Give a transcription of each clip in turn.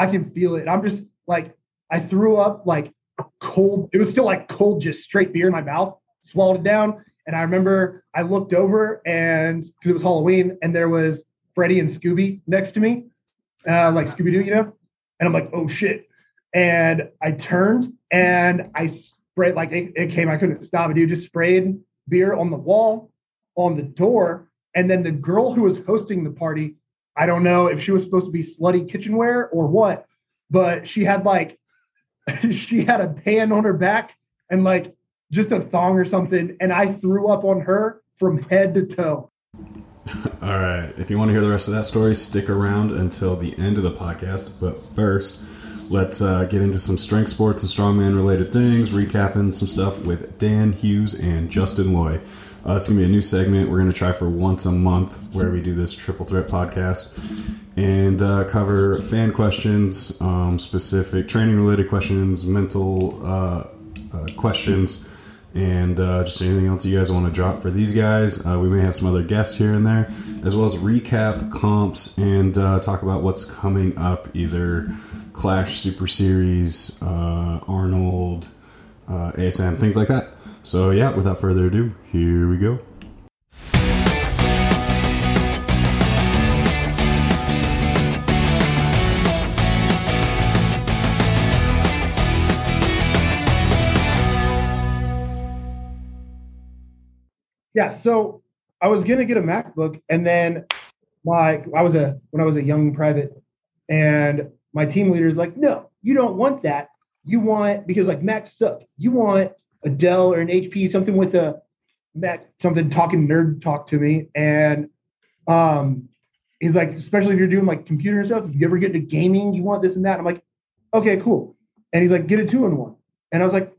I can feel it. I'm just like, I threw up like cold. It was still like cold, just straight beer in my mouth, swallowed it down. And I remember I looked over and because it was Halloween and there was Freddy and Scooby next to me, uh, like Scooby Doo, you know? And I'm like, oh shit. And I turned and I sprayed, like it, it came, I couldn't stop it, dude. Just sprayed beer on the wall, on the door. And then the girl who was hosting the party, I don't know if she was supposed to be slutty kitchenware or what, but she had like, she had a pan on her back and like just a thong or something. And I threw up on her from head to toe. All right. If you want to hear the rest of that story, stick around until the end of the podcast. But first, let's uh, get into some strength sports and strongman related things, recapping some stuff with Dan Hughes and Justin Loy. Uh, it's going to be a new segment we're going to try for once a month where we do this triple threat podcast and uh, cover fan questions, um, specific training related questions, mental uh, uh, questions and uh, just anything else you guys want to drop for these guys. Uh, we may have some other guests here and there, as well as recap comps and talk about what's coming up either Clash Super Series, Arnold, uh, ASM, things like that. So, yeah, without further ado, here we go. Yeah, so I was gonna get a MacBook, and then my I was a when I was a young private, and my team leader's like, no, you don't want that. You want because like Macs suck. You want a Dell or an HP, something with a Mac, something talking nerd talk to me, and um, he's like, especially if you're doing like computer stuff, if you ever get into gaming, you want this and that. I'm like, okay, cool. And he's like, get a two in one. And I was like,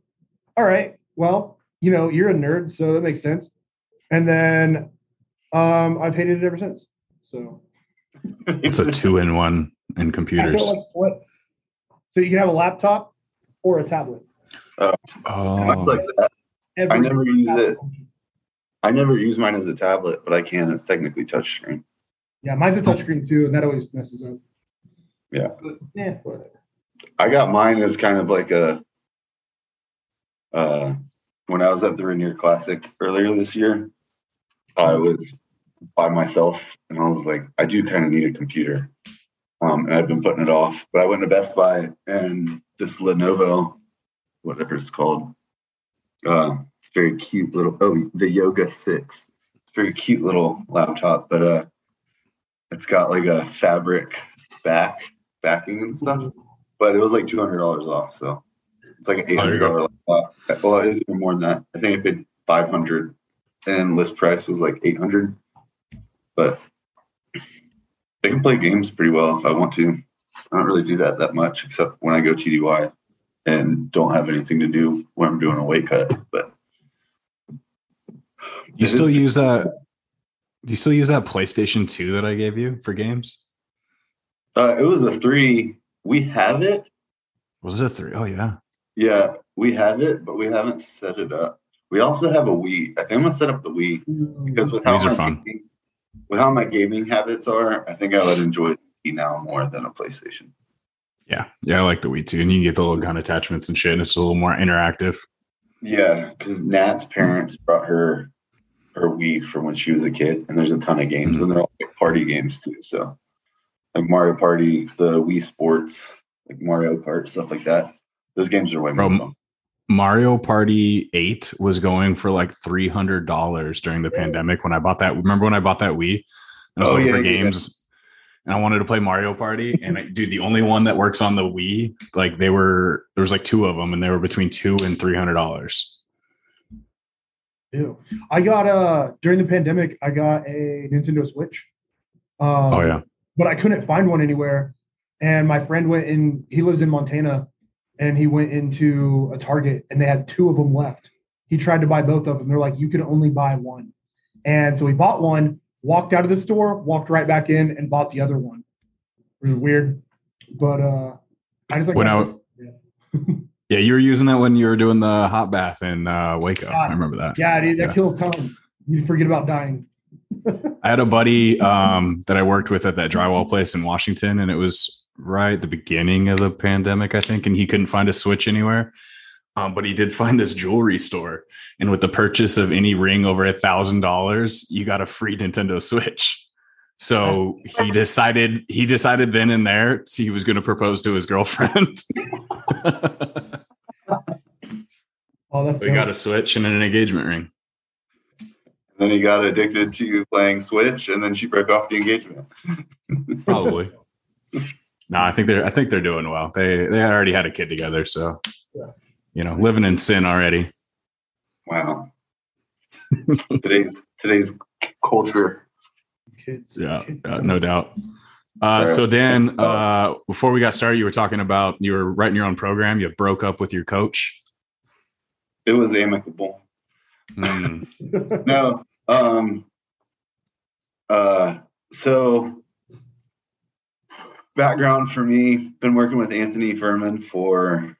all right, well, you know, you're a nerd, so that makes sense and then um, I've hated it ever since. So it's a two in one in computers. Like what, so you can have a laptop or a tablet. Uh, oh, like I never use it. I never use mine as a tablet, but I can. It's technically touchscreen. Yeah, mine's a touchscreen too, and that always messes up. Yeah. But, yeah, whatever. I got mine as kind of like a uh when I was at the Rainier Classic earlier this year, I was by myself and I was like, I do kind of need a computer. Um, and I've been putting it off. But I went to Best Buy and this Lenovo, whatever it's called, uh, it's very cute little, oh, the Yoga 6. It's very cute little laptop, but uh, it's got like a fabric back, backing and stuff. But it was like $200 off. So it's like an $800 laptop. Well, it is even more than that. I think I paid 500 and list price was like 800 but I can play games pretty well if I want to. I don't really do that that much except when I go TDY and don't have anything to do when I'm doing a weight cut. But you still use that? Do you still use that PlayStation 2 that I gave you for games? Uh, it was a three. We have it. Was it a three? Oh yeah. Yeah, we have it, but we haven't set it up. We also have a Wii. I think I'm gonna set up the Wii because with how These my. Gaming, with how my gaming habits are, I think I would enjoy now more than a PlayStation. Yeah, yeah, I like the Wii too, and you can get the little gun attachments and shit, and it's a little more interactive. Yeah, because Nat's parents brought her her Wii from when she was a kid, and there's a ton of games, mm-hmm. and they're all like party games too. So, like Mario Party, the Wii Sports, like Mario Kart, stuff like that. Those games are way more fun. Mario Party 8 was going for like $300 during the yeah. pandemic when I bought that. Remember when I bought that Wii? I was oh, looking yeah, for games. And I wanted to play Mario Party. And I, dude, the only one that works on the Wii, like they were, there was like two of them and they were between two and $300. Ew. I got, a during the pandemic, I got a Nintendo Switch. Um, oh, yeah. But I couldn't find one anywhere. And my friend went in, he lives in Montana and he went into a Target and they had two of them left. He tried to buy both of them. They're like, you can only buy one. And so he bought one, walked out of the store, walked right back in and bought the other one. It was weird. But uh I just like when I, yeah. yeah, you were using that when you were doing the hot bath in uh Waco. God. I remember that. Yeah, dude, that yeah. kills time. You forget about dying. I had a buddy um, that I worked with at that drywall place in Washington, and it was right at the beginning of the pandemic, I think, and he couldn't find a Switch anywhere. Um, but he did find this jewelry store, and with the purchase of any ring over a thousand dollars, you got a free Nintendo Switch. So he decided he decided then and there he was going to propose to his girlfriend. Oh, that's so he got a Switch and an engagement ring. And then he got addicted to playing Switch, and then she broke off the engagement. Probably. no, I think they're I think they're doing well. They they already had a kid together, so Yeah. You know, living in sin already. Wow. today's today's culture. kids. Yeah, yeah no doubt. Uh, so Dan, uh, before we got started, you were talking about you were writing your own program. You broke up with your coach. It was amicable. Hmm. no. Um uh so background for me, been working with Anthony Furman for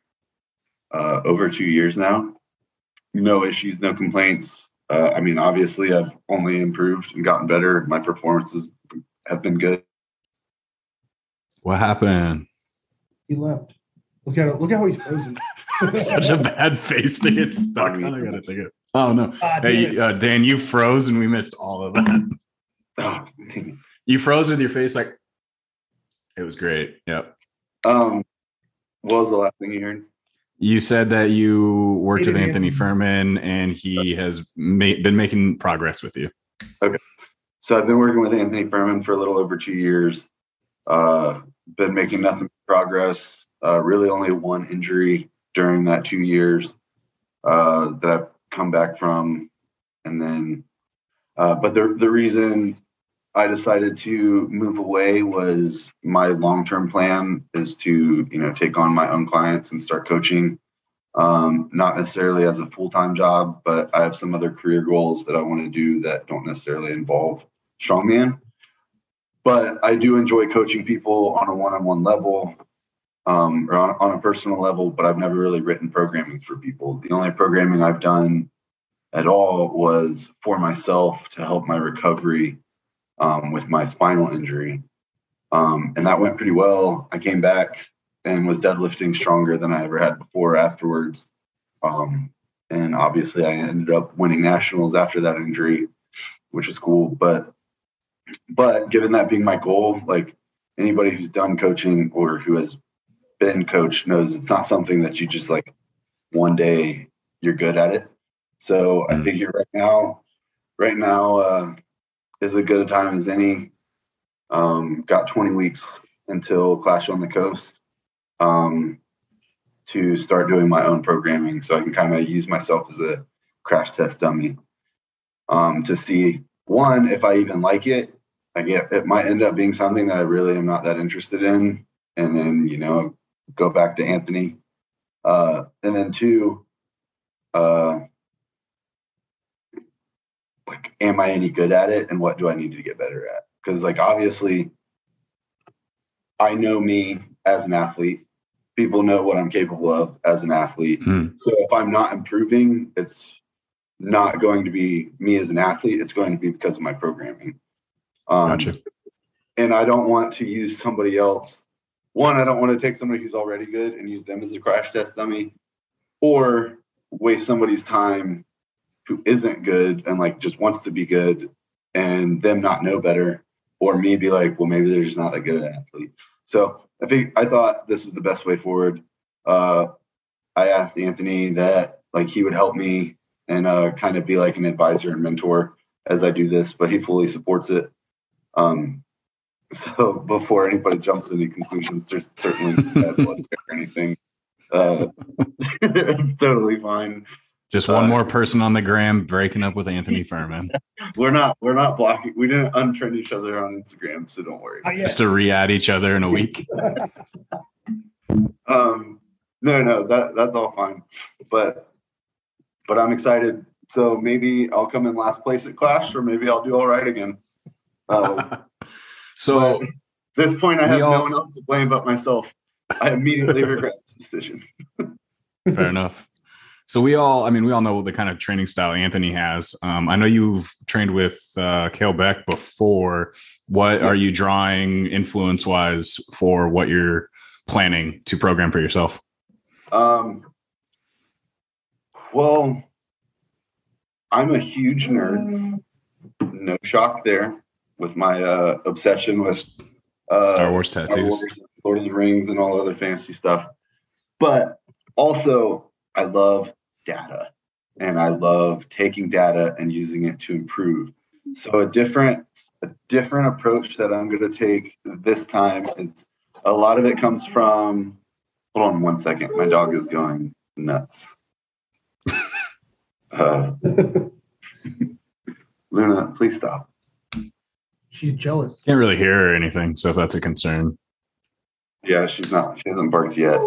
uh over two years now. No issues, no complaints. Uh, I mean, obviously I've only improved and gotten better. My performances have been good. What happened? He left. Look at it. Look at how he's frozen. Such a bad face to get stuck on. I gotta take it. Oh no. Ah, Hey, uh, Dan, you froze and we missed all of that. Oh. You froze with your face like it was great. Yep. um what was the last thing you heard? You said that you worked with Anthony Anthony. Furman and he has ma- been making progress with you. Okay. So I've been working with Anthony Furman for a little over two years. Uh, been making nothing but progress. Uh, really, only one injury during that two years uh, that I've come back from, and then. Uh, but the the reason I decided to move away was my long term plan is to you know take on my own clients and start coaching. Um, not necessarily as a full time job, but I have some other career goals that I want to do that don't necessarily involve strongman. But I do enjoy coaching people on a one-on-one level um, or on, on a personal level. But I've never really written programming for people. The only programming I've done at all was for myself to help my recovery um, with my spinal injury, um, and that went pretty well. I came back and was deadlifting stronger than I ever had before afterwards. Um, and obviously, I ended up winning nationals after that injury, which is cool. But but given that being my goal, like anybody who's done coaching or who has been coached knows it's not something that you just like one day you're good at it. So I Mm. figure right now, right now uh, as a good a time as any. Um, got 20 weeks until Clash on the Coast um, to start doing my own programming, so I can kind of use myself as a crash test dummy um, to see one if I even like it. I get it might end up being something that I really am not that interested in, and then you know go back to Anthony, uh, and then two, uh, like am I any good at it, and what do I need to get better at? Because like obviously, I know me as an athlete. People know what I'm capable of as an athlete. Hmm. So if I'm not improving, it's not going to be me as an athlete. It's going to be because of my programming. Um, Gotcha. And I don't want to use somebody else. One, I don't want to take somebody who's already good and use them as a crash test dummy, or waste somebody's time who isn't good and like just wants to be good, and them not know better, or me be like, well, maybe they're just not that good an athlete. So I think I thought this was the best way forward. Uh, I asked Anthony that like he would help me and uh, kind of be like an advisor and mentor as I do this, but he fully supports it. Um, so before anybody jumps to any conclusions, there's certainly or anything. Uh, it's totally fine. Just one Uh, more person on the gram breaking up with Anthony Furman. We're not we're not blocking. We didn't unfriend each other on Instagram, so don't worry. Just to re-add each other in a week. Um, no, no, that that's all fine. But but I'm excited. So maybe I'll come in last place at Clash, or maybe I'll do all right again. Uh, so At this point, I have all- no one else to blame but myself. I immediately regret this decision. fair enough. So we all, I mean, we all know the kind of training style Anthony has. Um, I know you've trained with uh, Kale Beck before. What are you drawing influence wise for what you're planning to program for yourself? Um, well, I'm a huge nerd. No shock there with my uh, obsession with uh, Star Wars tattoos, Star Wars, Lord of the Rings, and all other fancy stuff. But also, I love data and I love taking data and using it to improve. So a different a different approach that I'm going to take this time is a lot of it comes from hold on one second. My dog is going nuts. uh, Luna, please stop. She's jealous. Can't really hear her or anything, so if that's a concern. Yeah, she's not. She hasn't barked yet.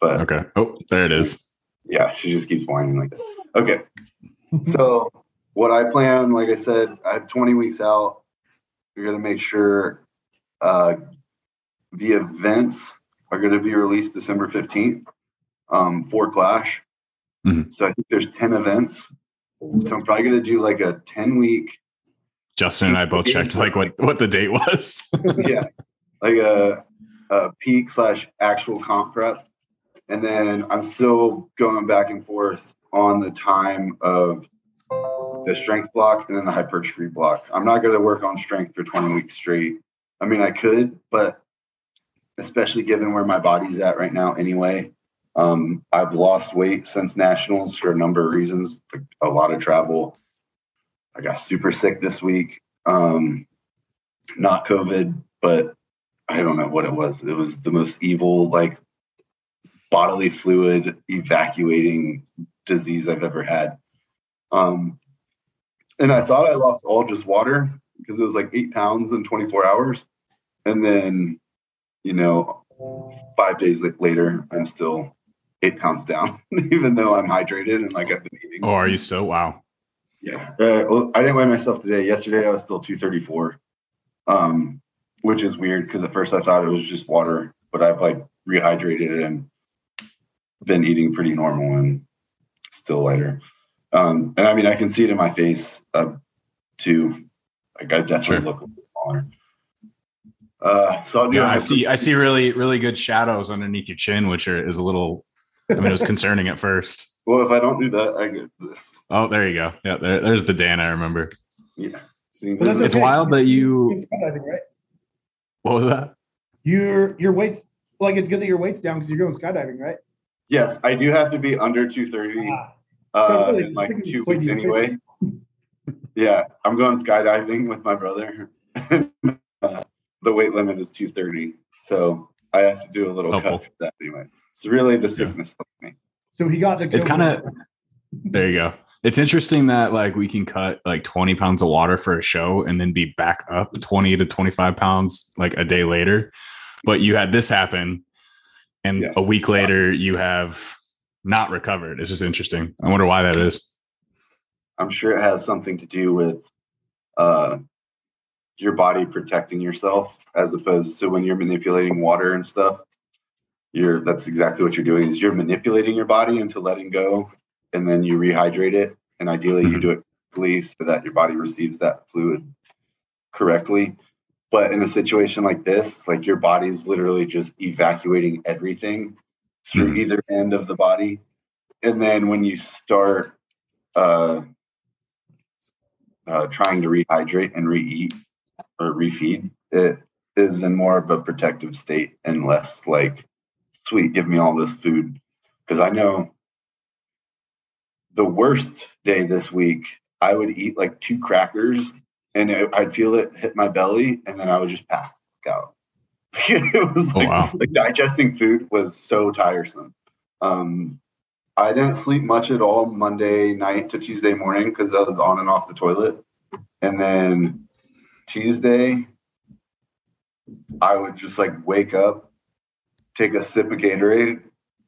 But okay. Oh, there it is. Yeah, she just keeps whining like this. Okay. so what I plan, like I said, I have 20 weeks out. We're gonna make sure uh, the events are gonna be released December 15th um, for Clash. Mm-hmm. So I think there's 10 events. So I'm probably gonna do like a 10 week. Justin and I both checked like what what the date was. yeah, like a, a peak slash actual comp prep and then I'm still going back and forth on the time of the strength block and then the hypertrophy block. I'm not going to work on strength for 20 weeks straight. I mean, I could, but especially given where my body's at right now, anyway, um, I've lost weight since nationals for a number of reasons, like a lot of travel. I got super sick this week. Um, not COVID, but I don't know what it was. It was the most evil, like bodily fluid evacuating disease I've ever had. Um, and I thought I lost all just water because it was like eight pounds in 24 hours. And then, you know, five days later, I'm still eight pounds down, even though I'm hydrated and like I've been eating. Oh, are you still? Wow. Yeah. Uh, well, I didn't weigh myself today. Yesterday, I was still 234, um, which is weird because at first I thought it was just water, but I've like rehydrated and been eating pretty normal and still lighter. Um, and I mean, I can see it in my face uh, too. Like I definitely sure. look a little smaller. Uh, so yeah, I see. I see really, really good shadows underneath your chin, which are, is a little. I mean, it was concerning at first. Well, if I don't do that, I get this. Oh, there you go. Yeah, there, there's the Dan I remember. Yeah, see, it's okay. wild that you. Right? What was that? Your your weights like it's good that your weight's down because you're going skydiving, right? Yes, I do have to be under 230 ah. uh, in like two weeks anyway. yeah, I'm going skydiving with my brother. uh, the weight limit is 230, so I have to do a little Helpful. cut for that anyway. It's really the sickness yeah. me. So he got the. It's kind of. There you go. It's interesting that like we can cut like 20 pounds of water for a show and then be back up 20 to 25 pounds like a day later. But you had this happen and yeah. a week later you have not recovered. It's just interesting. I wonder why that is. I'm sure it has something to do with uh, your body protecting yourself as opposed to when you're manipulating water and stuff. You're that's exactly what you're doing is you're manipulating your body into letting go and then you rehydrate it. And ideally mm-hmm. you do it quickly so that your body receives that fluid correctly. But in a situation like this, like your body's literally just evacuating everything through mm-hmm. either end of the body. And then when you start uh, uh, trying to rehydrate and re-eat or refeed, it is in more of a protective state and less like, sweet, give me all this food. Because I know the worst day this week, I would eat like two crackers and it, I'd feel it hit my belly, and then I would just pass out. it was oh, like, oh, wow. like digesting food was so tiresome. Um, I didn't sleep much at all Monday night to Tuesday morning because I was on and off the toilet, and then Tuesday, I would just like wake up, take a sip of Gatorade,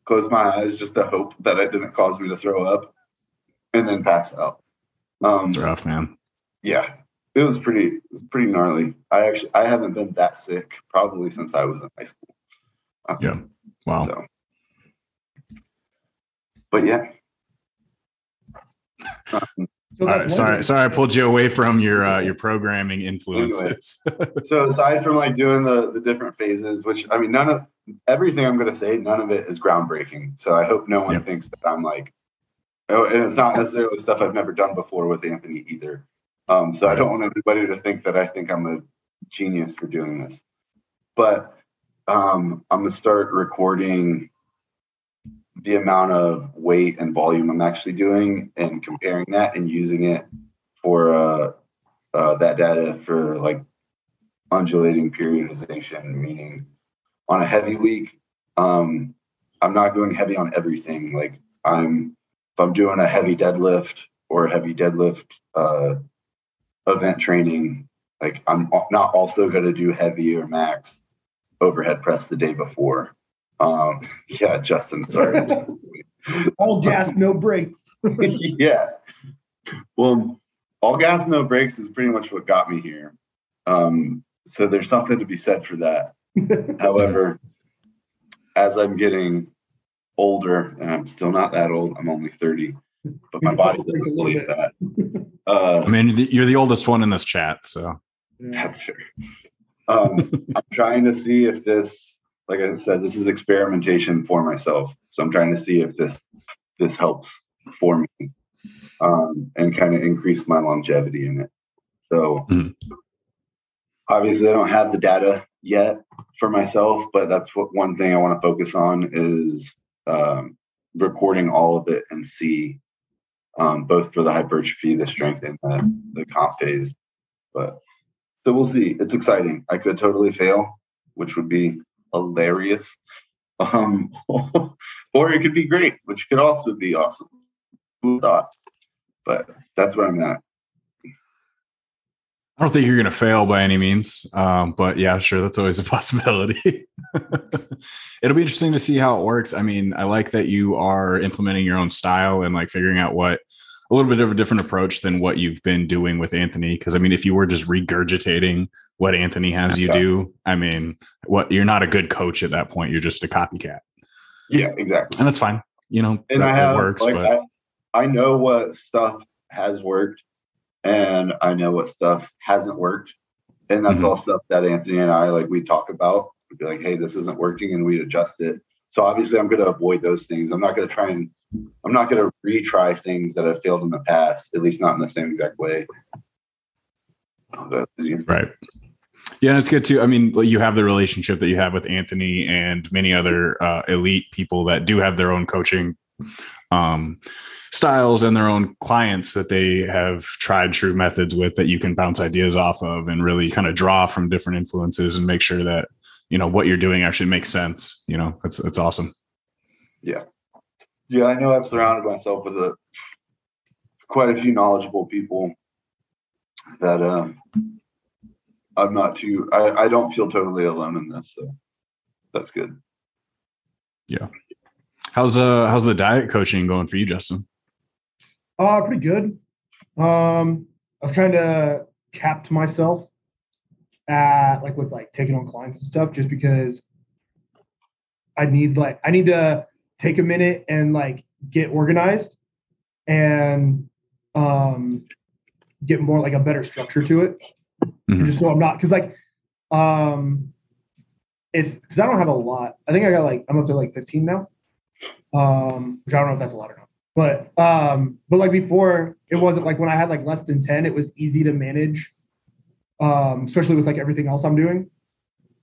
close my eyes just to hope that it didn't cause me to throw up, and then pass out. Um, That's rough, man. Yeah, it was pretty it was pretty gnarly. I actually I haven't been that sick probably since I was in high school. Um, yeah. Wow. So, but yeah. Um, All right, sorry, sorry, I pulled you away from your uh, your programming influences. so aside from like doing the the different phases, which I mean, none of everything I'm going to say, none of it is groundbreaking. So I hope no one Yep. thinks that I'm like, oh, and it's not necessarily stuff I've never done before with Anthony either. Um, so I don't want anybody to think that I think I'm a genius for doing this. But um, I'm gonna start recording the amount of weight and volume I'm actually doing and comparing that and using it for uh, uh, that data for like undulating periodization, meaning on a heavy week, um, I'm not going heavy on everything. Like I'm, if I'm doing a heavy deadlift or a heavy deadlift uh, event training, like I'm not also going to do heavy or max overhead press the day before. Um, yeah, Justin, sorry. all gas, no brakes. yeah. Well, all gas, no brakes is pretty much what got me here. Um, so there's something to be said for that. However, as I'm getting older, and I'm still not that old, I'm only 30, but my body doesn't believe that. Uh, I mean, you're the oldest one in this chat, so that's fair. Um, I'm trying to see if this, like I said, this is experimentation for myself. So I'm trying to see if this this helps for me um, and kind of increase my longevity in it. So Mhm. obviously, I don't have the data yet for myself, but that's what one thing I want to focus on is um, recording all of it and see um, both for the hypertrophy, the strength, and the, the comp phase. But so we'll see. It's exciting. I could totally fail, which would be hilarious. Um, or it could be great, which could also be awesome. But that's where I'm at. I don't think you're going to fail by any means. Um, but yeah, sure, that's always a possibility. It'll be interesting to see how it works. I mean, I like that you are implementing your own style and like figuring out what a little bit of a different approach than what you've been doing with Anthony. Because I mean, if you were just regurgitating what Anthony has you do, I mean, what you're not a good coach at that point. You're just a copycat, Yeah, exactly. and that's fine. You know, And I have works. like but I, I know what stuff has worked and I know what stuff hasn't worked. And that's Mhm. all stuff that Anthony and I like we talk about. We'd be like, hey, this isn't working and we'd adjust it. So obviously I'm gonna avoid those things. I'm not gonna try and I'm not gonna retry things that have failed in the past, at least not in the same exact way. Right. Yeah, it's good too. I mean, you have the relationship that you have with Anthony and many other uh, elite people that do have their own coaching um, styles and their own clients that they have tried true methods with that you can bounce ideas off of and really kind of draw from different influences and make sure that you know what you're doing actually makes sense. You know, that's that's awesome. Yeah, yeah I know I've surrounded myself with a quite a few knowledgeable people that uh, I'm not too. I, I don't feel totally alone in this, so that's good. Yeah how's uh how's the diet coaching going for you, Justin? Uh, pretty good. Um, I've kind of capped myself at like with like taking on clients and stuff, just because I need like I need to take a minute and like get organized and um get more like a better structure to it. Mhm. Just so I'm not because like um if because I don't have a lot. I think I got like I'm up to like 15 now. Um, which I don't know if that's a lot or not. But um, but like before, it wasn't like when I had like less than 10, it was easy to manage. Um, especially with like everything else I'm doing.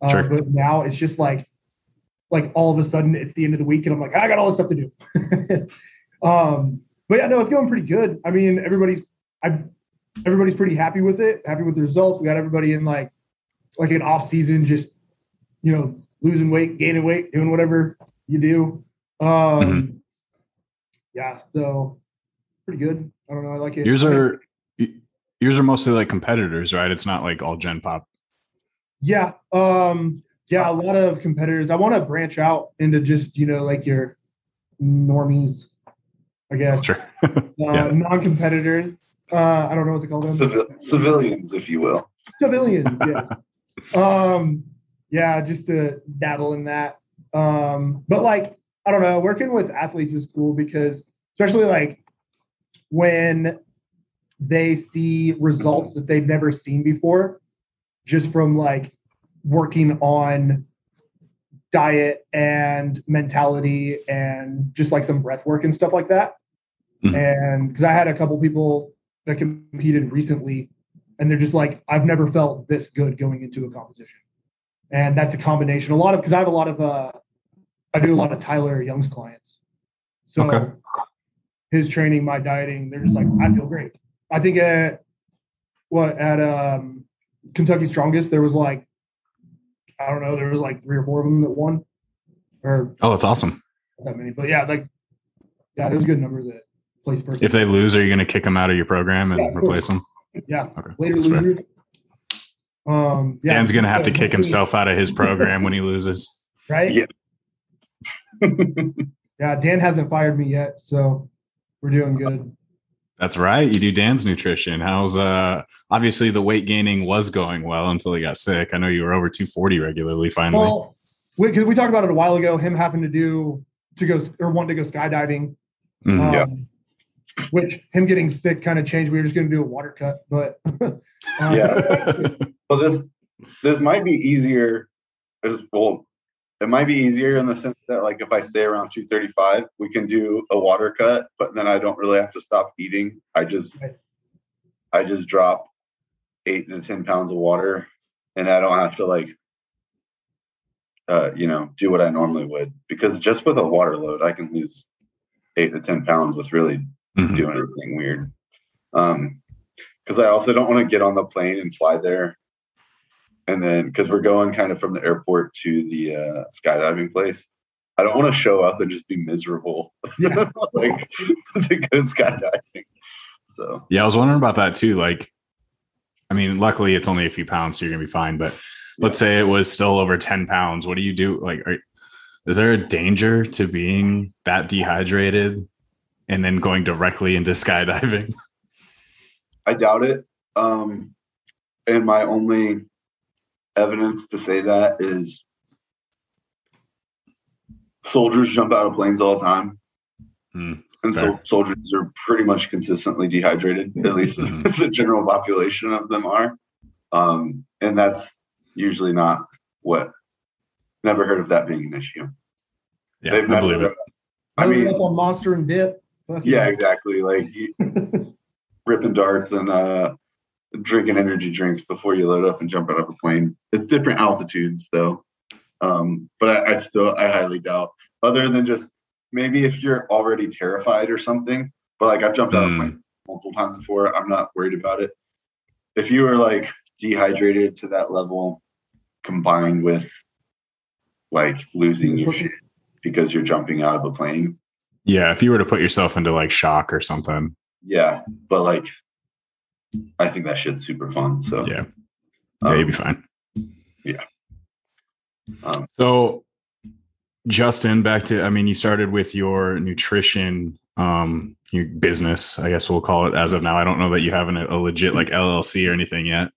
Uh, Sure. But now it's just like like all of a sudden it's the end of the week and I'm like, I got all this stuff to do. um, but yeah, no, it's going pretty good. I mean, everybody's I everybody's pretty happy with it, happy with the results. We got everybody in like like an off season, just you know, losing weight, gaining weight, doing whatever you do. Um Mhm. Yeah, so pretty good. I don't know, I like it. Yours are yours are mostly like competitors, right? It's not like all Gen Pop. Yeah. Um, yeah, a lot of competitors. I want to branch out into just, you know, like your normies, I guess. Sure. Uh, Yeah. non-competitors. Uh, I don't know what to call them. Civil, civilians, if you will. Civilians, Yeah. um, yeah, just to dabble in that. Um, but like, I don't know, working with athletes is cool because especially like when they see results that they've never seen before, just from like working on diet and mentality and just like some breath work and stuff like that. Mhm. And because I had a couple people that competed recently, and they're just like, I've never felt this good going into a competition. And that's a combination. A lot of because I have a lot of uh I do a lot of Tyler Young's clients. So Okay. his training, my dieting, they're just like, I feel great. I think at what at um Kentucky Strongest, there was like I don't know, there was like three or four of them that won. Or Oh, that's awesome. not that many. But yeah, like yeah, there's a good number that placed first. If they lose, are you going to kick them out of your program and Yeah, replace them? yeah. Okay, Later that's fair. Um yeah. Dan's going to have to kick himself out of his program when he loses. Right? Yeah. Yeah, Dan hasn't fired me yet, so we're doing good. That's right. You do Dan's nutrition. How's uh obviously the weight gaining was going well until he got sick. I know you were over 240 regularly finally. Well, because we, talked about it a while ago, him having to do to go or wanting to go skydiving. Mhm. Um, Which him getting sick kind of changed. We were just going to do a water cut, but um, Yeah. Well, this this might be easier. As well, it might be easier in the sense that, like, if I stay around 235, we can do a water cut, but then I don't really have to stop eating. I just I just drop eight to ten pounds of water, and I don't have to like, uh, you know, do what I normally would because just with a water load, I can lose eight to ten pounds with really Mhm. do anything weird. Um, because I also don't want to get on the plane and fly there, and then because we're going kind of from the airport to the uh, skydiving place, I don't want to show up and just be miserable, yeah, like to go skydiving. So Yeah, I was wondering about that too. Like, I mean, luckily it's only a few pounds, so you're gonna be fine. But let's say it was still over 10 pounds. What do you do? Like, are, is there a danger to being that dehydrated and then going directly into skydiving? I doubt it. Um, and my only evidence to say that is soldiers jump out of planes all the time. Hmm, and so soldiers are pretty much consistently dehydrated, at least Mhm. the general population of them are. Um, and that's usually not what, never heard of that being an issue. Yeah, I believe it. I mean, up on monster and dip. Yeah, exactly. Like ripping darts and uh, drinking energy drinks before you load up and jump out of a plane. It's different altitudes though. Um, but I, I still I highly doubt. Other than just maybe if you're already terrified or something. But like I've jumped out of a Hmm. plane multiple times before. I'm not worried about it. If you are like dehydrated to that level, combined with like losing your shit because you're jumping out of a plane, Yeah, if you were to put yourself into like shock or something. yeah. But like, I think that shit's super fun. So Yeah. Yeah, um, you'd be fine. um, So, Justin, back to I mean, you started with your nutrition um your business, I guess we'll call it as of now. I don't know that you have an, a legit like LLC or anything yet.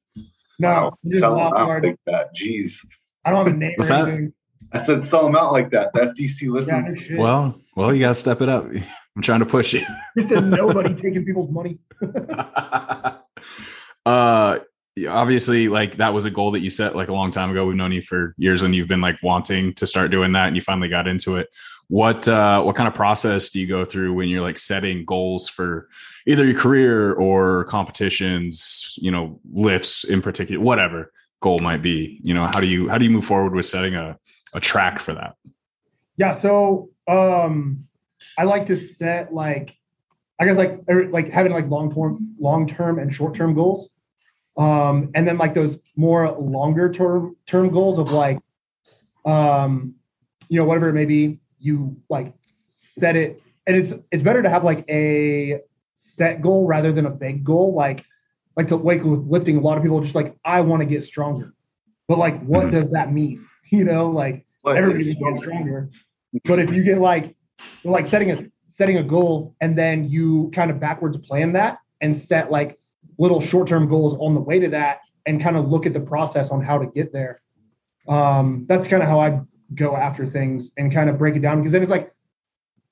No, wow, sell them out like that. Jeez. I don't have a name What's or that? anything. I said sell them out like that. The FTC Yeah, listens. no. Well, well, you gotta step it up. I'm trying to push you. just nobody taking people's money. uh obviously like that was a goal that you set like a long time ago. We've known you for years and you've been like wanting to start doing that and you finally got into it. What uh what kind of process do you go through when you're like setting goals for either your career or competitions you know lifts in particular whatever goal might be? You know how do you how do you move forward with setting a a track for that? Yeah, so um I like to set like I guess like like having like long term long term and short term goals. Um and then like those more longer term term goals of like um you know whatever it may be you like set it and it's it's better to have like a set goal rather than a big goal like like to like with lifting a lot of people just like I want to get stronger. But like what Mhm. does that mean? You know like everybody's getting stronger. But if you get like like setting a setting a goal and then you kind of backwards plan that and set like little short-term goals on the way to that and kind of look at the process on how to get there. Um, that's kind of how I go after things and kind of break it down because then it's like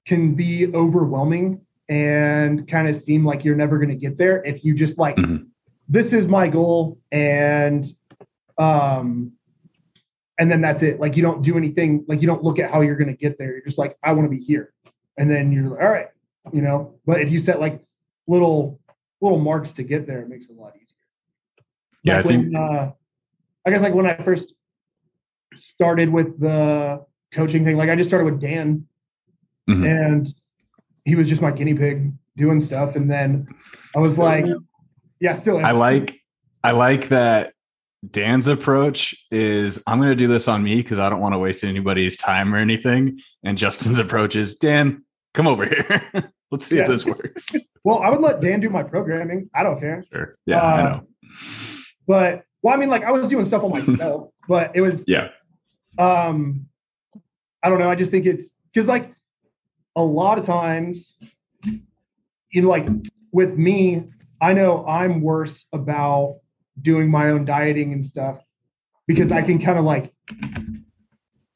can be overwhelming and kind of seem like you're never going to get there if you just like Mhm. this is my goal and um and then that's it like you don't do anything like you don't look at how you're going to get there you're just like i want to be here and then you're like all right you know but if you set like little little marks to get there it makes it a lot easier Yeah, I Like think- uh, i guess like when i first started with the coaching thing like i just started with dan Mhm. and he was just my guinea pig doing stuff and then i was like yeah still am. I like I like that Dan's approach is I'm going to do this on me because I don't want to waste anybody's time or anything. And Justin's approach is Dan, come over here. Let's see Yeah. if this works. well i would let dan do my programming i don't care Sure. Yeah, I Uh, know. but well i mean like i was doing stuff on myself but it was Yeah. um i don't know i just think it's because like a lot of times you know like with me i know i'm worse about doing my own dieting and stuff because i can kind of like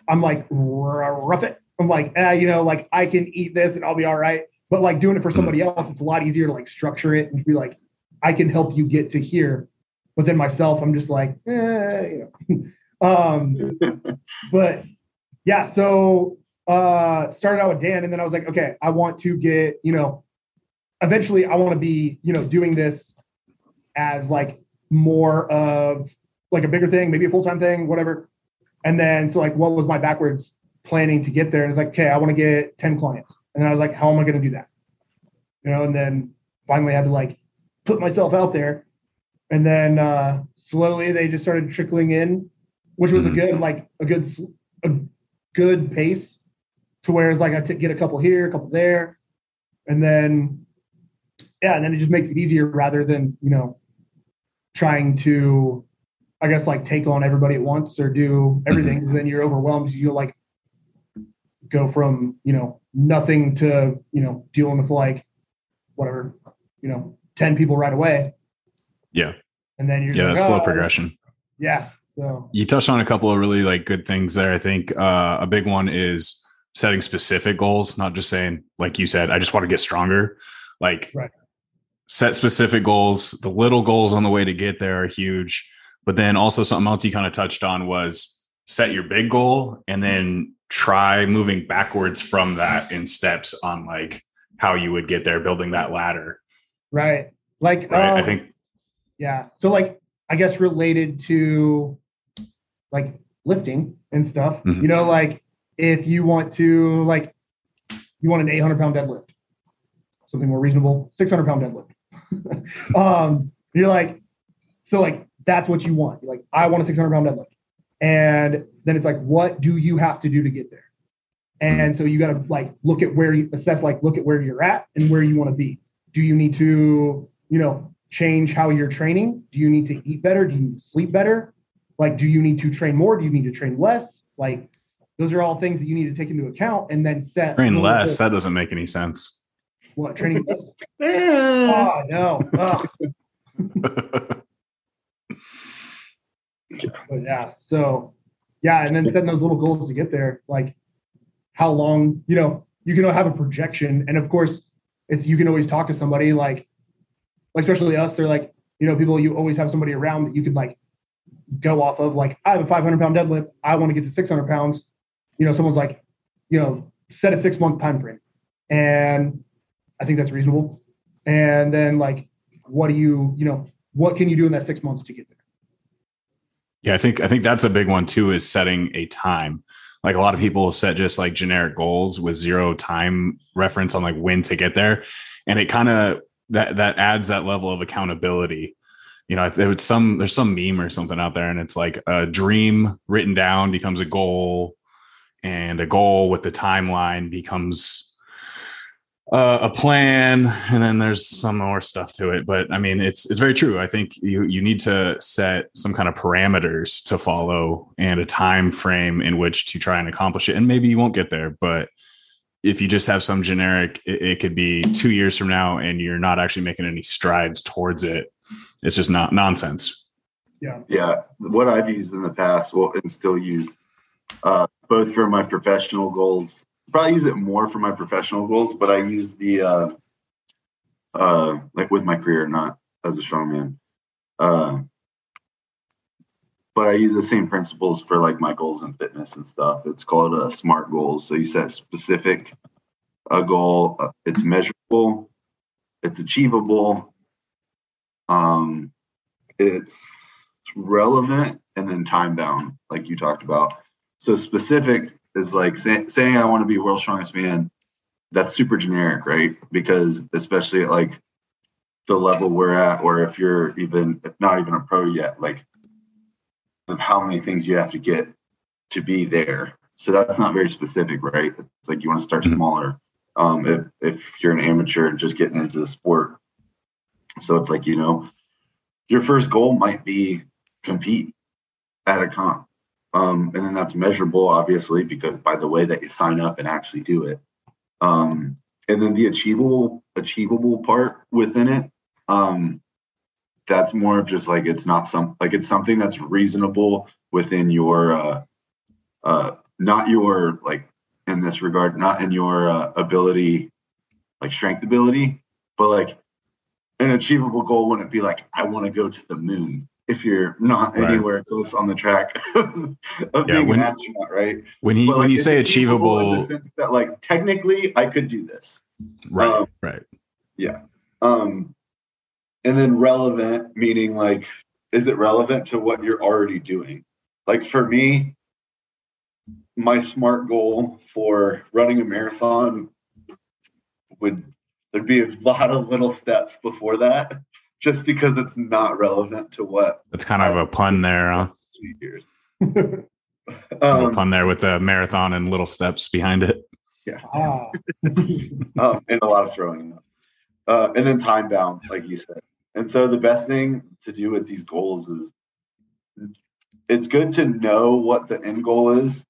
i'm like rough it i'm like eh, you know like i can eat this and i'll be all right but like doing it for somebody else it's a lot easier to like structure it and be like i can help you get to here. But then myself i'm just like eh, you know. Um but yeah, so uh started out with Dan and then I was like, okay, I want to get, you know, eventually I want to be, you know, doing this as like more of like a bigger thing, maybe a full-time thing, whatever. And then so like what was my backwards planning to get there? And it's like, okay, I want to get 10 clients. And then I was like, how am I going to do that? You know, and then finally I had to like put myself out there. And then uh slowly they just started trickling in, which was a Mhm. good like a good a good pace to where it's like I t- get a couple here, a couple there, and then yeah, and then it just makes it easier rather than you know trying to I guess like take on everybody at once or do everything. 'cause Then you're overwhelmed. You like go from you know nothing to you know dealing with like whatever you know ten people right away. Yeah. and then you're Yeah, like, that's slow "Oh." progression. Yeah, so You touched on a couple of really like good things there. I think uh, a big one is setting specific goals, not just saying, like you said, I just want to get stronger. Like Right. set specific goals. The little goals on the way to get there are huge. But then also something else you kind of touched on was set your big goal and then try moving backwards from that in steps on like how you would get there, building that ladder. right, like Right. I um, think Yeah. So like I guess related to like lifting and stuff, Mhm. you know, like if you want to like you want an 800 pound deadlift, something more reasonable, 600 pound deadlift. um, you're like, so like that's what you want. You're like, I want a 600 pound deadlift, and then it's like, what do you have to do to get there? And so you got to like look at where you assess, like look at where you're at and where you want to be. Do you need to, you know, change how you're training? Do you need to eat better? Do you need to sleep better? Like, do you need to train more? Do you need to train less? Like, those are all things that you need to take into account and then set. train less. goals. That doesn't make any sense. what training less? Oh no. Ah. Ah. Ugh. But yeah, so yeah, and then setting those little goals to get there, like how long, you know, you can have a projection, and of course, it's you can always talk to somebody like, like especially us, they're like, you know, people you always have somebody around that you could like go off of. Like, I have a 500 pound deadlift, I want to get to 600 pounds. You know, someone's like, you know, set a six month time frame, and I think that's reasonable. And then like, what do you, you know, what can you do in that six months to get there? Yeah, I think I think that's a big one too is setting a time. Like a lot of people set just like generic goals with zero time reference on like when to get there. And it kind of that that adds that level of accountability. You know, there was some there's some meme or something out there and it's like a dream written down becomes a goal and a goal with the timeline becomes uh, a plan and then there's some more stuff to it. But i mean it's it's very true. I think you you need to set some kind of parameters to follow and a time frame in which to try and accomplish it. And maybe you won't get there but if you just have some generic it, it could be two years from now and you're not actually making any strides towards it. It's just not nonsense. Yeah, Yeah. what I've used in the past, well, and still use, uh, both for my professional goals. Probably use it more for my professional goals, but I use the uh, uh, like with my career, not as a strongman. Uh, but I use the same principles for like my goals and fitness and stuff. It's called a SMART goals. So you set specific a goal, uh, it's measurable, it's achievable, um, it's relevant, and then time bound, like you talked about. So specific is like say, saying I want to be world's strongest man. That's super generic, right? Because especially at like the level we're at, or if you're even if not even a pro yet, like of how many things you have to get to be there. So that's not very specific, right? It's like you want to start mm-hmm. smaller. Um, if if you're an amateur and just getting into the sport, so it's like you know, your first goal might be compete at a comp, um, and then that's measurable, obviously, because by the way that you sign up and actually do it. Um, and then the achievable achievable part within it um, that's more of just like it's not some like it's something that's reasonable within your uh uh not your like in this regard not in your uh, ability like strength ability but like an achievable goal wouldn't be like i want to go to the moon if you're not right. anywhere close on the track of yeah, being when, an astronaut right? when he but when like, you say achievable, achievable in the sense that like technically i could do this. Right um, right. Yeah. Um and then relevant meaning like is it relevant to what you're already doing? Like for me my smart goal for running a marathon would there'd be a lot of little steps before that just because it's not relevant to what that's kind of a pun there huh? years um, a pun there with the marathon and little steps behind it yeah oh. um, and a lot of throwing uh, and then time bound like you said and so the best thing to do with these goals is it's good to know what the end goal is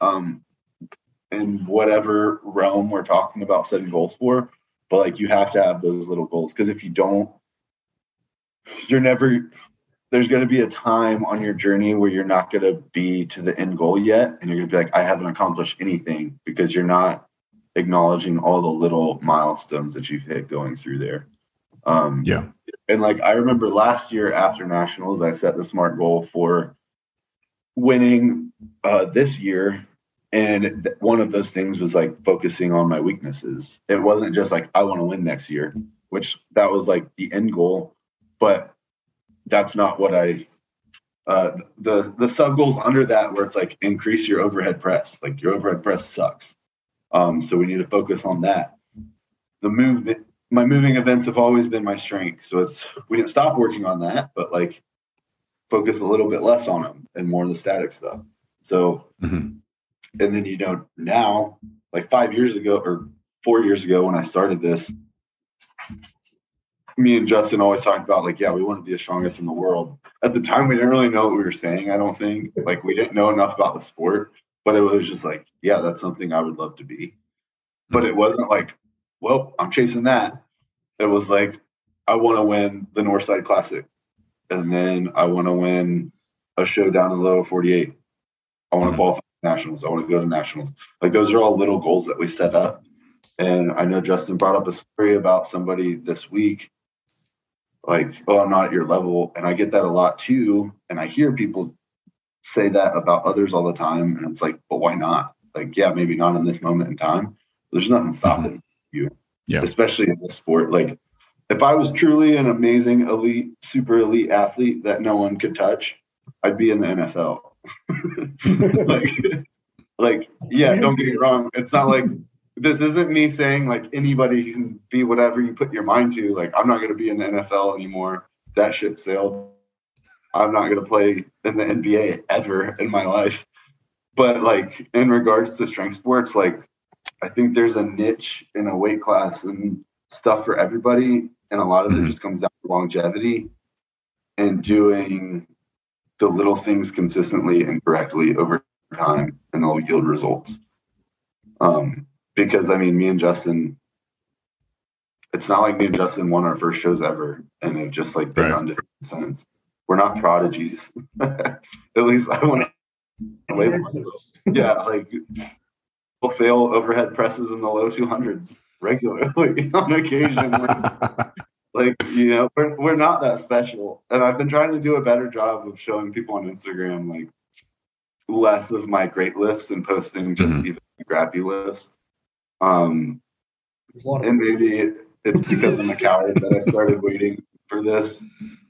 um, in whatever realm we're talking about setting goals for. But like you have to have those little goals because if you don't, you're never there's going to be a time on your journey where you're not going to be to the end goal yet and you're going to be like i haven't accomplished anything because you're not acknowledging all the little milestones that you've hit going through there um, yeah. And like I remember last year after nationals, I set the smart goal for winning uh, this year. And th- one of those things was like focusing on my weaknesses. It wasn't just like, I want to win next year, which that was like the end goal. But that's not what I, uh, the, the sub goals under that, where it's like increase your overhead press. Like your overhead press sucks. Um, so we need to focus on that. The movement, my moving events have always been my strength. So it's we didn't stop working on that, but like focus a little bit less on them and more of the static stuff. So mm-hmm. and then you know now, like five years ago or four years ago when I started this, me and Justin always talked about like, yeah, we want to be the strongest in the world. At the time, we didn't really know what we were saying. I don't think like we didn't know enough about the sport, but it was just like, yeah, that's something I would love to be. But it wasn't like well, I'm chasing that. It was like, I want to win the Northside Classic. And then I want to win a show down in the lower 48. I want to mm-hmm. qualify nationals. I want to go to nationals. Like those are all little goals that we set up. And I know Justin brought up a story about somebody this week, like, oh, I'm not at your level. And I get that a lot too. And I hear people say that about others all the time. And it's like, but why not? Like, yeah, maybe not in this moment in time. There's nothing stopping mm-hmm you. Yeah. Especially in this sport. Like if I was truly an amazing elite, super elite athlete that no one could touch, I'd be in the NFL. like, like, yeah, don't get me wrong. It's not like this isn't me saying like anybody can be whatever you put your mind to. Like, I'm not going to be in the NFL anymore. That ship sailed. I'm not going to play in the NBA ever in my life. But like in regards to strength sports, like I think there's a niche in a weight class and stuff for everybody. And a lot of mm-hmm. it just comes down to longevity and doing the little things consistently and correctly over time, and they'll yield results. Um, because I mean, me and Justin, it's not like me and Justin won our first shows ever and have just like been right. on different sense. We're not prodigies. At least I want to label myself. Yeah, like we'll fail overhead presses in the low 200s regularly on occasion. Like, like, you know, we're, we're not that special. And I've been trying to do a better job of showing people on Instagram like less of my great lifts and posting just Mhm. even crappy lifts. Um, There's a lot of and maybe it's because I'm a coward that I started waiting for this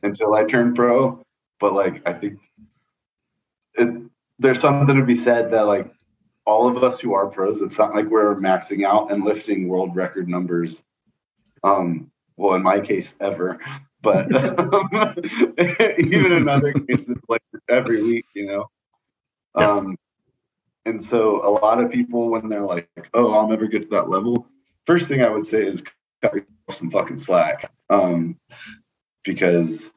until I turned pro. But like, I think it, there's something to be said that like all of us who are pros, it's not like we're maxing out and lifting world record numbers. Um, well, in my case, ever. But even in other cases, like every week, you know. Yeah. Um, and so a lot of people, when they're like, "Oh, I'll never get to that level," first thing I would say is cut yourself some fucking slack. Um, because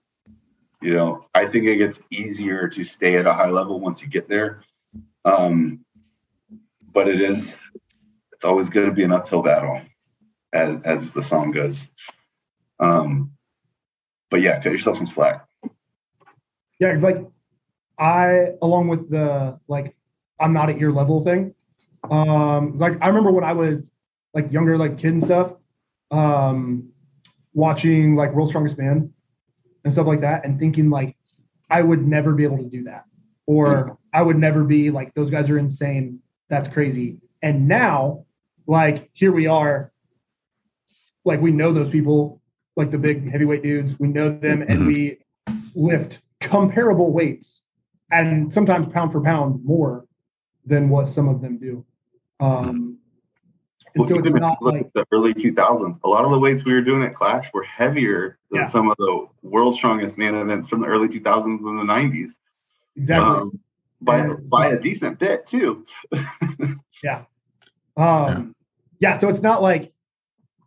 you know, I think it gets easier to stay at a high level once you get there. Um, but it is, it's always going to be an uphill battle, as as the song goes. Um, but yeah, cut yourself some slack. Yeah, like I, along with the like, I'm not at your level thing. Um, like I remember when I was like younger, like kid and stuff, um, watching like World's Strongest Man and stuff like that, and thinking like I would never be able to do that, or I would never be like those guys are insane. That's crazy. And now, like here we are, like we know those people, like the big heavyweight dudes. We know them, and we lift comparable weights and sometimes pound for pound more than what some of them do. Um, Well, so even if you look like, at the early 2000s, a lot of the weights we were doing at Clash were heavier than Yeah. some of the world's strongest man events from the early 2000s and the 90s. exactly. Um, by Yeah. by a decent bit too. Um, yeah. So it's not like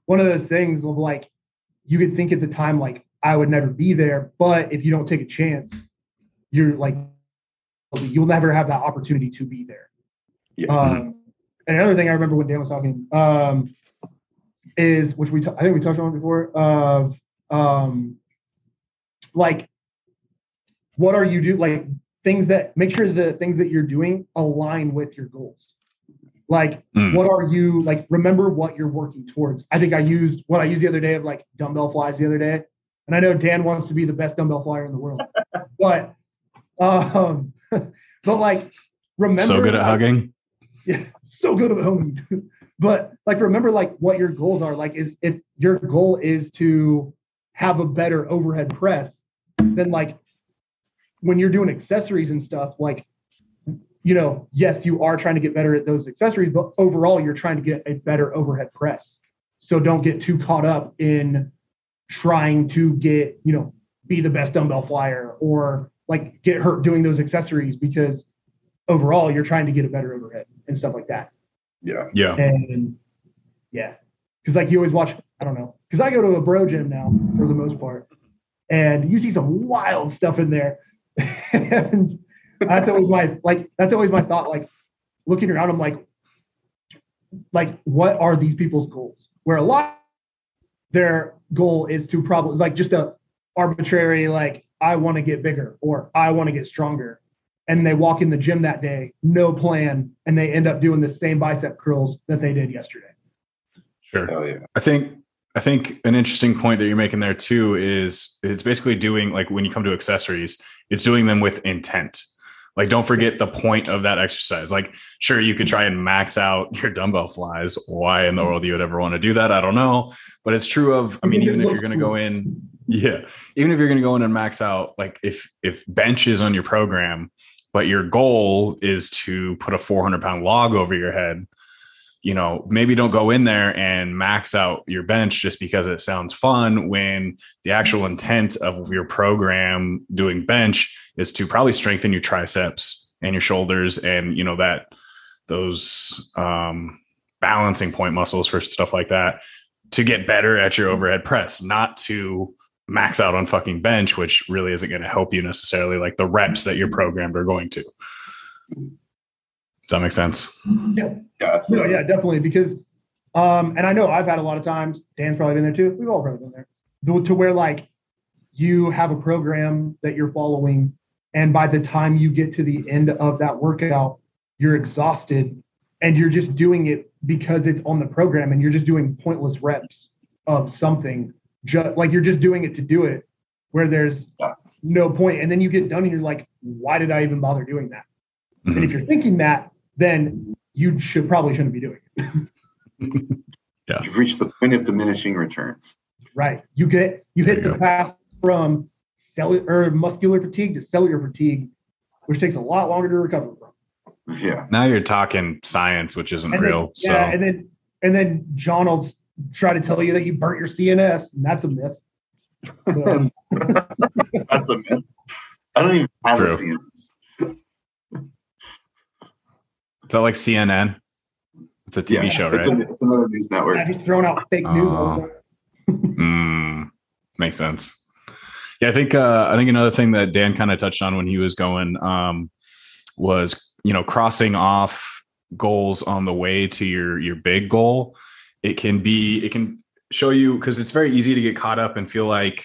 one of those things of like, you could think at the time, like, I would never be there. But if you don't take a chance, you're like, you'll never have that opportunity to be there. Yeah. Um, and another thing I remember when Dan was talking um, is, which we t- I think we touched on before, of um, like, what are you do like things that make sure the things that you're doing align with your goals. Like, Mm. what are you like? Remember what you're working towards. I think I used what I used the other day of like dumbbell flies the other day, and I know Dan wants to be the best dumbbell flyer in the world, but um, but like remember so good at like, hugging. Yeah, so good at home. but like remember like what your goals are. Like is if your goal is to have a better overhead press, then like when you're doing accessories and stuff, like you know, yes, you are trying to get better at those accessories, but overall you're trying to get a better overhead press. So don't get too caught up in trying to get, you know, be the best dumbbell flyer or like get hurt doing those accessories because overall you're trying to get a better overhead and stuff like that. Yeah. Yeah. And yeah, because like you always watch, I don't know, because I go to a bro gym now for the most part, and you see some wild stuff in there. and that's always my like that's always my thought. Like looking around, I'm like, like what are these people's goals? Where a lot their goal is to probably like just a arbitrary like I want to get bigger or I want to get stronger. And they walk in the gym that day, no plan, and they end up doing the same bicep curls that they did yesterday. Sure. Oh yeah. I think I think an interesting point that you're making there too is it's basically doing like when you come to accessories, it's doing them with intent. Like don't forget the point of that exercise. Like sure you could try and max out your dumbbell flies. Why in the world you would ever want to do that? I don't know. But it's true of I mean even if you're going to go in yeah, even if you're going to go in and max out like if if bench is on your program, but your goal is to put a 400 pound log over your head, you know, maybe don't go in there and max out your bench just because it sounds fun when the actual intent of your program doing bench is to probably strengthen your triceps and your shoulders and, you know, that those um, balancing point muscles for stuff like that to get better at your overhead press, not to max out on fucking bench, which really isn't going to help you necessarily like the reps that you're programmed are going to. Does that make sense? Yeah. No, Absolutely. yeah, definitely. Because, um, and I know I've had a lot of times. Dan's probably been there too. We've all probably been there. To- To where like you have a program that you're following, and by the time you get to the end of that workout, you're exhausted, and you're just doing it because it's on the program and you're just doing pointless reps of something just like you're just doing it to do it where there's Yeah. no point and then you get done and you're like why did i even bother doing that and if Mhm. you're thinking that then you should probably shouldn't be doing it yeah. You've reached the point of diminishing returns. right you get you There hit you the go. path from cellular or muscular fatigue to cellular fatigue which takes a lot longer to recover from Yeah. Now you're talking science, which isn't And then- real. so yeah, and then and then John will try to tell you that you burnt your CNS, and that's a myth. So, That's a myth. I don't even have True. a CNS. is that like CNN? It's a TV Yeah, show, It's, right? a, it's another news network. yeah, he's throwing out fake news all the time. Mm, makes sense. Yeah, I think uh, I think another thing that Dan kind of touched on when he was going um, was you know crossing off goals on the way to your your big goal. It can be it can show you because it's very easy to get caught up and feel like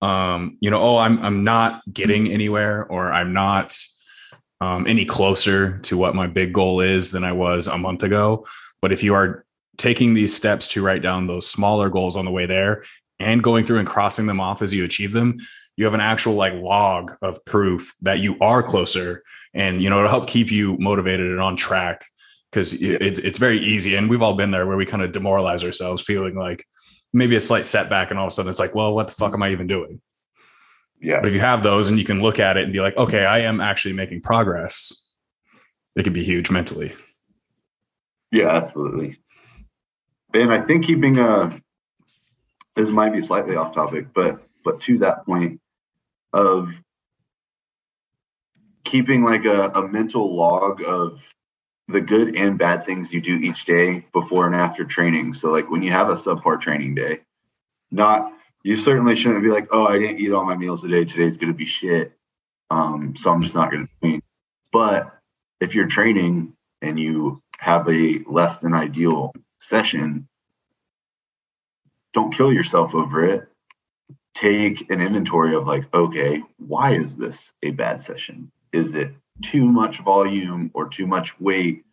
um, you know oh I'm I'm not getting anywhere or I'm not um, any closer to what my big goal is than I was a month ago. But if you are taking these steps to write down those smaller goals on the way there and going through and crossing them off as you achieve them you have an actual like log of proof that you are closer and you know it'll help keep you motivated and on track because it, it's, it's very easy and we've all been there where we kind of demoralize ourselves feeling like maybe a slight setback and all of a sudden it's like well what the fuck am i even doing Yeah. but if you have those and you can look at it and be like okay i am actually making progress it can be huge mentally Yeah, absolutely. And I think keeping a this might be slightly off topic, but but to that point of keeping like a, a mental log of the good and bad things you do each day before and after training. So like when you have a subpar training day, not you certainly shouldn't be like, oh, I didn't eat all my meals today. Today's gonna be shit. Um, so I'm just not gonna train. But if you're training and you have a less than ideal session, don't kill yourself over it. Take an inventory of like, okay, why is this a bad session? Is it too much volume or too much weight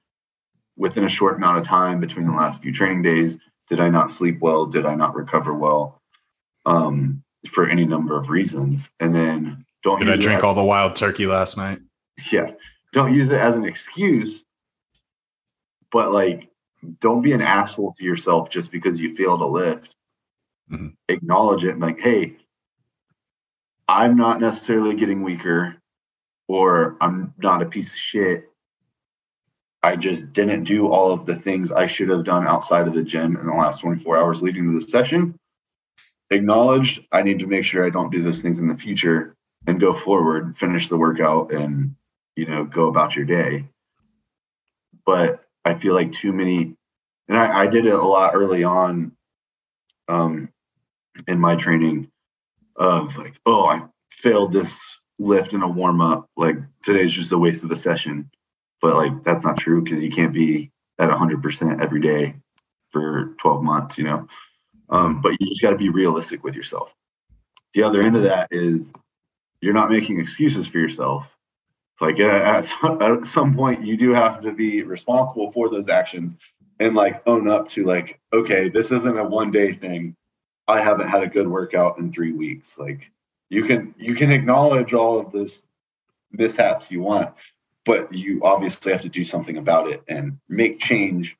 within a short amount of time between the last few training days? Did I not sleep well? Did I not recover well? Um, for any number of reasons. And then don't did i drink as- all the wild turkey last night yeah don't use it as an excuse but like don't be an asshole to yourself just because you failed a lift Mhm. acknowledge it and like hey i'm not necessarily getting weaker or i'm not a piece of shit. I just didn't do all of the things i should have done outside of the gym in the last 24 hours leading to the session. Acknowledged, i need to make sure i don't do those things in the future and go forward finish the workout and you know go about your day. But i feel like too many and i, I did it a lot early on um in my training of like oh i failed this lift in a warm up like today's just a waste of a session. But like that's not true because you can't be at 100% every day for 12 months you know? Um, but you just got to be realistic with yourself. The other end of that is you're not making excuses for yourself. Like at some point you do have to be responsible for those actions and like own up to like okay this isn't a one day thing. I haven't had a good workout in three weeks. Like you can you can acknowledge all of this mishaps you want but you obviously have to do something about it and make change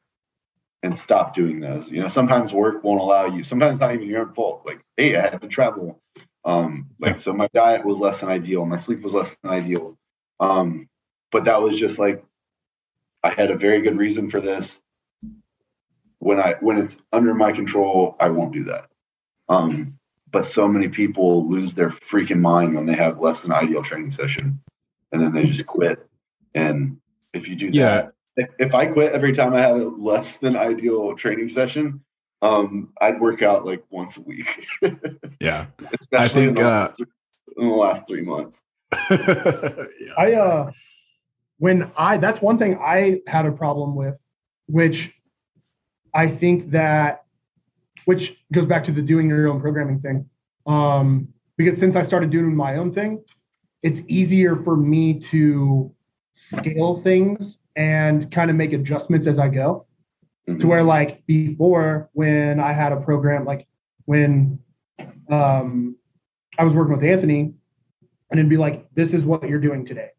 and stop doing those. You know sometimes work won't allow you sometimes not even your own fault. Like hey i had to travel. Um like so my diet was less than ideal my sleep was less than ideal. Um but that was just like i had a very good reason for this. When i when it's under my control i won't do that. Um but so many people lose their freaking mind when they have less than ideal training session and then they just quit. And if you do that Yeah. if, if i quit every time i had a less than ideal training session um i'd work out like once a week. Yeah. Especially think, in, the, uh, in the last three months. Yeah, I that's uh when I that's one thing I had a problem with, which I think that which goes back to the doing your own programming thing. Um, because since I started doing my own thing, it's easier for me to scale things and kind of make adjustments as I go. Mhm. To where like before when I had a program like when um I was working with Anthony and it'd be like, this is what you're doing today.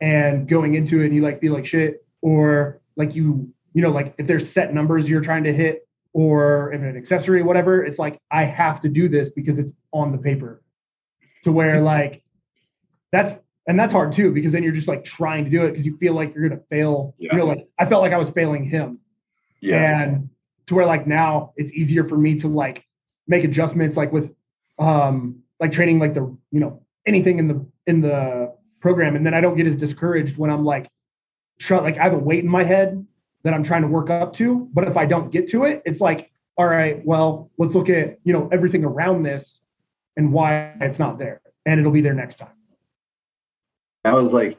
And going into it and you like feel like shit, or like you, you know, like if there's set numbers you're trying to hit, or an accessory, whatever, it's like I have to do this because it's on the paper. To where like that's and that's hard too, because then you're just like trying to do it because you feel like you're gonna fail. Yeah. You know, like I felt like I was failing him. Yeah. And to where like now it's easier for me to like make adjustments like with um like training like the you know anything in the in the program and then I don't get as discouraged when I'm like try like I have a weight in my head that I'm trying to work up to but if I don't get to it it's like all right well let's look at you know everything around this and why it's not there and it'll be there next time I was like,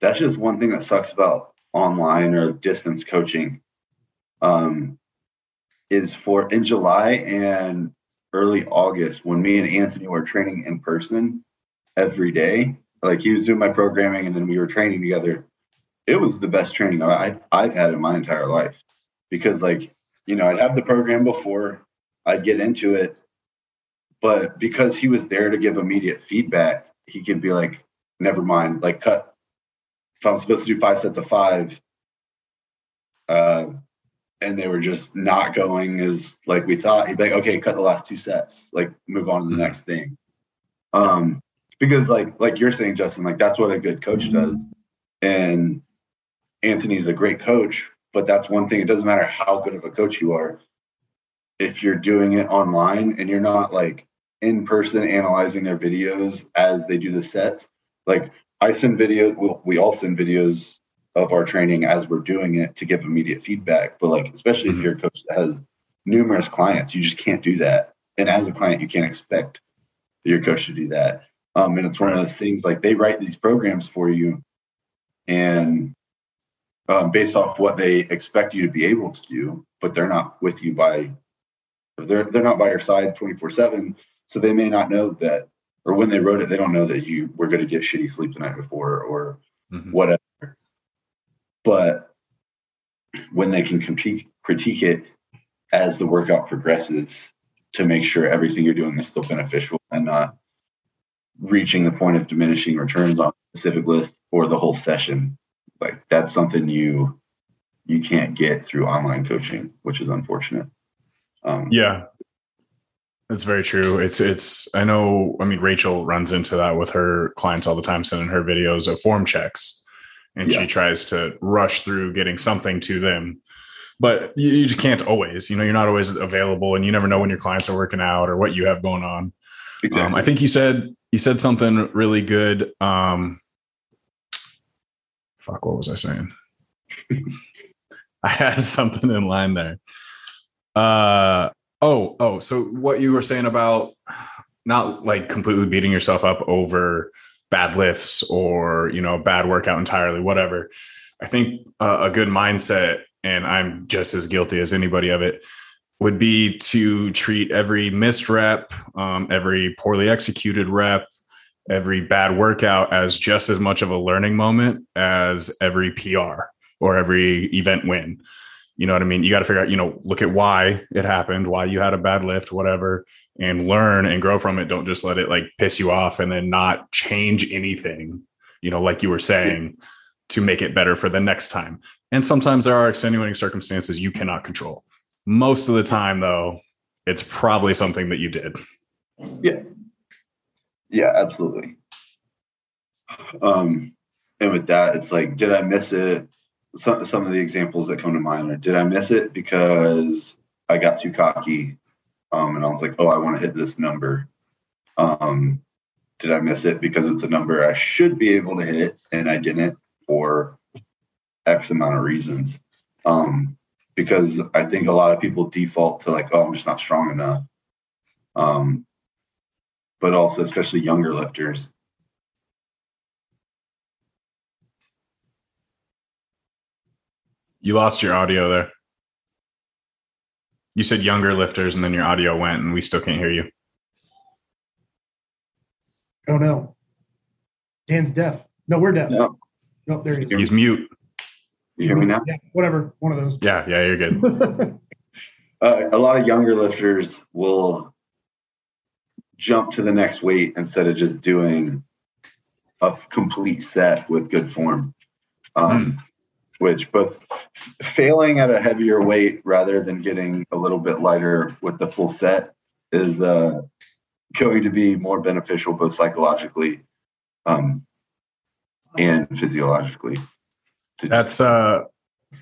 that's just one thing that sucks about online or distance coaching. Um, is for in July and early August when me and Anthony were training in person every day. Like he was doing my programming and then we were training together. It was the best training I, I've had in my entire life because, like, you know, I'd have the program before I'd get into it, but because he was there to give immediate feedback, he could be like, never mind, like cut. If I'm supposed to do five sets of five, uh, and they were just not going as like we thought, he'd be like, okay, cut the last two sets, like move on to the Mhm. next thing. Um, because like like you're saying, Justin, like that's what a good coach does. And Anthony's a great coach, but that's one thing. It doesn't matter how good of a coach you are. If you're doing it online and you're not like in person analyzing their videos as they do the sets, like I send videos, well, we all send videos of our training as we're doing it to give immediate feedback. But like, especially if Mhm. you're a coach that has numerous clients, you just can't do that. And as a client, you can't expect your coach to do that. Um, and it's one of those things like they write these programs for you and um, based off what they expect you to be able to do, but they're not with you by they're they're not by your side 24 7 so they may not know that or when they wrote it they don't know that you were going to get shitty sleep the night before or Mhm. whatever but when they can critique critique it as the workout progresses to make sure everything you're doing is still beneficial and not reaching the point of diminishing returns on a specific list or the whole session like that's something you you can't get through online coaching which is unfortunate um Yeah. That's very true. It's it's I know I mean Rachel runs into that with her clients all the time sending her videos of form checks and Yeah. she tries to rush through getting something to them. But you, you just can't always, you know, you're not always available and you never know when your clients are working out or what you have going on. exactly Um, I think you said you said something really good. Um, fuck, what was I saying? I had something in line there. Uh oh, oh. So what you were saying about not like completely beating yourself up over bad lifts or you know bad workout entirely, whatever. I think uh, a good mindset, and I'm just as guilty as anybody of it, would be to treat every missed rep, um, every poorly executed rep, every bad workout as just as much of a learning moment as every PR or every event win. You know what I mean? You got to figure out, you know, look at why it happened, why you had a bad lift, whatever, and learn and grow from it. Don't just let it like piss you off and then not change anything, you know, like you were saying, to make it better for the next time. And sometimes there are extenuating circumstances you cannot control. Most of the time, though, it's probably something that you did. Yeah. Yeah, absolutely. Um, and with that, it's like, did I miss it? Some some of the examples that come to mind are did I miss it because I got too cocky? Um, and I was like, oh, I want to hit this number. Um, did I miss it because it's a number I should be able to hit and I didn't for X amount of reasons? Um, because I think a lot of people default to like, oh, I'm just not strong enough. Um, but also especially younger lifters. You lost your audio there. You said younger lifters, and then your audio went, and we still can't hear you. oh no dan's deaf no we're deaf No. no there he is He's mute. You hear me now? Yeah, whatever. One of those. Yeah, yeah, you're good. Uh, a lot of younger lifters will jump to the next weight instead of just doing a complete set with good form. Um, Which both failing at a heavier weight rather than getting a little bit lighter with the full set is uh, going to be more beneficial both psychologically um, and physiologically. That's uh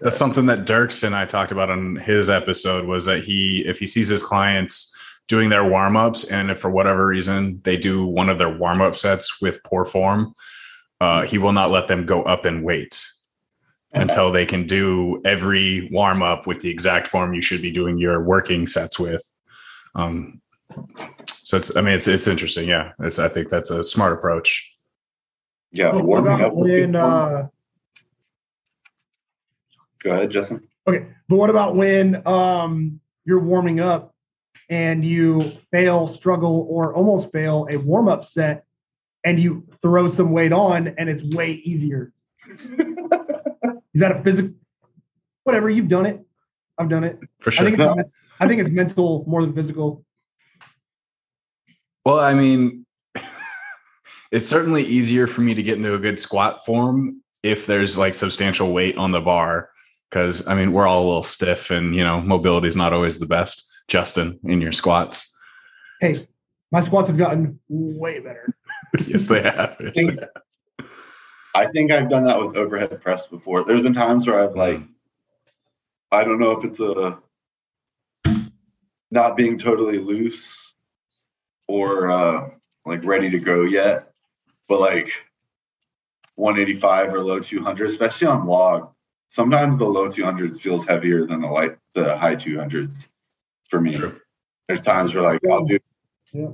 that's something that Dirks and I talked about on his episode was that he if he sees his clients doing their warm-ups and if for whatever reason they do one of their warm-up sets with poor form, uh, he will not let them go up in weight until they can do every warm-up with the exact form you should be doing your working sets with. Um, so it's I mean it's it's interesting. Yeah. It's I think that's a smart approach. yeah, What warming about up. good when, uh, Go ahead, Justin. okay, but what about when um, you're warming up and you fail, struggle, or almost fail a warm up set and you throw some weight on and it's way easier? Is that a physical? Whatever, you've done it. I've done it. For I sure. think it's, I think it's mental more than physical. Well, I mean, it's certainly easier for me to get into a good squat form if there's like substantial weight on the bar. Cause I mean, we're all a little stiff and, you know, mobility is not always the best. Justin, in your squats. Hey, my squats have gotten way better. yes, they have. Yes, they have. I think I've done that with overhead press before. There's been times where I've like, I don't know if it's a not being totally loose or uh, like ready to go yet, but like 185 or low 200, especially on log. Sometimes the low 200s feels heavier than the light, the high 200s for me. There's times where like I'll do, Yeah.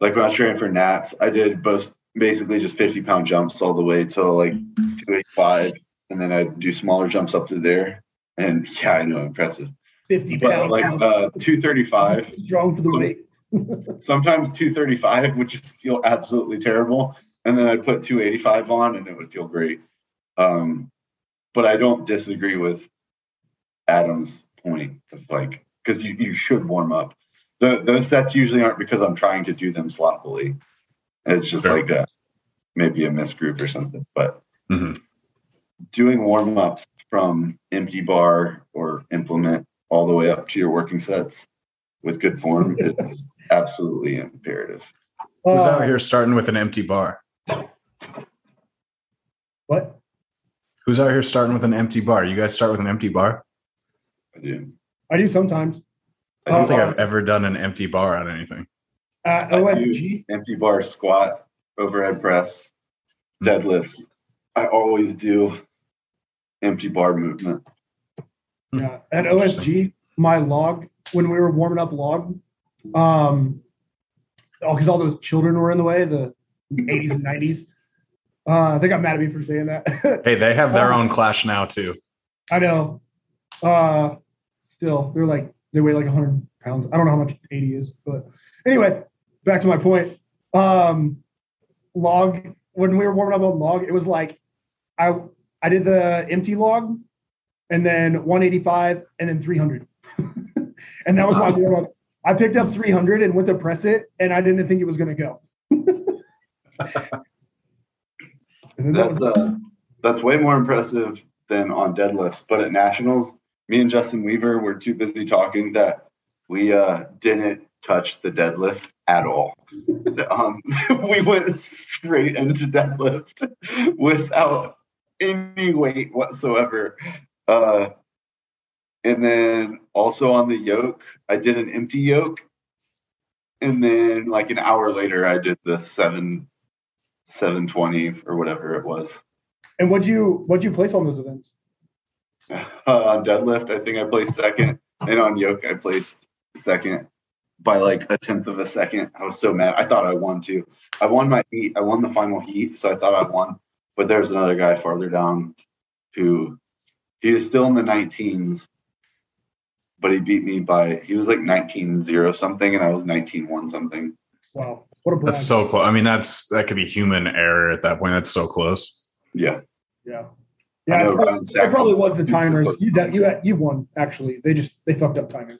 like when I was training for Nats, I did both basically just 50 pound jumps all the way to like 285, and then I'd do smaller jumps up to there. And yeah, I know, impressive. 50 But pounds. like uh, 235, strong for the weight. sometimes 235 would just feel absolutely terrible. And then I'd put 285 on and it would feel great. Um, but I don't disagree with Adam's point of like, because you, you should warm up. The, those sets usually aren't because I'm trying to do them sloppily. It's just Sure. like a, maybe a misgroup or something. But Mhm. doing warm ups from empty bar or implement all the way up to your working sets with good form is absolutely imperative. Who's Uh, out here starting with an empty bar? What? Who's out here starting with an empty bar? You guys start with an empty bar? I do. I do sometimes. I don't think Uh, I've ever done an empty bar on anything. Uh, I OSG. Empty bar squat, overhead press, deadlifts. I always do empty bar movement. Yeah, at OSG, my log when we were warming up log, um, oh, because all those children were in the way, the 80s and 90s. Uh, they got mad at me for saying that. Hey, they have their own clash now too. I know. Uh, still, they're like they weigh like 100 pounds. I don't know how much 80 is, but anyway, back to my point. Um, log when we were warming up on log, it was like I I did the empty log, and then 185, and then 300, and that was my warm up. I picked up 300 and went to press it, and I didn't think it was going to go. and then that That's was, uh, that's way more impressive than on deadlifts. But at nationals, me and Justin Weaver were too busy talking that we uh, didn't touch the deadlift at all. um, we went straight into deadlift without any weight whatsoever. Uh, and then also on the yoke, I did an empty yoke. And then like an hour later, I did the seven, 720 or whatever it was. and what you what you place on those events? Uh, on deadlift, I think I placed second. And on yoke, I placed second by like a tenth of a second. I was so mad. I thought I won too. I won my heat. I won the final heat. So I thought I won. But there's another guy farther down who he was still in the 19s, but he beat me by, he was like 19 0 something, and I was 19 1 something. Wow, what a brag. That's so close. I mean, that's that could be human error at that point. That's so close. Yeah. yeah. Yeah, I know it, Ryan it probably was the timers. You you you won actually. They just they fucked up timing.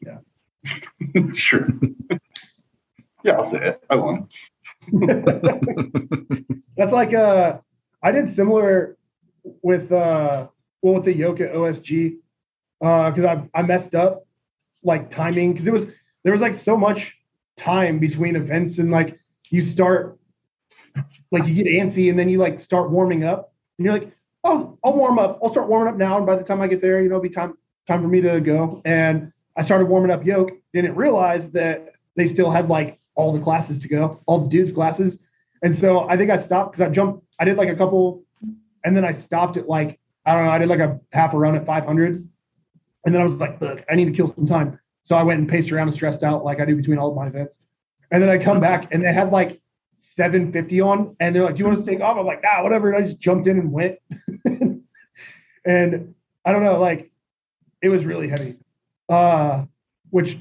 Yeah. sure. yeah, I'll say it. I won. That's like uh I did similar with uh well with the yoke at OSG uh because I I messed up like timing because it was there was like so much time between events and like you start like you get antsy and then you like start warming up and you're like oh I'll warm up I'll start warming up now and by the time I get there you know it'll be time time for me to go and I started warming up yoke didn't realize that they still had like all the classes to go all the dudes classes and so I think I stopped because I jumped, I did like a couple, and then I stopped at like, I don't know, I did like a half a run at 500. And then I was like, look, I need to kill some time. So I went and paced around and stressed out like I do between all of my events. And then I come back and they had like 750 on, and they're like, do you want to take off? I'm like, nah, whatever. And I just jumped in and went. and I don't know, like, it was really heavy. Uh, which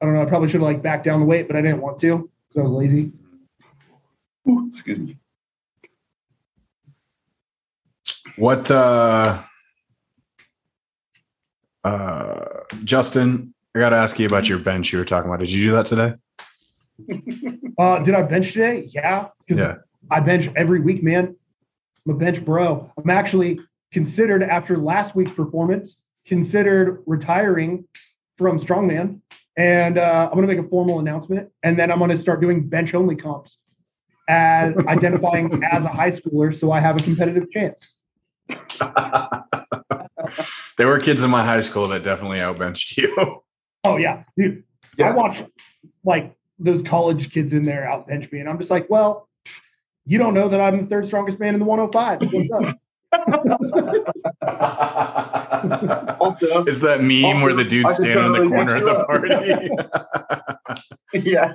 I don't know, I probably should have like backed down the weight, but I didn't want to because I was lazy. Ooh, excuse me. What uh uh Justin, I gotta ask you about your bench you were talking about. Did you do that today? Uh, did I bench today? Yeah. 'Cause Yeah. I bench every week, man. I'm a bench bro. I'm actually considered after last week's performance, considered retiring from strongman. And uh, I'm going to make a formal announcement. And then I'm going to start doing bench only comps as identifying as a high schooler. So I have a competitive chance. there were kids in my high school that definitely outbenched you. Oh, yeah. Dude, I Yeah. watch like those college kids in there out bench me. And I'm just like, well, you don't know that I'm the third strongest man in the 105. What's up? Also, Is that meme Also, where the dude's I could standing in the totally corner hit at the up. party? yeah.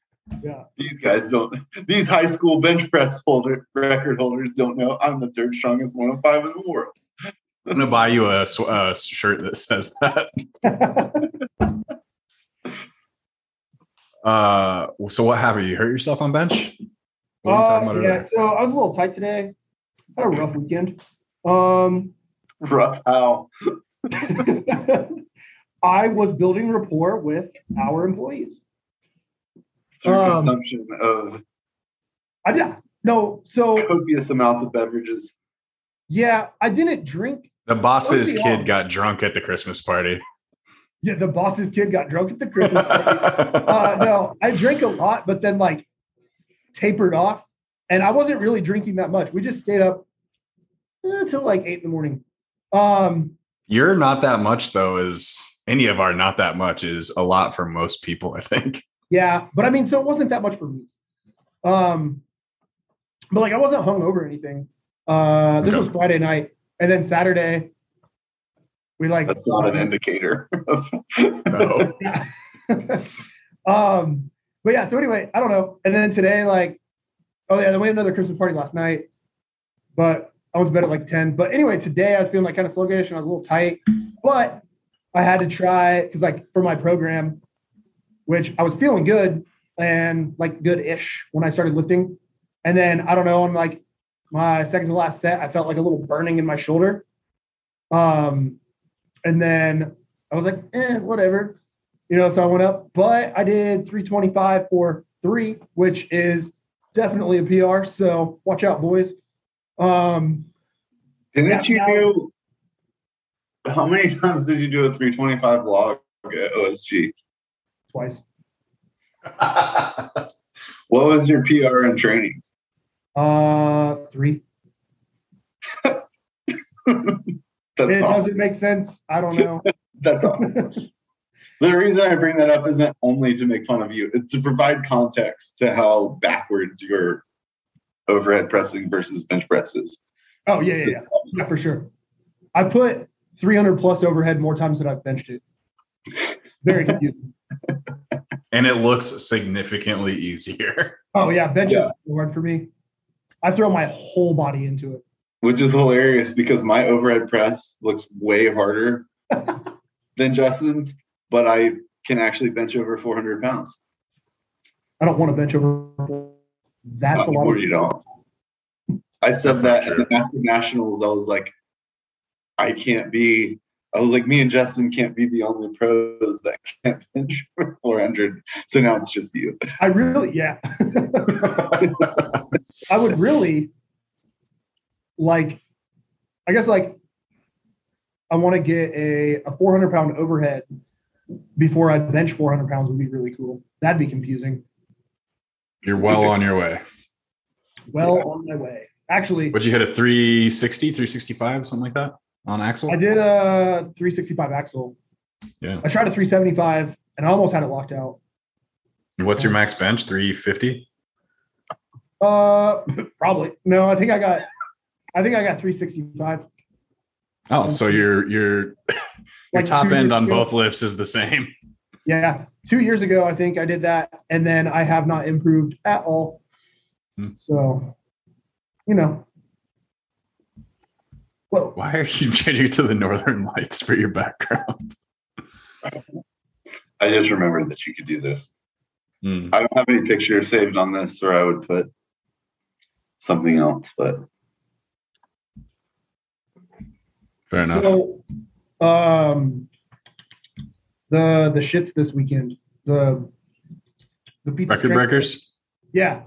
Yeah. These guys don't. These high school bench press holder record holders don't know I'm the third strongest 105 in the world. I'm gonna buy you a, a shirt that says that. Uh, so what happened? You hurt yourself on bench? What were you talking Uh, about yeah, earlier? so I was a little tight today. Had a rough weekend. Um, Rough how. I was building rapport with our employees. Through Um, consumption of I did no, so copious amounts of beverages. yeah, I didn't drink. The boss's kid honest. got drunk at the Christmas party. Yeah, the boss's kid got drunk at the Christmas party. uh, no, I drank a lot, but then like tapered off, and I wasn't really drinking that much. We just stayed up until like eight in the morning. Um, You're not that much though. Is any of our not that much is a lot for most people. I think. Yeah, but I mean, so it wasn't that much for me. Um, but like I wasn't hung over anything. Uh, this Okay. was Friday night, and then Saturday, we like. That's not an indicator. No. um, but yeah. So anyway, I don't know. And then today, like, oh yeah, then we had another Christmas party last night, but I went to bed at like ten. But anyway, today I was feeling like kind of sluggish and I was a little tight, but I had to try because like for my program, which I was feeling good and like good-ish when I started lifting, and then I don't know on like my second to last set, I felt like a little burning in my shoulder. Um, and then I was like, eh, whatever, you know. So I went up, but I did 325 for three, which is definitely a PR. So watch out, boys. Um, Didn't you now- do? How many times did you do a 325 log at OSG? twice. What was your PR in training? Uh, three. That's it awesome. doesn't make sense. I don't know. That's awesome. the reason I bring that up isn't only to make fun of you; it's to provide context to how backwards your overhead pressing versus bench press is. oh yeah, yeah, yeah, yeah, for sure. I put 300 plus overhead more times than I've benched it. Very confusing. and it looks significantly easier. Oh yeah, bench Yeah. is hard for me. I throw my whole body into it. Which is hilarious because my overhead press looks way harder than Justin's, but I can actually bench over 400 pounds. I don't want to bench over. That's Not a lot. Of, you don't. I said That's that at the nationals. I was like, I can't be. I was like, me and Justin can't be the only pros that can't bench 400. So now it's just you. I really, yeah. I would really like, I guess, like, I want to get a, a 400 pound overhead before I bench 400 pounds would be really cool. That'd be confusing. You're well on your way. Well, Yeah. on my way. Actually, Would you hit a 360, 365, something like that on axle? I did a 365 axle. Yeah. I tried a 375 and I almost had it locked out. What's your max bench? 350? Uh, probably no. I think I got, I think I got 365. Oh, so your your your Like top end on ago. both lifts is the same. Yeah, two years ago I think I did that, and then I have not improved at all. Hmm. So, you know, well, Why are you changing to the Northern Lights for your background? I just remembered that you could do this. Hmm. I don't have any pictures saved on this, or I would put something else. But Fair enough. so, um, the the shits this weekend, the the pizza Record strength- breakers. Yeah,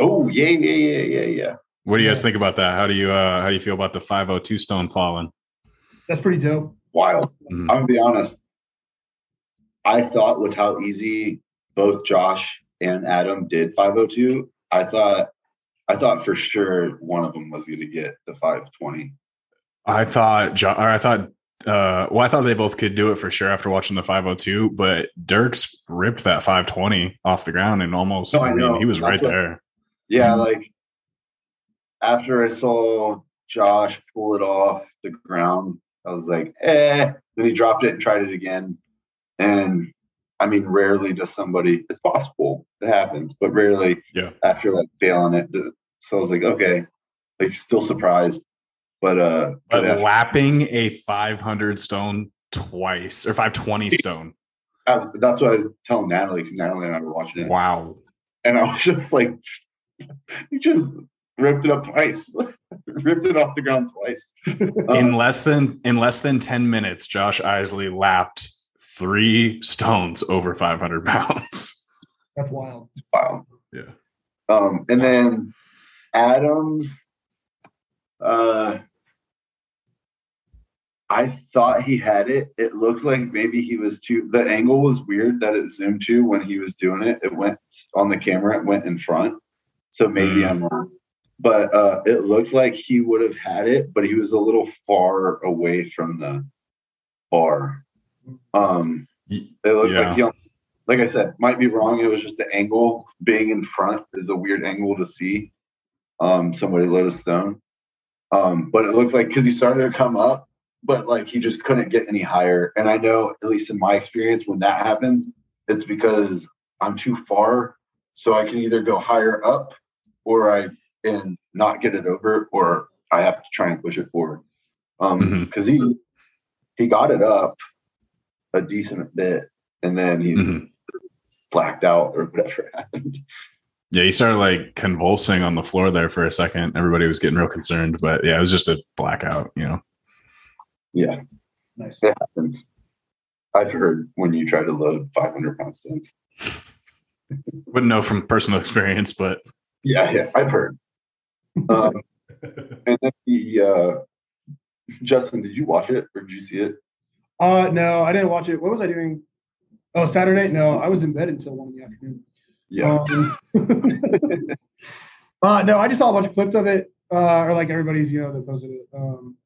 oh yeah, yeah, yeah, yeah, yeah. What do you guys Yeah. think about that? How do you uh how do you feel about the 502 stone falling? that's pretty dope. Wild. Mhm. I'm gonna be honest. I thought with how easy both Josh and Adam did 502, I thought I thought for sure one of them was gonna get the 520. I thought Jo- or I thought uh well I thought they both could do it for sure after watching the 502, but Dirks ripped that 520 off the ground and almost No, I I mean know. he was That's right what- there. Yeah, like after I saw Josh pull it off the ground, I was like, eh. Then he dropped it and tried it again. And I mean, rarely does somebody, it's possible, it happens, but rarely Yeah. after like failing it. So I was like, okay, like still surprised. But uh But but lapping a 500 stone twice or 520 stone. I- that's what I was telling Natalie because Natalie and I were watching it. Wow. And I was just like, he just ripped it up twice, ripped it off the ground twice. Um, in less than in less than 10 minutes josh isley lapped three stones over 500 pounds That's wild. wow. yeah Um, and then Adams, uh, I thought he had it. It looked like maybe he was too. The angle was weird that it zoomed to when he was doing it. It went on the camera. It went in front. So maybe Mm. I'm wrong. But uh, it looked like he would have had it, but he was a little far away from the bar. Um, it looked Yeah. like he, almost- like I said, might be wrong. It was just the angle being in front is a weird angle to see. Um, somebody let us down. Um, but it looked like because he started to come up, but like he just couldn't get any higher. And I know, at least in my experience, when that happens, it's because I'm too far. So I can either go higher up or I and not get it over, or I have to try and push it forward. Um, because he he got it up a decent bit and then he Mhm. blacked out or whatever happened. yeah he started like convulsing on the floor there for a second everybody was getting real concerned but yeah it was just a blackout you know Yeah, Nice. it happens. I've heard when you try to load 500 pound stands. wouldn't know from personal experience but Yeah, yeah, I've heard. Um, and then the uh, Justin, did you watch it or did you see it? Uh, no, I didn't watch it. What was I doing? Oh, Saturday? No, I was in bed until one in the afternoon. Yeah, Um, uh, no, I just saw a bunch of clips of it, uh, or like everybody's, you know, that posted it. Um,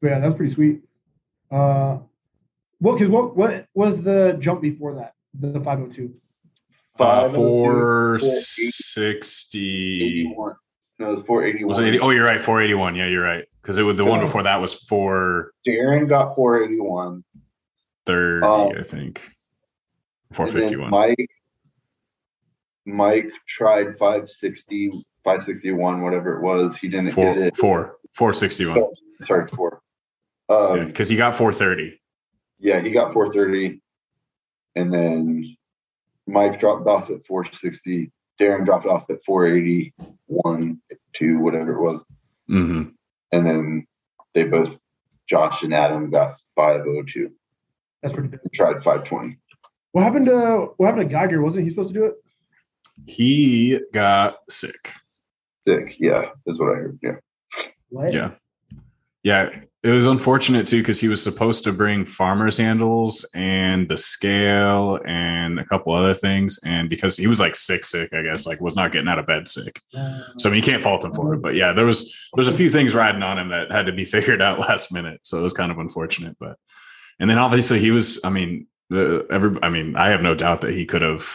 but yeah, that was pretty sweet. Uh, what? Because what? What was the jump before that? The 502. uh, 460 No, it was 481. was it 80? oh you're right 481 yeah you're right because it was the one before that was four. Darren got 481. Um, i think 451 Mike, Mike tried 560, 561, whatever it was. He didn't four, get it. four, 461 So- sorry, four. Um, because he got 430 yeah, he got 430. And then Mike dropped off at 460. Darren dropped off at 481, two, whatever it was. hmm and then they both, Josh and Adam, got 502. That's pretty big. They tried 520. What happened to what happened to Geiger? Wasn't he supposed to do it? He got sick. Sick, yeah, is what I heard. Yeah, What? Yeah. Yeah. It was unfortunate too because he was supposed to bring farmer's handles and the scale and a couple other things. And because he was like sick, sick, I guess, like was not getting out of bed sick. So I mean, you can't fault him for it. But yeah, there was there's a few things riding on him that had to be figured out last minute. So it was kind of unfortunate. But and then obviously he was. I mean, every. I mean, I have no doubt that he could have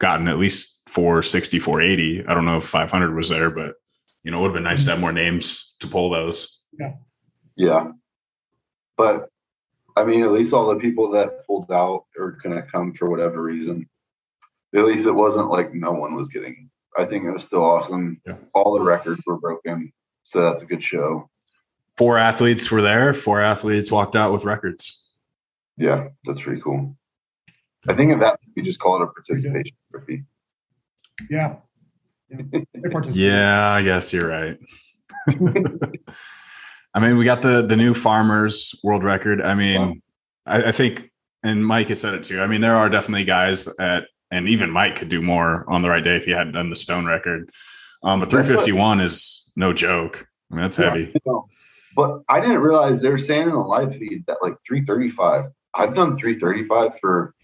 gotten at least 460, 480. I don't know if 500 was there, but you know, it would have been nice to have more names to pull those. yeah. But I mean, at least all the people that pulled out are gonna come for whatever reason. At least it wasn't like no one was getting. I think it was still awesome. Yeah. All the records were broken, so that's a good show. Four athletes were there. Four athletes walked out with records. Yeah, that's pretty cool. I think if that we just call it a participation trophy. Yeah. Yeah. They participated. Yeah, I guess you're right. I mean, we got the the new farmers world record. I mean, Wow. I, I think, and Mike has said it too. I mean, there are definitely guys at, and even Mike could do more on the right day if he hadn't done the stone record. Um, but 351 is no joke. I mean, that's Yeah. heavy. You know, but I didn't realize they were saying in the live feed that like 335. I've done 335 for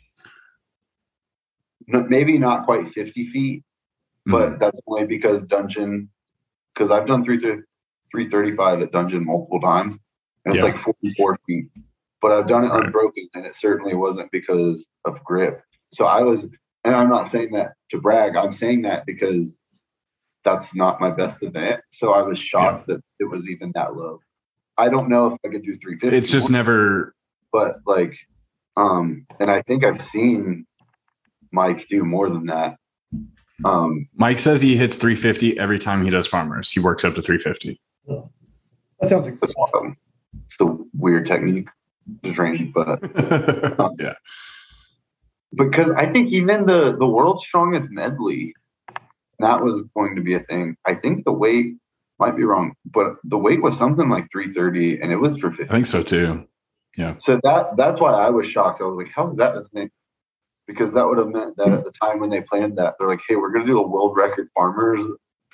maybe not quite 50 feet, but Mhm. that's only because dungeon, because I've done 3 to 335 at dungeon multiple times, and it's Yeah. like 44 feet. But I've done it Right. unbroken, and it certainly wasn't because of grip. So I was, and I'm not saying that to brag. I'm saying that because that's not my best event. So I was shocked that it was even that low. I don't know if I could do 350. it's just never. but like, um, and I think I've seen Mike do more than that. Um, Mike says he hits 350 every time he does farmers. He works up to 350. That sounds like that's um, it's a weird technique to train, but yeah. because I think even the the world's strongest medley, that was going to be a thing. I think the weight might be wrong, but the weight was something like 330, and it was for 50. I think so too. Yeah. So that that's why I was shocked. I was like, how is that a thing? Because that would have meant that at the time when they planned that, they're like, hey, we're gonna do a world record farmers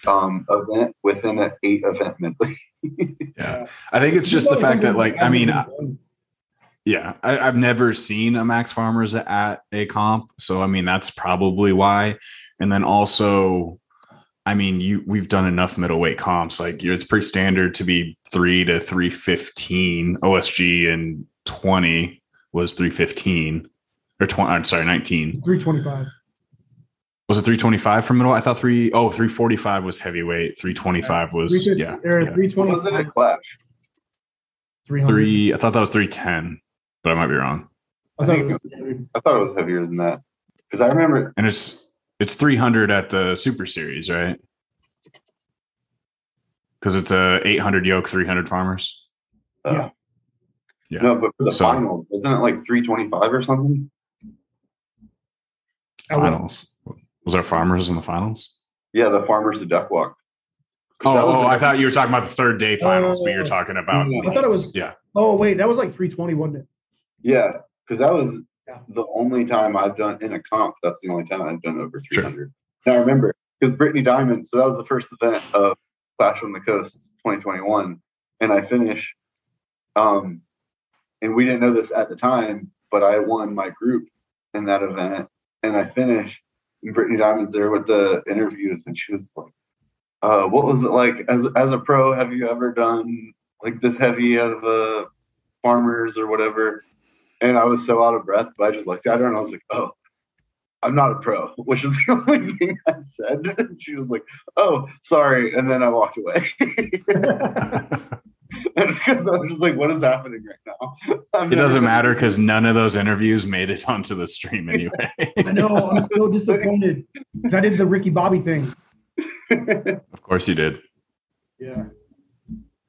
um event within an eight event medley. Yeah. I think it's just the fact that, like, I mean, I- Yeah, I, I've never seen a Max Farmers at a comp, so I mean that's probably why. And then also, I mean, you we've done enough middleweight comps. Like you're, it's pretty standard to be three to three fifteen. OSG and twenty was three fifteen or twenty. I'm sorry, nineteen. 325. Was it three twenty five for middle? I thought three oh three forty five was heavyweight. Three twenty five was 350 yeah, Or yeah. What was it 325. Clash? 300. three. I thought that was three ten, but I might be wrong. I I thought think it it was was, I thought it was heavier than that. Because I remember And it's it's 300 at the Super Series, right? Because it's a 800 yoke, 300 farmers. uh, Yeah. Yeah. no, but for the So- finals, wasn't it like 325 or something? I was- Finals. Was there farmers in the finals? Yeah, the farmers the duck walk. Oh, oh, I thought you were talking about the third day finals, but Oh. you're talking about. I thought it was- yeah. Oh wait, that was like 320, wasn't it? Yeah, because that was Yeah. the only time I've done in a comp. That's the only time I've done over 300. Now I remember because Brittany Diamond. So that was the first event of Clash on the Coast 2021, and I finished. Um, and we didn't know this at the time, but I won my group in that event, and I finished. Brittany Diamond's there with the interviews, and she was like, uh, "What was it like as as a pro? Have you ever done like this heavy of a farmers or whatever?" And I was so out of breath, but I just looked at her and I was like, "Oh, I'm not a pro," which is the only thing I said. And she was like, "Oh, sorry," and then I walked away because I was just like, "What is happening right now?" I've it doesn't matter because none of those interviews made it onto the stream anyway. I know. I'm so disappointed because I did the Ricky Bobby thing. of course you did. Yeah.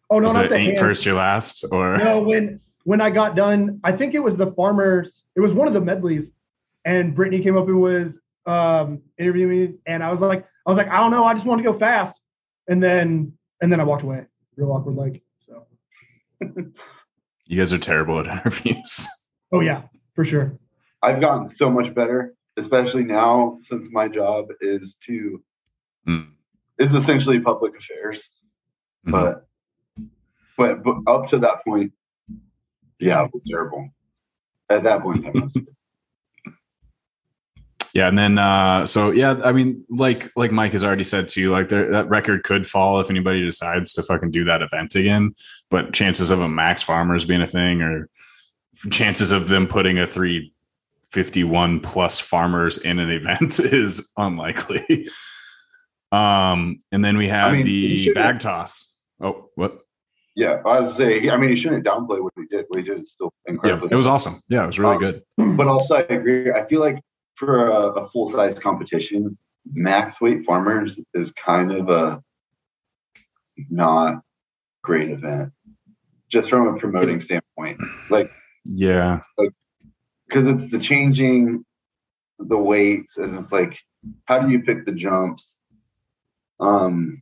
Oh no, Was not it the ain't hand. first your last or No, when when I got done, I think it was the farmers. It was one of the medleys, and Brittany came up and was um, interviewing me, and I was like, I was like, I don't know, I just want to go fast, and then and then I walked away. real awkward like. So, You guys are terrible at interviews. oh yeah, for sure. I've gotten so much better, especially now since my job is to Mm. is essentially public affairs. Mhm. But, but but up to that point, yeah, it was terrible. At that point, I was Yeah, and then uh so yeah, I mean, like like Mike has already said too, like there, that record could fall if anybody decides to fucking do that event again. But chances of a Max Farmers being a thing, or chances of them putting a three fifty one plus farmers in an event is unlikely. Um, and then we have I mean, the bag toss. Oh, what? yeah. I was say, I mean, he shouldn't downplay what he did. What he did is still Yeah, it was awesome. Yeah, it was really Um, good. But also, I agree. I feel like for a, a full size competition, max weight farmers is kind of a not great event, just from a promoting standpoint. Like, Yeah. because it's the changing the weights, and it's like, how do you pick the jumps? Um,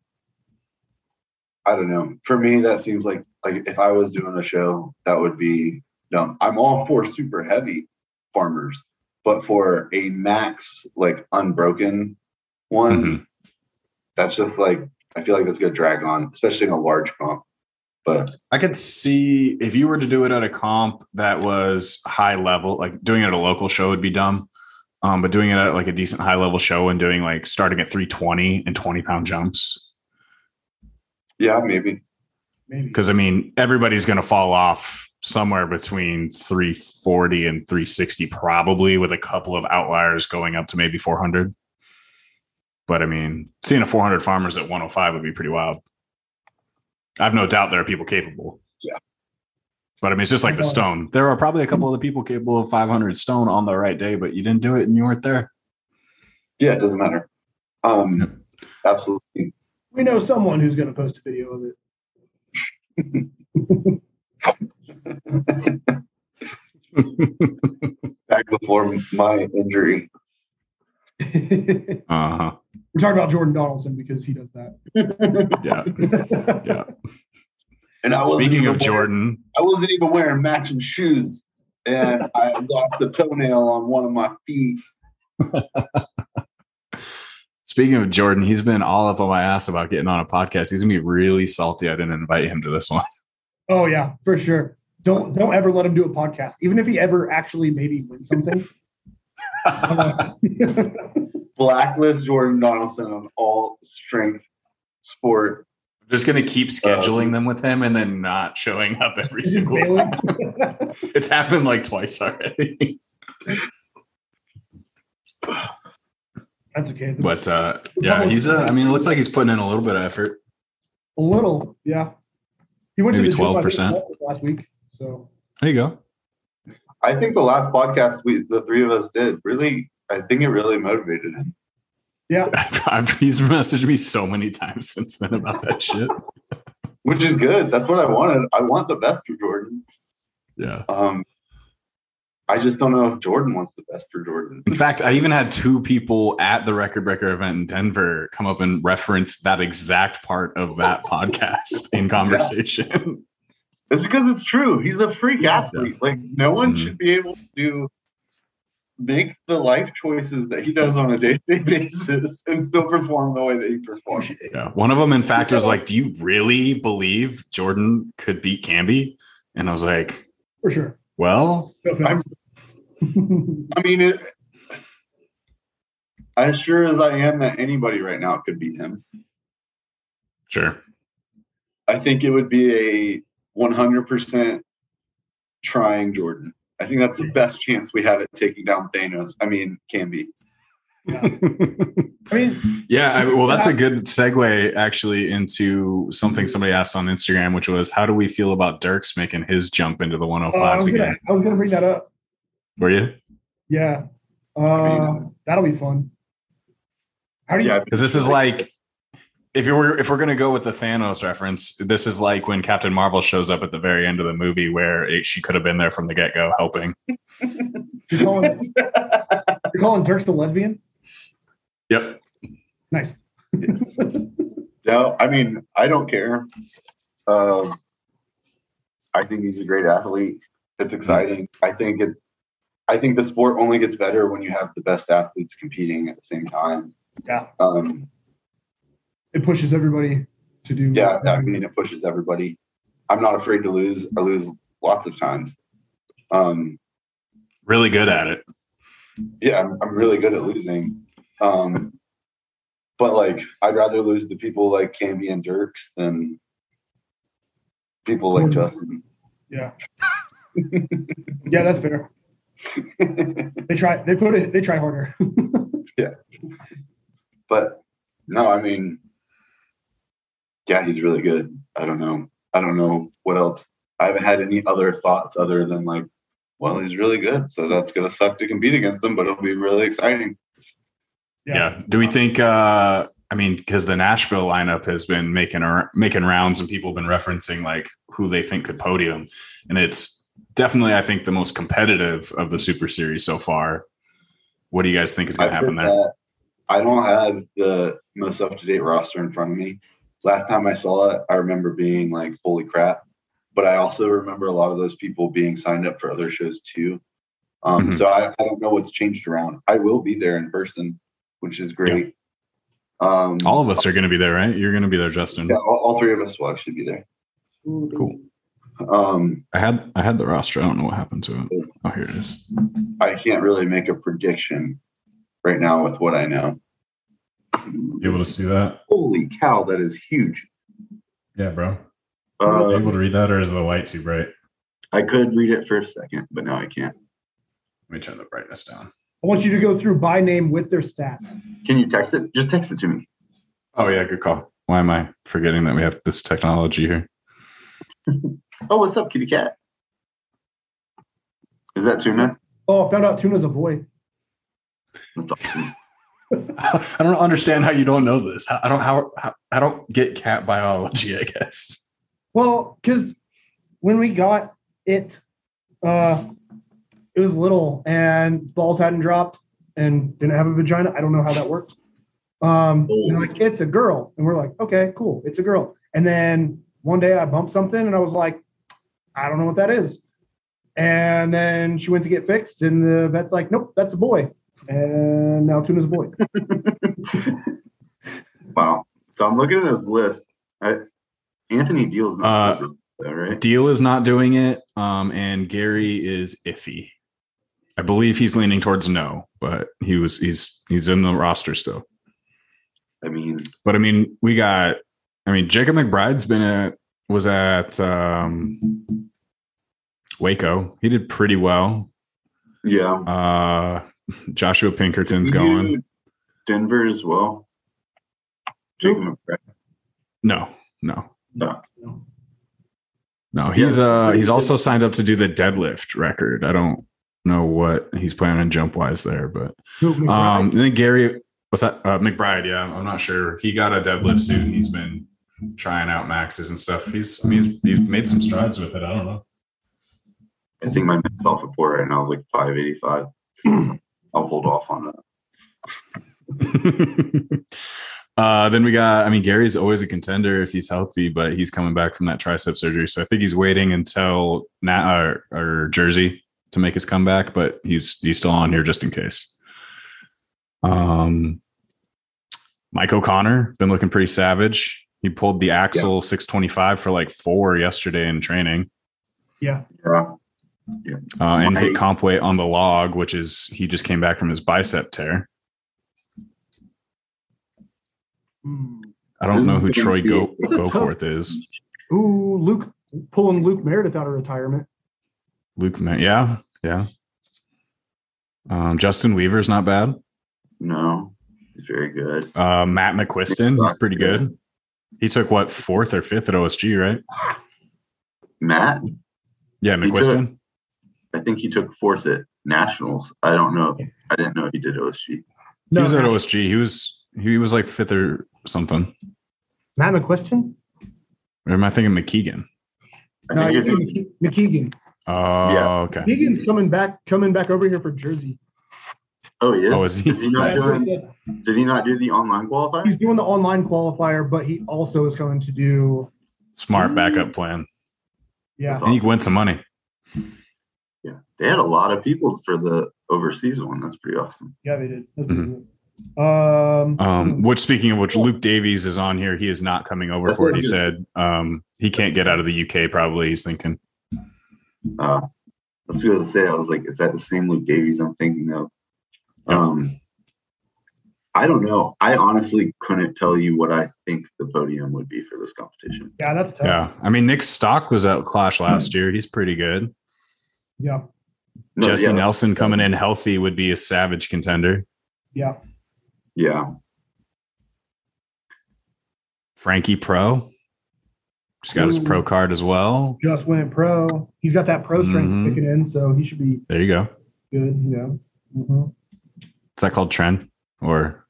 I don't know. For me, that seems like like if I was doing a show, that would be dumb. I'm all for super heavy farmers, but for a max like unbroken one, Mhm. that's just like I feel like that's gonna drag on, especially in a large comp. But I could see if you were to do it at a comp that was high level, like doing it at a local show would be dumb. Um, but doing it at like a decent high level show and doing like starting at 320 and 20 pound jumps. yeah, maybe. Maybe. Because I mean, everybody's going to fall off somewhere between 340 and 360, probably with a couple of outliers going up to maybe 400. But I mean, seeing a 400 farmers at 105 would be pretty wild. I have no doubt there are people capable. Yeah. But I mean, it's just like the stone. There are probably a couple of the people capable of 500 stone on the right day, but you didn't do it and you weren't there. Yeah, it doesn't matter. Um, Yep. absolutely. We know someone who's going to post a video of Back before my injury. it. uh-huh. We're talking about Jordan Donaldson because he does that. Yeah. Yeah. And I Speaking even of wearing- Jordan, I wasn't even wearing matching shoes, and I lost a toenail on one of my feet. Speaking of Jordan, he's been all up on my ass about getting on a podcast. He's gonna be really salty. I didn't invite him to this one. Oh yeah, for sure. Don't don't ever let him do a podcast, even if he ever actually maybe wins something. Uh, Blacklist Jordan Donaldson on all strength sport. I'm just gonna keep scheduling them with him and then not showing up every single failing. time. It's happened like twice already. That's okay. But uh yeah, he's uh, I mean, it looks like he's putting in a little bit of effort. a little, yeah. He went Maybe to the gym, I think, 12%. last week. So There you go. I think the last podcast we the three of us did really. I think it really motivated him. yeah, I've, he's messaged me so many times since then about that shit. which is good. That's what I wanted. I want the best for Jordan. Yeah. Um, I just don't know if Jordan wants the best for Jordan. In fact, I even had two people at the Record Breaker event in Denver come up and reference that exact part of that podcast in conversation. It's because it's true. He's a freak athlete. Like no one Mhm. should be able to make the life choices that he does on a day-to-day basis and still perform the way that he performs. Yeah. One of them, in fact, was like, Do you really believe Jordan could beat Camby? And I was like, for sure. Well, No I'm- I mean, it, as sure as I am that anybody right now could beat him, sure. I think it would be a 100% trying Jordan. I think that's the best chance we have at taking down Thanos. I mean, can be. I mean, yeah. I, well, that's a good segue actually into something somebody asked on Instagram, which was, How do we feel about Dirks making his jump into the uh, I, 105s was again? gonna, I was gonna bring that up. Were you? Yeah, uh, mean- that'll be fun. How do you? Yeah, Because this is like if you're if we're gonna go with the Thanos reference, this is like when Captain Marvel shows up at the very end of the movie where it, she could have been there from the get go helping. You're calling, you're calling Dirks the lesbian? Yep. Nice. no, I mean, I don't care. Uh, I think he's a great athlete. It's exciting. I think it's. I think the sport only gets better when you have the best athletes competing at the same time. Yeah. Um, It pushes everybody to do. yeah, I mean, it pushes everybody. I'm not afraid to lose. I lose lots of times. Um, Really good at it. yeah, I'm, I'm really good at losing. Um, but like, I'd rather lose to people like Camby and Dirks than people like Justin. Yeah. yeah, that's fair. They try. They put it. They try harder. Yeah. But no, I mean, yeah, he's really good. I don't know. I don't know what else. I haven't had any other thoughts other than like, well, he's really good, so that's gonna suck to compete against him, but it'll be really exciting. Yeah. Do we think? uh I mean, because the Nashville lineup has been making ar- making rounds, and people have been referencing like who they think could podium, and it's definitely, I think, the most competitive of the Super Series so far. What do you guys think is going to happen there? I don't have the most up to date roster in front of me. Last time I saw it, I remember being like, "Holy crap!" But I also remember a lot of those people being signed up for other shows too. Um, Mhm. So I, I don't know what's changed around. I will be there in person, which is great. Um, All of us are going to be there, right? You're going to be there, Justin. yeah, all, all three of us will actually be there. Cool. Um, I had I had the roster. I don't know what happened to it. Oh, here it is. I can't really make a prediction right now with what I know. You able to see that? Holy cow, that is huge. Yeah, bro. Uh, you able to read that, or is the light too bright? I could read it for a second, but now I can't. Let me turn the brightness down. I want you to go through by name with their stats. Can you text it? Just text it to me. Oh yeah, good call. Why am I forgetting that we have this technology here? Oh, what's up, kitty cat? Is that tuna? Oh, I found out Tuna's a boy. That's awesome. I don't understand how you don't know this. I don't how, how I don't get cat biology. I guess. Well, because when we got it, uh, it was little and balls hadn't dropped and didn't have a vagina. I don't know how that works. Um, like, it's a girl. And we're like, okay, cool. It's a girl. And then one day I bumped something and I was like, I don't know what that is. And then she went to get fixed and the vet's like, nope, that's a boy. And now Tuna's a boy. Wow. So I'm looking at this list. I, Anthony Deal's not Uh, though, right? Deal is not doing it, um, and Gary is iffy. I believe he's leaning towards no, but he was he's he's in the roster still. I mean, But I mean, we got. I mean, Jacob McBride's been at was at um, Waco. He did pretty well. yeah. Uh, Joshua Pinkerton's Did you going. Denver as well. Jacob McBride. No, no, No. no. He's Yeah. uh he's also signed up to do the deadlift record. I don't know what he's planning on jump wise there, but um, and then Gary, what's that? Uh, McBride. Yeah, I'm not sure. He got a deadlift suit. and He's been trying out maxes and stuff. He's I mean he's, he's made some strides with it. I don't know. I think my max off at four right now is like 585. I'll hold off on that. uh, then we got, I mean, Gary's always a contender if he's healthy, but he's coming back from that tricep surgery. So I think he's waiting until now or, or Jersey to make his comeback, but he's he's still on here just in case. Um, Mike O'Connor been looking pretty savage. He pulled the axle 625 for like four yesterday in training. yeah. Yeah. Uh, and hit Mike- comp weight on the log, which is he just came back from his bicep tear. I don't know who Troy gonna Go be- Goforth is. Ooh, Luke pulling Luke Meredith out of retirement. Luke, Ma- yeah, yeah. Um, Justin Weaver's not bad. No, he's very good. Uh, Matt McQuiston, he's pretty good. He took what fourth or fifth at OSG, right? Matt, Yeah, He McQuiston. I think he took fourth at nationals. I don't know. If, I didn't know he did OSG. He No, was at OSG. He was he was like fifth or something. Matt McQuiston? Or am I thinking McKeegan? I No, think you're it's McKeegan. Oh, Yeah. okay. McKeegan's coming back, coming back over here for Jersey. oh, he is. Oh, is he? Is he not Yeah, doing? Did he not do the online qualifier? He's doing the online qualifier, but he also is going to do Smart backup mm. plan. Yeah. That's And you can win some money. Yeah, they had a lot of people for the overseas one. That's pretty awesome. Yeah, they did. That's Mhm. Um, Um, which speaking of which, Luke Davies is on here. He is not coming over for it. what He I said um, he can't get out of the UK. Probably he's thinking. Uh, that's what I was gonna say. I was like, is that the same Luke Davies I'm thinking of? Um, I don't know. I honestly couldn't tell you what I think the podium would be for this competition. yeah, that's tough. Yeah, I mean Nick Stock was at Clash last year. He's pretty good. Yeah. No, Jesse yeah, Nelson coming in healthy would be a savage contender. Yeah. Yeah, Frankie Pro just got his pro card as well. Just went pro. He's got that pro strength Mhm. kicking in, so he should be There you go. good. Yeah. hmm Is that called trend or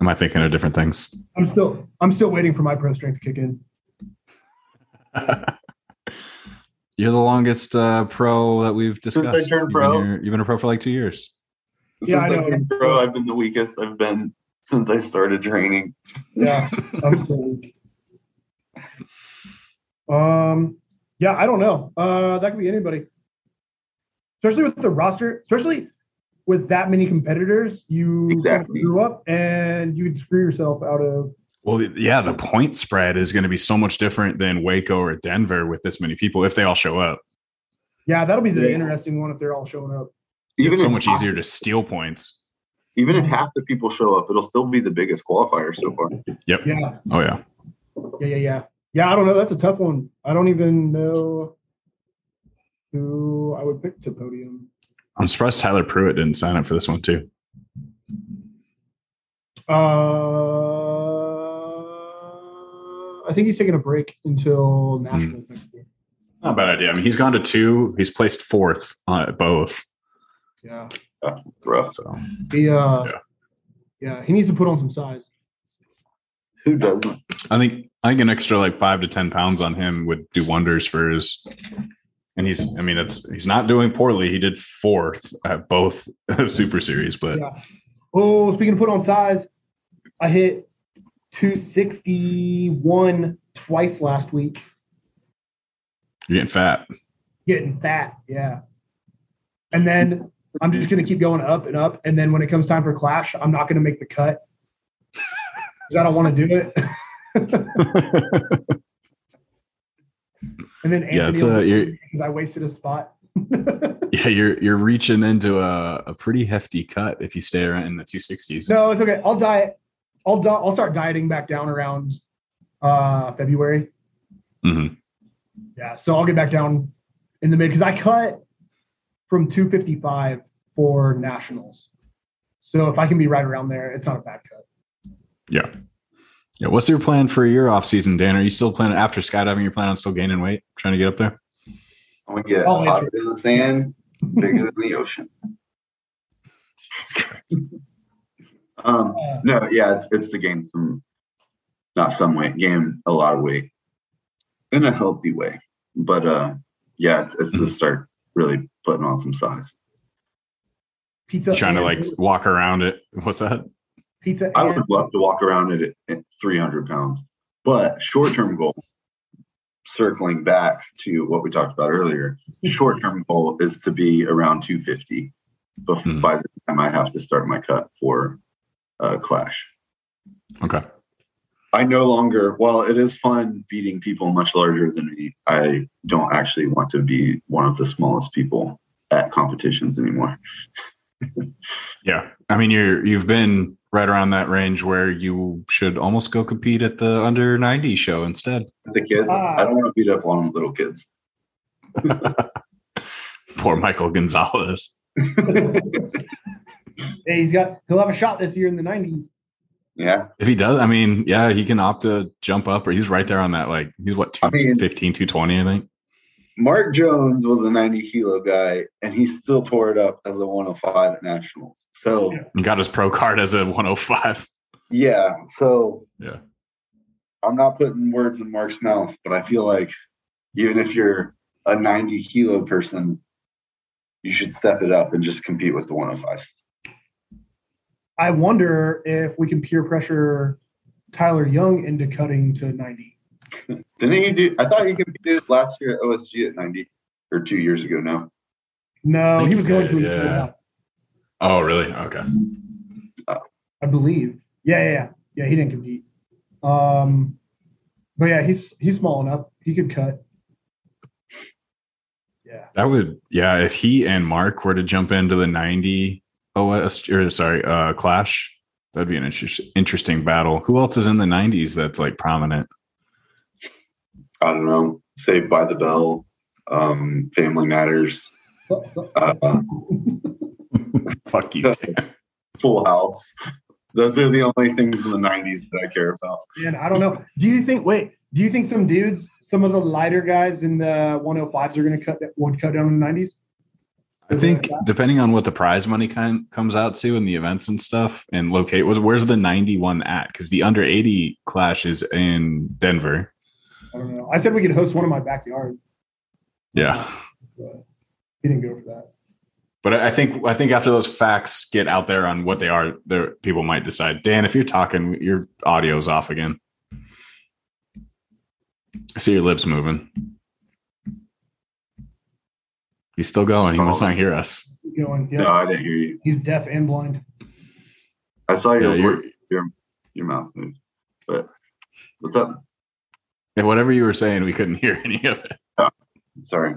am I thinking of different things? I'm still I'm still waiting for my pro strength to kick in. You're the longest uh, pro that we've discussed. Since I discussed. turned You've been pro. here- you've been a pro for like two years. Yeah, I Since know. turned pro, I've been the weakest I've been since I started training. Yeah. I'm still. Um. Yeah, I don't know. Uh, that could be anybody. Especially with the roster, especially with that many competitors, you Exactly. grew up and you could screw yourself out of. Well, yeah, the point spread is going to be so much different than Waco or Denver with this many people if they all show up. Yeah, that'll be the Yeah. interesting one if they're all showing up. It's so much half- easier to steal points. Even if half the people show up, it'll still be the biggest qualifier so far. Yep. Yeah, Oh yeah. yeah, yeah, yeah. Yeah, I don't know. That's a tough one. I don't even know who I would pick to podium. I'm surprised Tyler Pruitt didn't sign up for this one too. Uh, I think he's taking a break until nationals next year. Not a bad idea. I mean, he's gone to two. He's placed fourth uh, at both. Yeah, Rough. So he uh, Yeah. yeah. he needs to put on some size. Who doesn't? I think I think an extra like five to ten pounds on him would do wonders for his. And he's, I mean, it's he's not doing poorly. He did fourth at both Super Series, but Yeah. Oh, speaking of put on size, I hit 261 twice last week. you're getting fat. Getting fat, yeah. And then I'm just gonna keep going up and up. And then when it comes time for clash, I'm not gonna make the cut because I don't want to do it. And then Yeah, it's, Anthony will uh, because I wasted a spot. yeah, you're you're reaching into a, a pretty hefty cut if you stay around in the 260s. no, it's okay. I'll diet. I'll di- I'll start dieting back down around uh February. Mhm. Yeah, so I'll get back down in the mid because I cut from 255 for nationals. So if I can be right around there, it's not a bad cut. Yeah. Yeah. What's your plan for your off season, Dan? Are you still planning after skydiving? You're planning on still gaining weight, trying to get up there? I'm gonna get Oh, yeah. hotter than the sand, bigger than the ocean. Um, no, yeah, it's it's to gain some, not some weight, gain a lot of weight in a healthy way. But uh, yeah, it's, it's to start really putting on some size. pizza. You trying to and- like walk around it. What's that? pizza. I and- would love to walk around at, at 300 pounds, but short term goal, circling back to what we talked about earlier, short term goal is to be around 250 before, Mhm. by the time I have to start my cut for uh, Clash. Okay. I no longer, while it is fun beating people much larger than me, I don't actually want to be one of the smallest people at competitions anymore. Yeah. I mean, you're you've been right around that range where you should almost go compete at the under 90 show instead. The kids, Ah. I don't want to beat up on little kids. Poor Michael Gonzalez. Hey, he's got. He'll have a shot this year in the 90s. yeah. If he does, I mean, yeah, he can opt to jump up or he's right there on that. Like he's what, I mean- 215, 220, I think. Mark Jones was a 90 kilo guy, and he still tore it up as a 105 at nationals. So Yeah. He got his pro card as a 105. yeah, so Yeah. I'm not putting words in Mark's mouth, but I feel like even if you're a 90 kilo person, you should step it up and just compete with the 105s. I wonder if we can peer pressure Tyler Young into cutting to 90. Didn't he do? I thought he competed last year at OSG at 90 or two years ago now. No, he was going to. yeah. Oh, really? Okay. I believe. Yeah, yeah, yeah. Yeah, he didn't compete. Um, but yeah, he's he's small enough. He could cut. Yeah. That would, yeah. If he and Mark were to jump into the 90 OS, or sorry, uh, Clash, that'd be an inter- interesting battle. Who else is in the 90s that's like prominent? I don't know. Saved by the Bell, um, Family Matters, uh, Fuck you. Dan. Full House. Those are the only things in the 90s that I care about. And I don't know. Do you think? Wait. Do you think some dudes, some of the lighter guys in the 105s, are going to cut that would cut down in the 90s? I think depending on what the prize money kind comes out to and the events and stuff and locate was where's the 91 at? Because the under 80 clash is in Denver. I don't know. I said we could host one in my backyard. Yeah. But he didn't go for that. But I think I think after those facts get out there on what they are, there people might decide. Dan, if you're talking, your audio's off again. I see your lips moving. He's still going. He must not hear us. Going. Yeah. No, I didn't hear you. He's deaf and blind. I saw Yeah, your your, your mouth move. But what's up? yeah, whatever you were saying, we couldn't hear any of it. Sorry.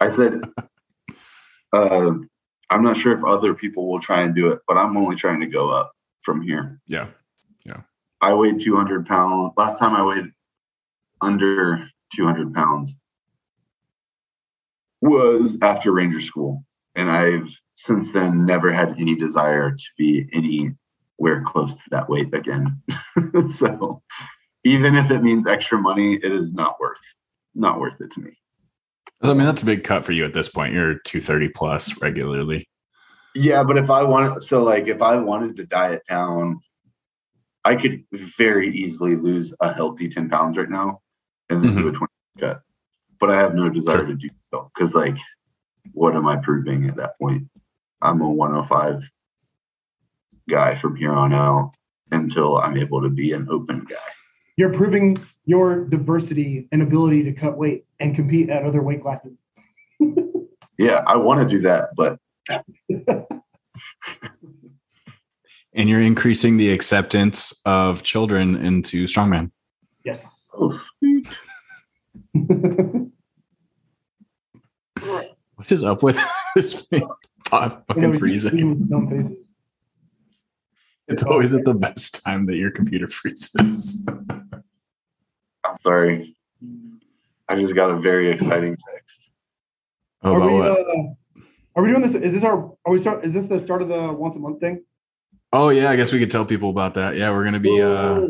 I said, uh, I'm not sure if other people will try and do it, but I'm only trying to go up from here. Yeah. Yeah. I weighed 200 pounds. Last time I weighed under 200 pounds was after Ranger School. And I've since then never had any desire to be anywhere close to that weight again. so even if it means extra money, it is not worth not worth it to me. I mean, that's a big cut for you at this point. You're 230 plus regularly. Yeah, but if I wanted, so like if I wanted to diet down, I could very easily lose a healthy 10 pounds right now and then do mm-hmm. a 20 cut. But I have no desire Sure. to do so because, like, what am I proving at that point? I'm a 105 guy from here on out until I'm able to be an open guy. You're proving your diversity and ability to cut weight and compete at other weight classes. Yeah, I want to do that, but And you're increasing the acceptance of children into strongman. Yes. oh, What is up with this pot fucking freezing? Dumb. It's always at the best time that your computer freezes. I'm sorry. I just got a very exciting text. Oh, are about we? what? Uh, are we doing this? Is this our? Are we start? Is this the start of the once a month thing? Oh yeah, I guess we could tell people about that. Yeah, we're gonna be uh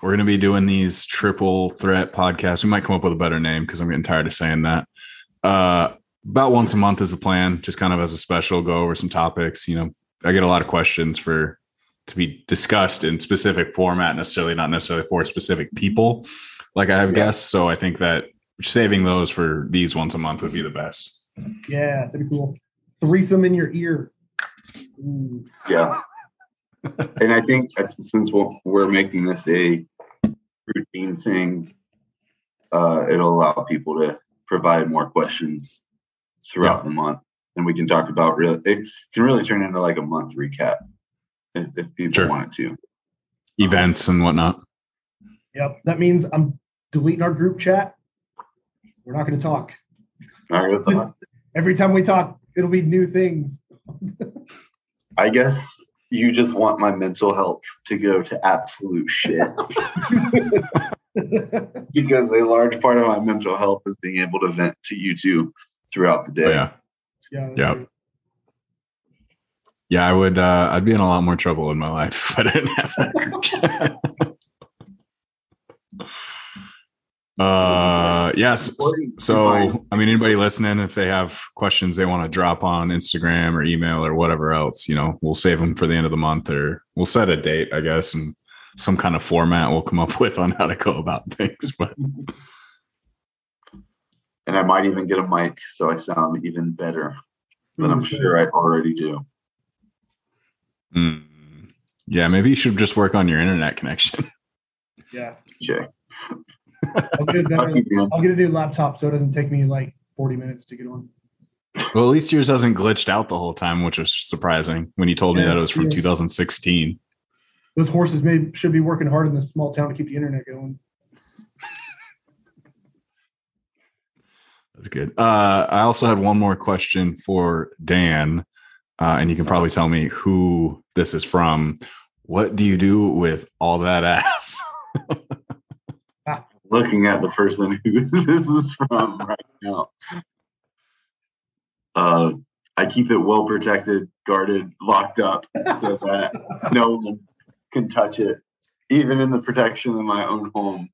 we're gonna be doing these triple threat podcasts. We might come up with a better name because I'm getting tired of saying that. Uh about once a month is the plan, just kind of as a special, go over some topics. You know, I get a lot of questions for to be discussed in specific format, necessarily not necessarily for specific people, like I have Yeah. guests. So I think that saving those for these once a month would be the best. Yeah, that'd be cool. Threesome in your ear. Ooh. Yeah. and I think since we're, we're making this a routine thing, uh, it'll allow people to provide more questions throughout the month. And we can talk about real, it can really turn into like a month recap if, if people Sure. want it to. Events and whatnot. Yep. That means I'm deleting our group chat. We're not going to talk. All right, let's talk. Every time we talk, it'll be new things. I guess you just want my mental health to go to absolute shit because a large part of my mental health is being able to vent to you two throughout the day. Oh, yeah. yeah. Yep. Yeah, I would. Uh, I'd be in a lot more trouble in my life if I didn't have that group uh, yes. So, I mean, anybody listening, if they have questions they want to drop on Instagram or email or whatever else, you know, we'll save them for the end of the month, or we'll set a date, I guess, and some kind of format we'll come up with on how to go about things. But and I might even get a mic so I sound even better than I'm sure I already do. mm, yeah, maybe you should just work on your internet connection. Yeah. Jay. I'll get, a I'll better, keep you on. I'll get a new laptop so it doesn't take me like 40 minutes to get on. Well, at least yours hasn't glitched out the whole time, which was surprising when you told me that it was from yeah. 2016. Those horses may should be working hard in this small town to keep the internet going. That's good. Uh, I also had one more question for Dan, uh, and you can probably tell me who this is from. What do you do with all that ass? looking at the person who this is from right now. Uh, I keep it well protected, guarded, locked up so that no one can touch it, even in the protection of my own home.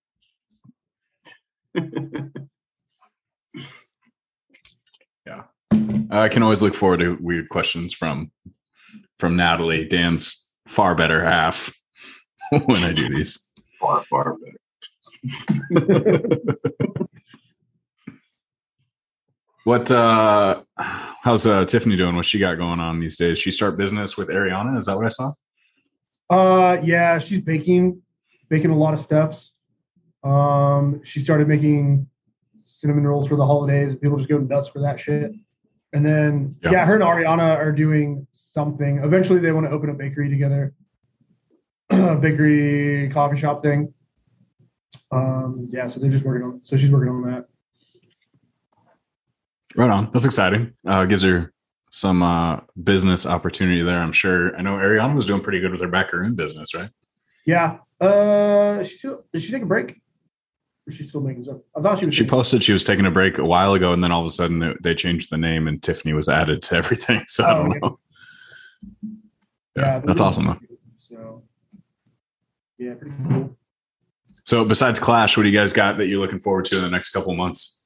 I can always look forward to weird questions from from Natalie, Dan's far better half, when I do these. far, far better. What uh how's uh Tiffany doing? What she got going on these days? She start business with Ariana, is that what I saw? Uh, yeah, she's baking, baking a lot of stuffs. Um, she started making cinnamon rolls for the holidays. People just go nuts for that shit. And then, Yeah. yeah, her and Ariana are doing something. Eventually, they want to open a bakery together, a bakery coffee shop thing. Um, yeah, so they're just working on. So she's working on that. Right on. That's exciting. Uh gives her some uh business opportunity there, I'm sure. I know Ariana was doing pretty good with her macaroon business, right? Yeah. Uh, she did she take a break? Or she still making stuff? I thought she was. She taking- posted she was taking a break a while ago, and then all of a sudden it- they changed the name, and Tiffany was added to everything. So I Oh, don't okay. know. Yeah, Yeah, that's awesome. Though. So, yeah, pretty cool. So besides Clash, what do you guys got that you're looking forward to in the next couple months?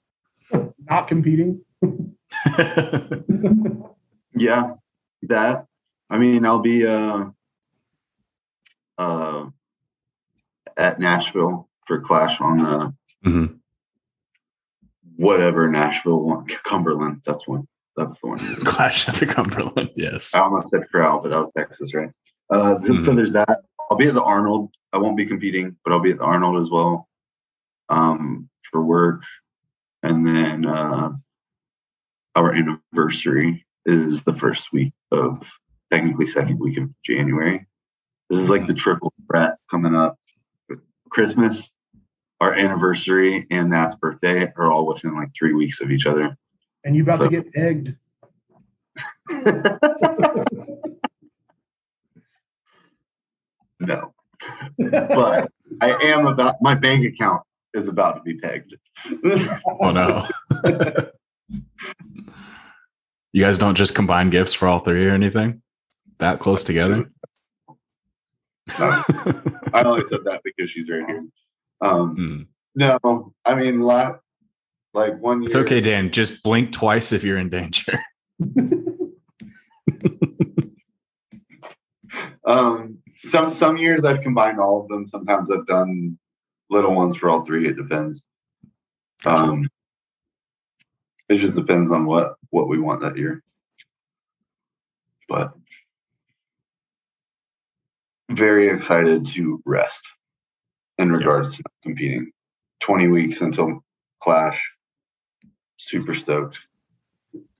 Not competing. Yeah, that. I mean, I'll be uh, uh, at Nashville for Clash on the Mhm. whatever Nashville one, Cumberland. That's one. That's the one. Clash at the Cumberland. Yes. I almost said Corral, but that was Texas, right? Uh, th- So there's that. I'll be at the Arnold. I won't be competing, but I'll be at the Arnold as well um, for work. And then uh, our anniversary is the first week of technically second week of January. This is like the triple threat coming up. Christmas, our anniversary, and Nat's birthday are all within like three weeks of each other. And you about So- to get egged. no. but I am about my bank account is about to be pegged. Oh no. you guys don't just combine gifts for all three or anything? That close together? I only said that because she's right here. Um, Hmm. no, I mean, la like one year. It's okay, Dan. Just blink twice if you're in danger. Um, some some years I've combined all of them. Sometimes I've done little ones for all three. It depends. Um, it just depends on what what we want that year. But very excited to rest in Yeah. regards to competing. Twenty weeks until Clash. Super stoked.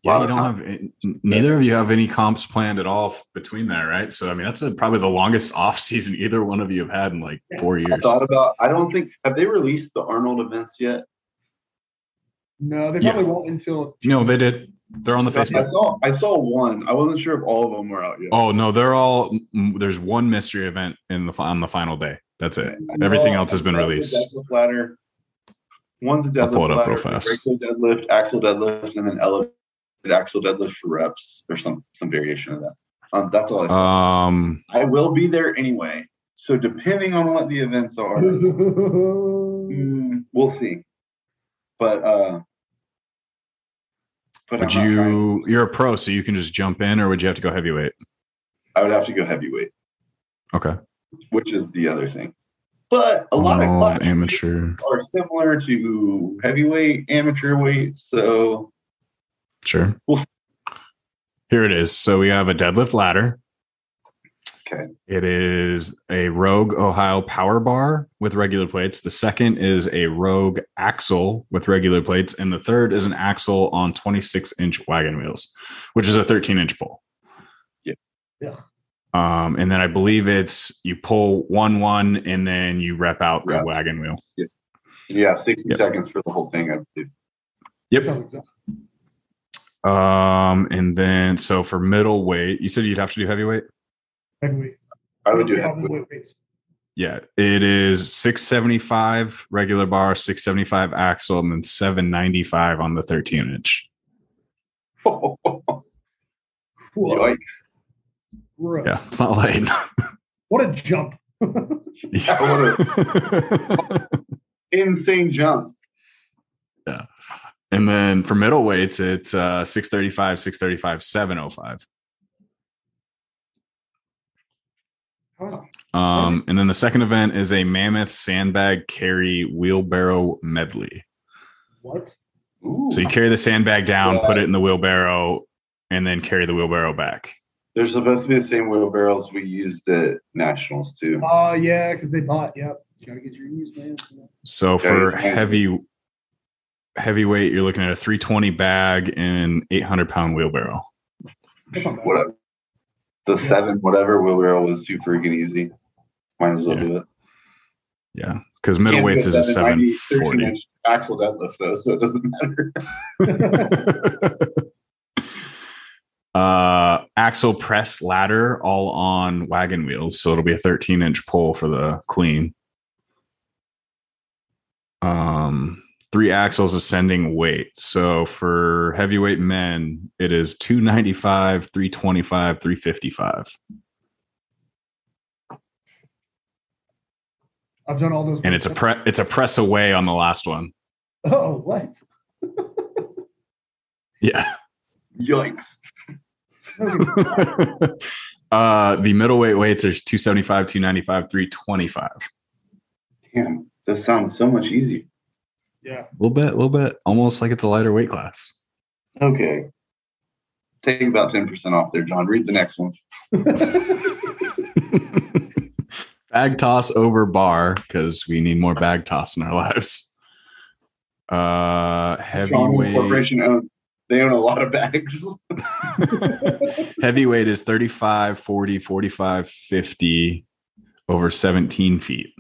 Yeah, you don't have neither of you have any comps planned at all between there, right? So I mean, that's a, probably the longest off season either one of you have had in like four I years. thought about. I don't think have they released the Arnold events yet. No, they Yeah. probably won't until No, they did. They're on the Facebook. I saw I saw one. I wasn't sure if all of them were out yet. Oh no, they're all. There's one mystery event in the on the final day. That's it. Know- Everything else has been saw the released. Deadlift ladder. One's a I'll deadlift pull it up real fast. regular deadlift, axle deadlift, and then elevated axle deadlift for reps or some some variation of that. Um, that's all I saw. Um, I will be there anyway. So depending on what the events are, mm, we'll see. But uh, but would I'm you? You're a pro, so you can just jump in, or would you have to go heavyweight? I would have to go heavyweight. Okay. which is the other thing. But a lot Oh, of amateur. are similar to heavyweight, amateur weight So Sure. We'll- Here it is. So we have a deadlift ladder, Okay. It is a Rogue Ohio Power Bar with regular plates. The second is a Rogue Axle with regular plates, and the third is an axle on 26 inch wagon wheels, which is a 13 inch pull. Yeah. Yeah. Um, and then I believe it's you pull one one and then you rep out the Reps. wagon wheel. Yeah, 60 Yep. seconds for the whole thing. I believe. Yep. Um, and then so for middleweight, you said you'd have to do heavyweight. Heavyweight. I would do Yeah, heavyweight. wait, wait. Yeah, it is 675 regular bar, 675 axle, and then 795 on the 13 inch. Whoa. Yikes. Gross. Yeah, it's not light. What a jump. Yeah, what a Insane jump. Yeah. And then for middleweights, it's uh 635, 635, 705. Wow. Um, and then the second event is a mammoth sandbag carry wheelbarrow medley. What? Ooh. So you carry the sandbag down, Yeah. put it in the wheelbarrow, and then carry the wheelbarrow back. They're supposed to be the same wheelbarrows we used at Nationals too. Oh, yeah, because they bought. Yep. You got to get your used, man. So for heavy heavyweight, you're looking at a 320 bag and 800 pound wheelbarrow. That's not bad. Whatever. The seven whatever wheelbarrow was too freaking easy. Might as well Yeah. do it. Yeah, because middleweights is a 790, 13 740. inch Axle deadlift though, so it doesn't matter. uh, axle press ladder all on wagon wheels, so it'll be a 13 inch pull for the clean. Um, three axles ascending weight. So for heavyweight men, it is 295, 325, 355. I've done all those. And it's a pre- it's a press away on the last one. Oh, what? Yeah. Yikes. uh the middleweight weights are 275, 295, 325. Damn, this sounds so much easier. Yeah. A little bit, a little bit, almost like it's a lighter weight class. Okay. Take about 10% off there, John. Read the next one. bag toss over bar because we need more bag toss in our lives. Uh, John heavyweight. Corporation owns they own a lot of bags. heavyweight is 35, 40, 45, 50 over 17 feet.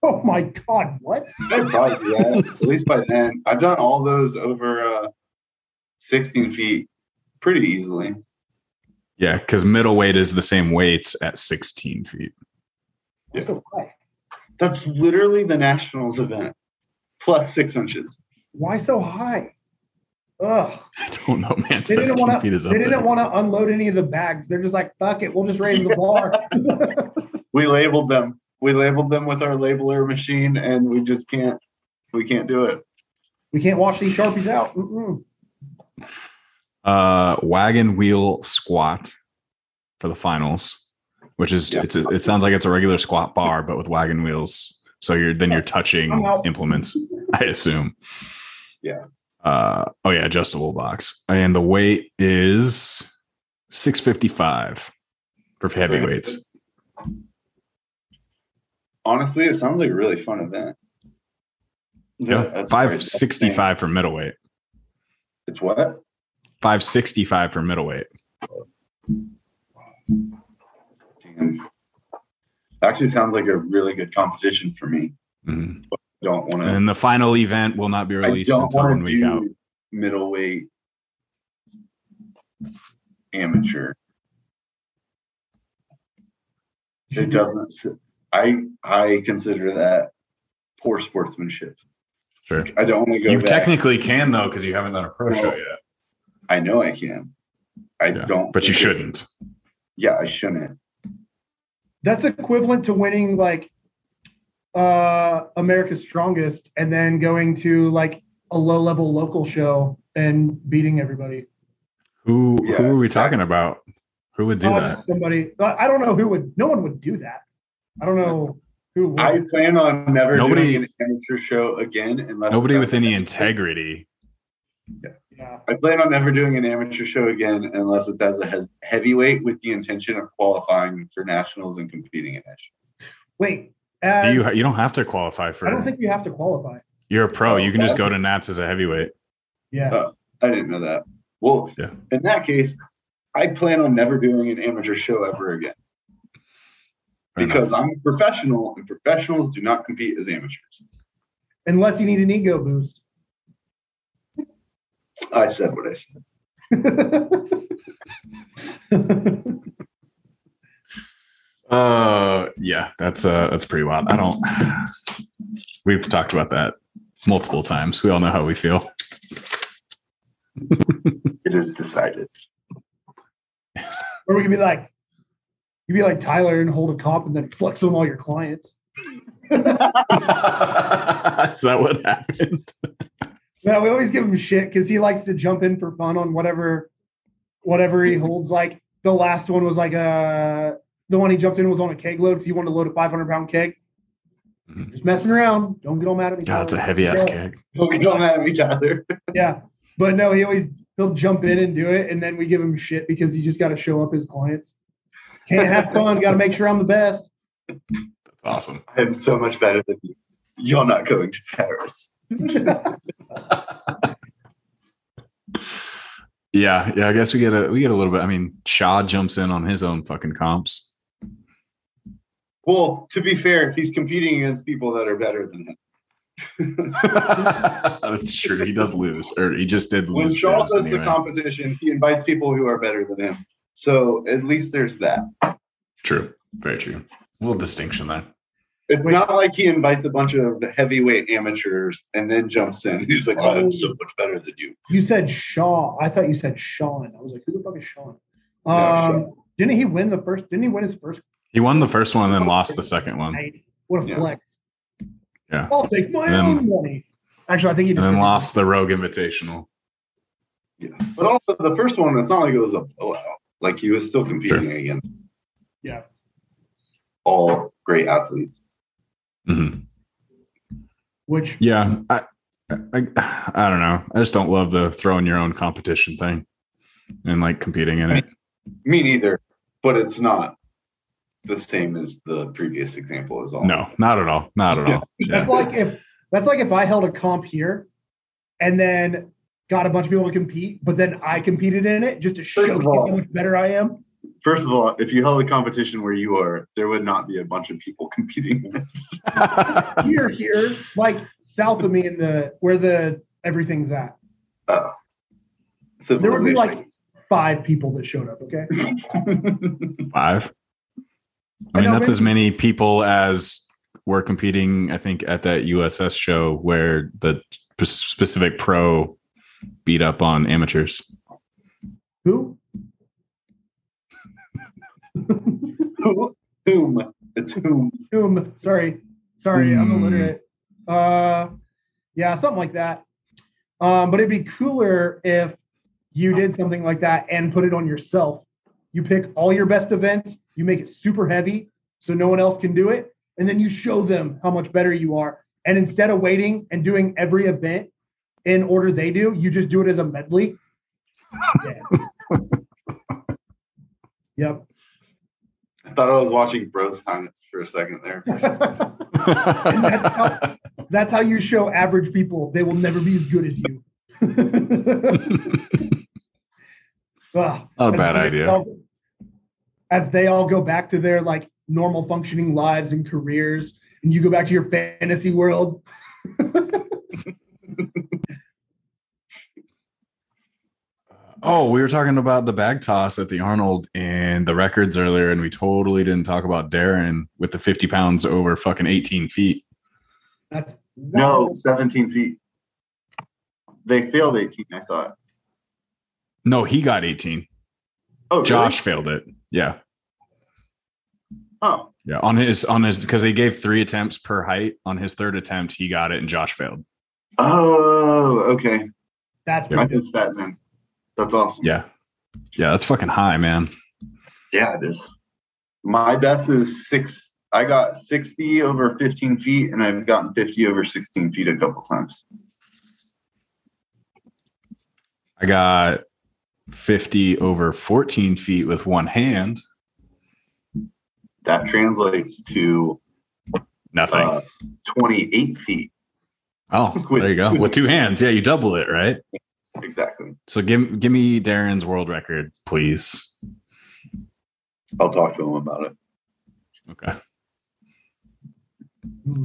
Oh my God! What? Probably do that. At least by then. I've done all those over uh, 16 feet pretty easily. Yeah, because middleweight is the same weights at 16 feet. Yeah. That's literally the Nationals event. Plus six inches. Why so high? Ugh. I don't know, man. They didn't want to. They didn't want to unload any of the bags. They're just like, fuck it. We'll just raise the bar. We labeled them. We labeled them with our labeler machine and we just can't we can't do it. we can't wash these sharpies out. Mm-mm. uh wagon wheel squat for the finals which is Yeah. it's a, it sounds like it's a regular squat bar but with wagon wheels so you're then you're touching implements i assume Yeah. uh oh yeah adjustable box and the weight is 655 for heavyweights Honestly, it sounds like a really fun event. yeah That's 565 for middleweight It's what? 565 for middleweight Damn. Actually sounds like a really good competition for me. Mhm. Don't want to and the final event will not be released until one week out middleweight amateur. It doesn't. S- I I consider that poor sportsmanship. sure I don't want to go. you back. technically can though because you haven't done a pro show yet I know I can. I Yeah, don't. but you shouldn't Yeah, I shouldn't. That's equivalent to winning like uh America's Strongest and then going to like a low level local show and beating everybody. Who Yeah, who are we exactly. talking about? Who would do Uh, that? Somebody. I don't know who would. No one would do that. I don't know who would. I plan on never Nobody- doing an amateur show again unless Nobody with any integrity. Yeah. I plan on never doing an amateur show again unless it's as a heavyweight with the intention of qualifying for nationals and competing in nationals. Wait. as- Do uh, you you don't have to qualify for. I don't think you have to qualify. you're a pro. Oh, You can just go to Nats as a heavyweight. Yeah. Oh. I didn't know that. Well, Yeah. in that case, I plan on never doing an amateur show ever again Fair because enough. I'm a professional and professionals do not compete as amateurs. Unless you need an ego boost. I said what I said. Uh, yeah, that's uh, that's pretty wild. I don't. We've talked about that multiple times. We all know how we feel. It is decided. or we could be like, you'd be like Tyler and hold a comp and then flex on all your clients. Is that what happened? No, we always give him shit because he likes to jump in for fun on whatever, whatever he holds. Like the last one was like a, the one he jumped in was on a keg load because he wanted to load a 500 pound keg. Mhm. Just messing around. Don't get all mad at me. God, it's a heavy ass Yeah. keg. Don't get on at me, Tyler. Yeah, but no, he always he'll jump in and do it, and then we give him shit because he just got to show up his clients. Can't have fun. got to make sure I'm the best. That's awesome. I am so much better than you. You're not going to Paris. Yeah, yeah. I guess we get a we get a little bit. I mean, Shaw jumps in on his own fucking comps. Well, to be fair, he's competing against people that are better than him. That's true. He does lose, or he just did When lose. Shaw his does the competition, he invites people who are better than him. So at least there's that. True. Very true. A little distinction there. It's not like he invites a bunch of heavyweight amateurs and then jumps in. He's like, oh, I'm so much better than you. You said Shaw. I thought you said Sean. I was like, who the fuck is Sean? No, Um, Shaw. didn't he win the first? Didn't he win his first He won the first one and then lost the second one. What a Yeah. flex! Yeah. I'll take my then- own money. Actually, I think he did. and then lost the Rogue Invitational. Yeah. But also the first one, it's not like it was a blowout. Like he was still competing against Yeah. all great athletes. Mhm. Which Yeah, I, I, I don't know. I just don't love the throwing your own competition thing and like competing in it. Me neither, but it's not the same as the previous example is all. No, not at all. Not at all. that's Yeah. like if that's like if I held a comp here, and then got a bunch of people to compete, but then I competed in it just to show First of you all- how much better I am. First of all, if you held a competition where you are, there would not be a bunch of people competing. Here, here, like south of me in the where the everything's at. Uh, There would be like five people that showed up. Okay. Five. I I mean, know, that's as many people as were competing. I think at that USS show where the specific pro beat up on amateurs. Who? Who- whom? It's whom. Whom? Sorry, sorry, I'm Hmm. illiterate. Uh, yeah, something like that. Um, but it'd be cooler if you did something like that and put it on yourself. You pick all your best events, you make it super heavy so no one else can do it, and then you show them how much better you are. And instead of waiting and doing every event in order they do, you just do it as a medley. Yeah. yep. I thought I was watching Bros Science for a second there. That's how, that's how you show average people they will never be as good as you. Ugh. Not a bad idea. all- As they all go back to their like normal functioning lives and careers, and you go back to your fantasy world. Oh, we were talking about the bag toss at the Arnold and the records earlier, and we totally didn't talk about Darren with the 50 pounds over fucking 18 feet. That's No, 17 feet. They failed 18, I thought. No, he got 18. Oh, really? Josh failed it. Yeah. Oh, Yeah. On his, on his, because they gave three attempts per height. On his third attempt, he got it and Josh failed. oh, okay. That's I pretty good. missed that then. That's awesome. Yeah. Yeah. That's fucking high, man. Yeah, it is. My best is six. I got 60 over 15 feet, and I've gotten 50 over 16 feet a couple times. I got 50 over 14 feet with one hand. That translates to Nothing. uh, 28 feet. oh, there you go. With two hands. Yeah, you double it, right? Exactly. So give give me Darren's world record, please. I'll talk to him about it. Okay.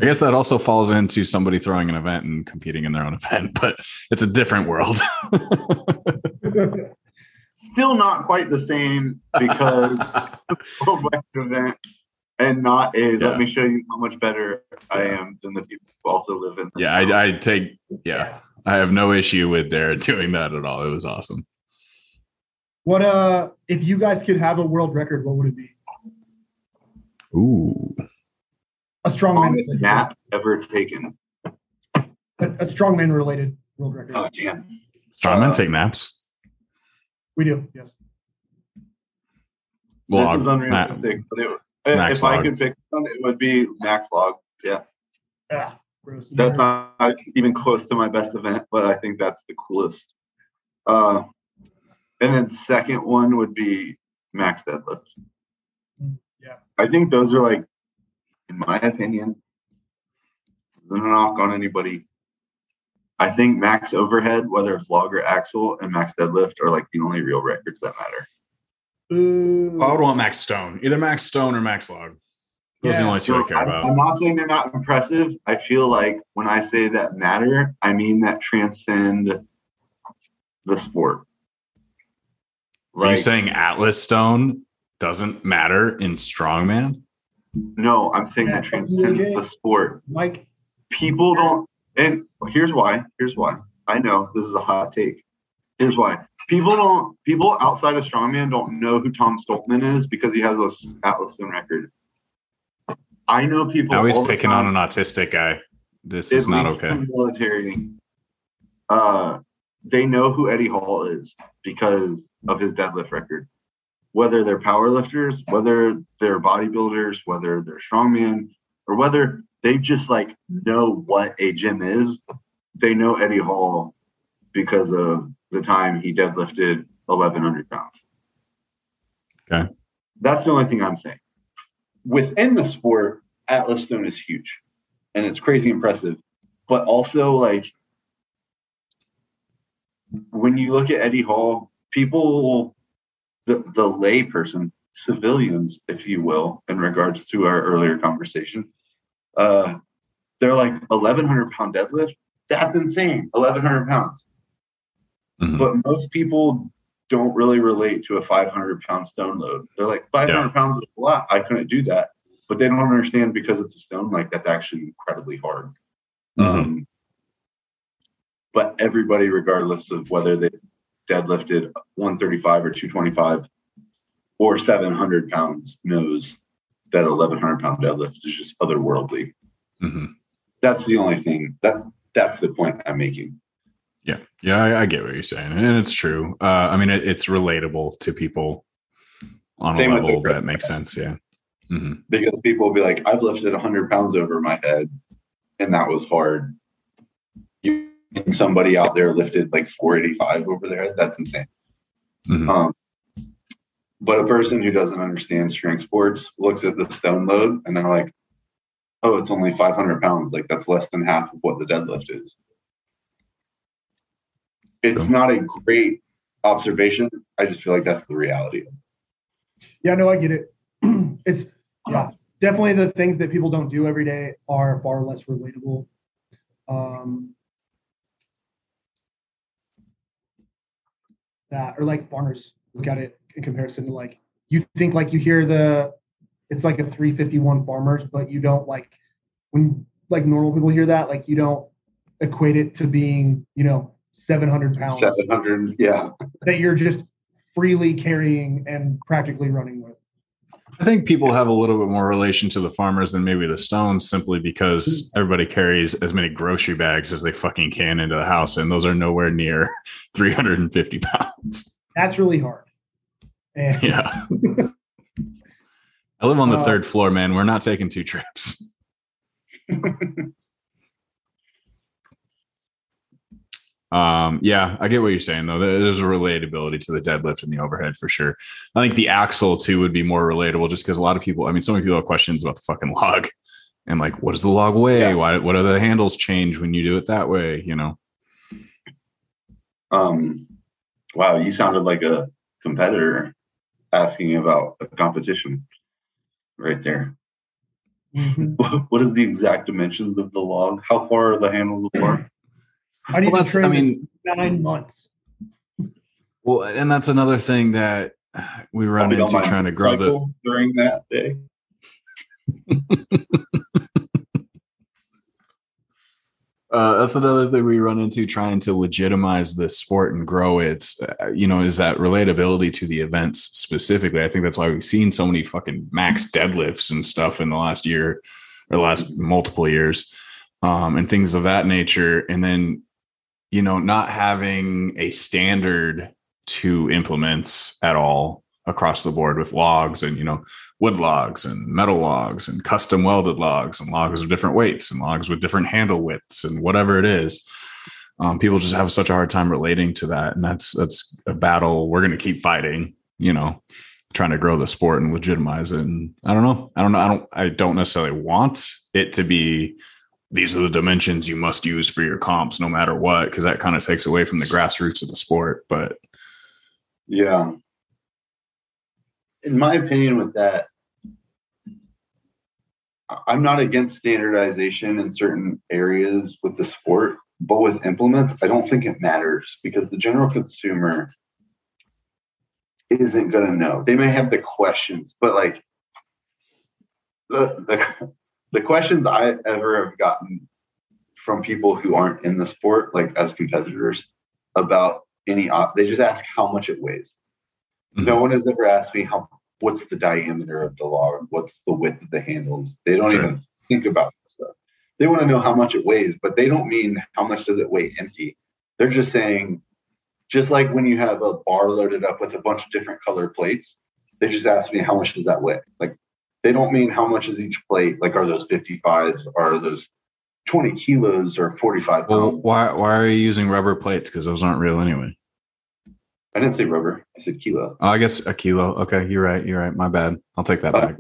I guess that also falls into somebody throwing an event and competing in their own event, but it's a different world. Still not quite the same because it's a worldwide event and not a Yeah. let me show you how much better I am than the people who also live in. yeah, I, I take yeah. I have no issue with Darren doing that at all. It was awesome. what uh if you guys could have a world record, what would it be? Ooh. A strongman longest nap ever taken. a, a strongman related world record. Oh damn. Strongmen Uh, take naps. we do, yes. Log. this is Nah, unrealistic. But it, if Max I could pick one, it would be max log. Yeah. Ah, gross. That's not even close to my best event, but I think that's the coolest. Uh, and then second one would be max deadlift. Mm, yeah. I think those are like, in my opinion, this isn't a knock on anybody. I think max overhead, whether it's log or axle, and max deadlift are like the only real records that matter. Ooh. I would want Max Stone. Either Max Stone or Max Log. Those are the only two I care I'm, about. I'm not saying they're not impressive. I feel like when I say that matter, I mean that transcend the sport. Are you saying Atlas Stone doesn't matter in strongman? no, I'm saying that Yeah, transcends yeah. the sport. Like People don't, and here's why. Here's why. I know this is a hot take. Here's why. People don't. People outside of strongman don't know who Tom Stoltman is because he has a Atlas Stone record. I know people. Now he's picking on an autistic guy. This is not okay. military, uh, they know who Eddie Hall is because of his deadlift record. Whether they're power lifters, whether they're bodybuilders, whether they're strongman, or whether they just like know what a gym is, they know Eddie Hall because of the time he deadlifted 1,100 pounds. Okay. That's the only thing I'm saying. Within the sport, Atlas Stone is huge and it's crazy impressive. But also, like, when you look at Eddie Hall, people, the, the lay person, civilians, if you will, in regards to our earlier conversation, uh, they're like 1,100 pound deadlift. That's insane. 1,100 pounds. Mhm. But most people don't really relate to a 500 pound stone load. They're like, 500 Yeah. pounds is a lot. I couldn't do that. But they don't understand because it's a stone, like that's actually incredibly hard. Mhm. Um, but everybody, regardless of whether they deadlifted 135 or 225 or 700 pounds, knows that 1100 pound deadlift is just otherworldly. Mhm. That's the only thing that that's the point I'm making. Yeah, yeah, I, I get what you're saying, and it's true. Uh, I mean, it, it's relatable to people on Same a level that makes sense. Yeah. hmm because people will be like, I've lifted 100 pounds over my head, and that was hard. You and somebody out there lifted like 485 over their head. That's insane. hmm Um, but a person who doesn't understand strength sports looks at the stone load and they're like, oh, it's only 500 pounds. Like that's less than half of what the deadlift is. It's not a great observation. I just feel like that's the reality. yeah, no, I get it. it's yeah, definitely the things that people don't do every day are far less relatable. Um, that or like farmers look at it in comparison to like you think like you hear the it's like a 351 farmers, but you don't like when like normal people hear that like you don't equate it to being you know 700 pounds 700, yeah. that you're just freely carrying and practically running with. I think people have a little bit more relation to the farmers than maybe the stones, simply because everybody carries as many grocery bags as they fucking can into the house, and those are nowhere near 350 pounds. That's really hard. And Yeah. I live on the Uh, third floor, man. We're not taking two trips. Um, yeah, I get what you're saying though. There's a relatability to the deadlift and the overhead for sure. I think the axle too would be more relatable just because a lot of people, I mean, so many people have questions about the fucking log and like, what does the log weigh? Yeah. Why, what are the handles change when you do it that way? You know? Um, wow, you sounded like a competitor asking about a competition right there. Mhm. What is the exact dimensions of the log? How far are the handles apart? I need Well, to train I mean, nine months. well, and that's another thing that we run I'll be on into trying to grow the, during that day. Uh, that's another thing we run into trying to legitimize this sport and grow its, uh, you know, is that relatability to the events specifically. I think that's why we've seen so many fucking max deadlifts and stuff in the last year or last multiple years um, and things of that nature. And then, you know, not having a standard to implements at all across the board with logs and, you know, wood logs and metal logs and custom welded logs and logs of different weights and logs with different handle widths and whatever it is. Um, people just have such a hard time relating to that, and that's that's a battle we're going to keep fighting. You know, trying to grow the sport and legitimize it. And I don't know. I don't know. I don't. I don't necessarily want it to be. These are the dimensions you must use for your comps, no matter what, because that kind of takes away from the grassroots of the sport. But Yeah. In my opinion, with that, I'm not against standardization in certain areas with the sport, but with implements, I don't think it matters because the general consumer isn't going to know. They may have the questions, but like the, the, the questions I ever have gotten from people who aren't in the sport, like as competitors, about any op, they just ask how much it weighs. Mm-hmm. No one has ever asked me how what's the diameter of the log, what's the width of the handles. They don't Sure. even think about that stuff. They want to know how much it weighs, but they don't mean how much does it weigh empty. They're just saying, just like when you have a bar loaded up with a bunch of different color plates, they just ask me how much does that weigh. Like they don't mean how much is each plate. Like are those 55s? Are those 20 kilos or 45 well, why why are you using rubber plates? Because those aren't real anyway. I didn't say rubber. I said kilo. Oh, I guess a kilo. Okay, you're right. You're right. My bad. I'll take that Uh, back.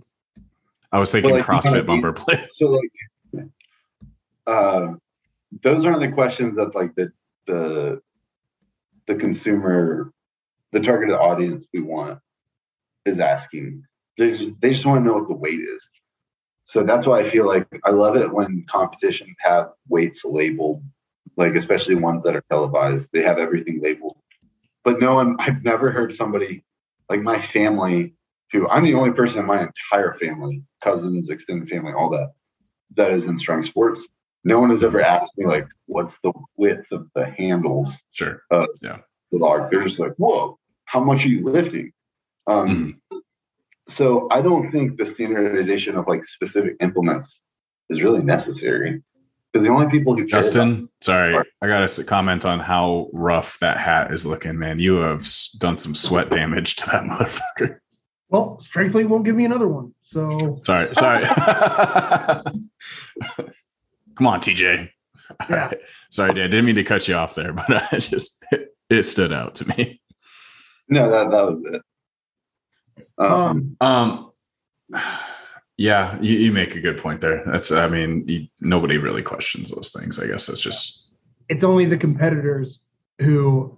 I was thinking like, CrossFit bumper plates. so like uh those aren't the questions that like the the the consumer the targeted audience we want is asking they just they just want to know what the weight is so that's why i feel like i love it when competitions have weights labeled like especially ones that are televised they have everything labeled but no one i've never heard somebody like my family who i'm the only person in my entire family cousins extended family all that that is in strength sports. No one has ever asked me like, what's the width of the handles Sure. of the log? They're just like, whoa, how much are you lifting? Um, So I don't think the standardization of like specific implements is really necessary because the only people who Justin, sorry, I got to comment on how rough that hat is looking, man. You have done some sweat damage to that motherfucker. Well, Strengthly won't give me another one. So Sorry, sorry. Come on, TJ. All Yeah. right. Sorry, Dan. Didn't mean to cut you off there, but I just it, it stood out to me. no, that that was it. Um, um, Um, yeah, you, you make a good point there. That's, I mean, you, nobody really questions those things. I guess it's just it's only the competitors who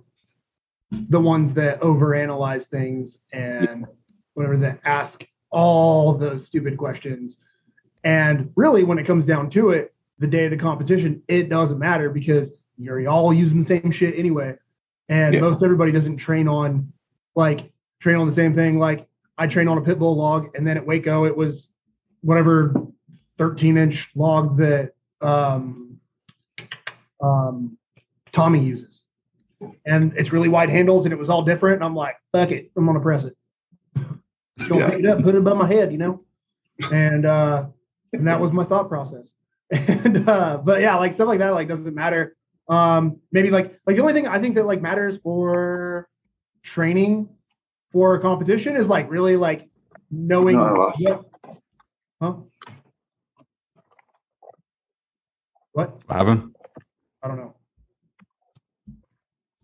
the ones that overanalyze things and whatever that ask all those stupid questions. And really, when it comes down to it, the day of the competition, it doesn't matter because you're all using the same shit anyway. And Yeah. most everybody doesn't train on like train on the same thing. Like I train on a pit bull log, and then at Waco it was whatever 13 inch log that um, um, Tommy uses. And it's really wide handles and it was all different. And I'm like, fuck it, I'm gonna press it. Just gonna Yeah. pick it up, put it above my head, you know? And uh and that was my thought process. And uh but yeah, like stuff like that like doesn't matter. Um maybe like like the only thing I think that like matters for training for a competition is like really like knowing No, I lost what huh? What? what happened. I don't know.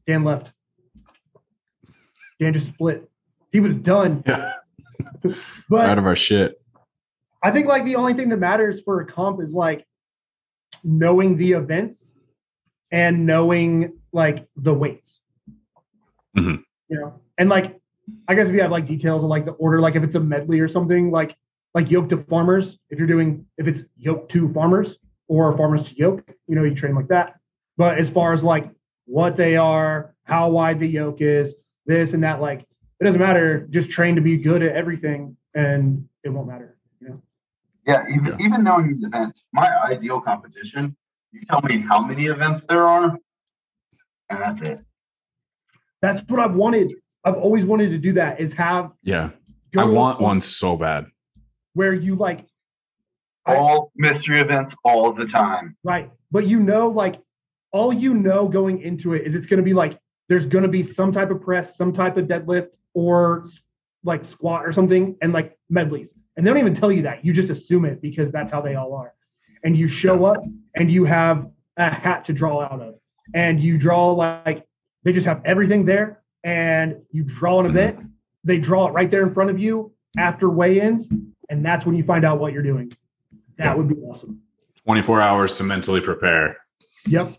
Dan left. Dan just split. He was done. Yeah. But Out of our shit. I think like the only thing that matters for a comp is like knowing the events and knowing like the weights. Mhm. You know, and like I guess if you have like details of like the order, like if it's a medley or something, like like yoke to farmers, if you're doing if it's yoke to farmers or farmers to yoke, you know, you train like that. But as far as like what they are, how wide the yoke is, this and that, like it doesn't matter. Just train to be good at everything and it won't matter. You know. Yeah, even, Yeah. even knowing these events, my ideal competition, you tell me how many events there are, and that's it. That's what I've wanted. I've always wanted to do that is have Yeah. I want one so bad. where you like I- All mystery events all the time. right, but you know, like all you know going into it is it's gonna be like there's gonna be some type of press, some type of deadlift, or like squat or something, and like medleys. And they don't even tell you that. You just assume it because that's how they all are. And you show up and you have a hat to draw out of. And you draw like they just have everything there and you draw an event. They draw it right there in front of you after weigh-ins, and that's when you find out what you're doing. That would be awesome. 24 hours to mentally prepare. Yep.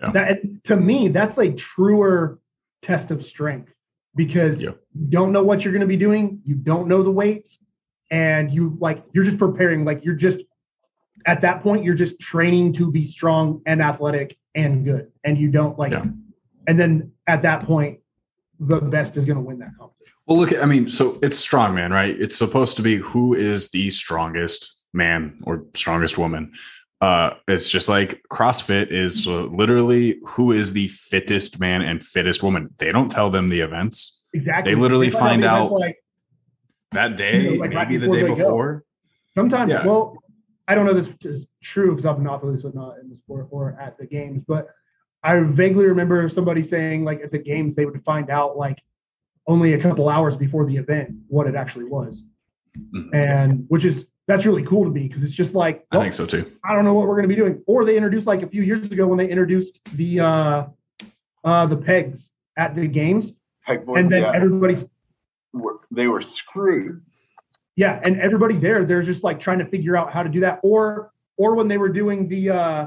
Yeah. That to me, that's a truer test of strength because Yeah. you don't know what you're going to be doing, you don't know the weights, and you like you're just preparing. Like you're just at that point, you're just training to be strong and athletic and good, and you don't like. And then at that point, the best is going to win that competition. Well, look, I mean, so it's strongman, right? It's supposed to be who is the strongest man or strongest woman. Uh, it's just like CrossFit is uh, literally who is the fittest man and fittest woman. They don't tell them the events Exactly. They literally find find the out- like that day, You know, like right maybe the day they go. before. Sometimes, Yeah. well, I don't know this is true because I'm not really not in the sport or at the games, but I vaguely remember somebody saying like at the games they would find out like only a couple hours before the event what it actually was, Mhm. and which is that's really cool to me because it's just like I think so too. I don't know what we're going to be doing. Or they introduced like a few years ago when they introduced the uh uh the pegs at the games, Pegboard, and then yeah, everybody were- they were screwed. yeah and everybody there they're just like trying to figure out how to do that or or when they were doing the uh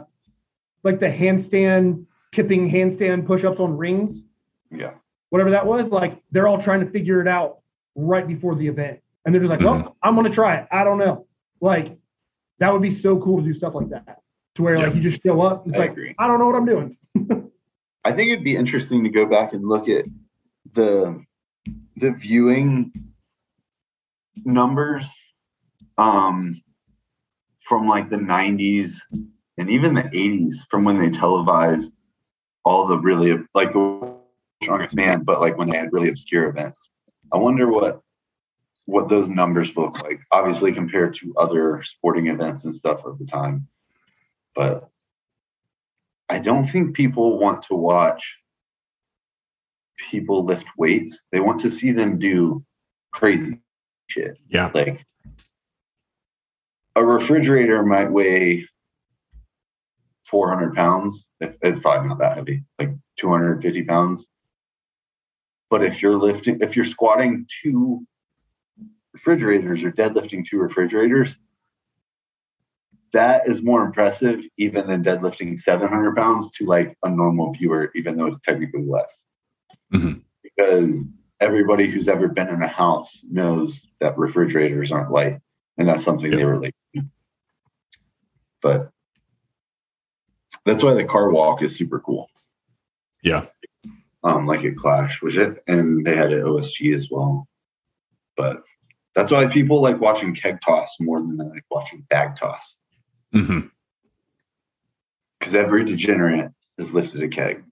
like the handstand kipping handstand push-ups on rings Yeah. whatever that was like they're all trying to figure it out right before the event and they're just like Mhm. well i'm gonna try it i don't know like that would be so cool to do stuff like that to where like you just show up it's I like agree. i don't know what i'm doing I think it'd be interesting to go back and look at the the viewing numbers um from like the 90s and even the 80s from when they televised all the really like the strongest man but like when they had really obscure events i wonder what what those numbers look like obviously compared to other sporting events and stuff of the time but I don't think people want to watch people lift weights. They want to see them do crazy shit. Yeah. Like a refrigerator might weigh 400 pounds. If it's probably not that heavy, like 250 pounds. But if you're lifting, if you're squatting two refrigerators or deadlifting two refrigerators, that is more impressive even than deadlifting 700 pounds to like a normal viewer, even though it's technically less. Mhm. Because everybody who's ever been in a house knows that refrigerators aren't light, and that's something they Yep. relate to. But that's why the car walk is super cool. Yeah. Um, like at Clash, was it? And they had it OSG as well. But that's why people like watching keg toss more than they like watching bag toss Mm-hmm. because every degenerate has lifted a keg.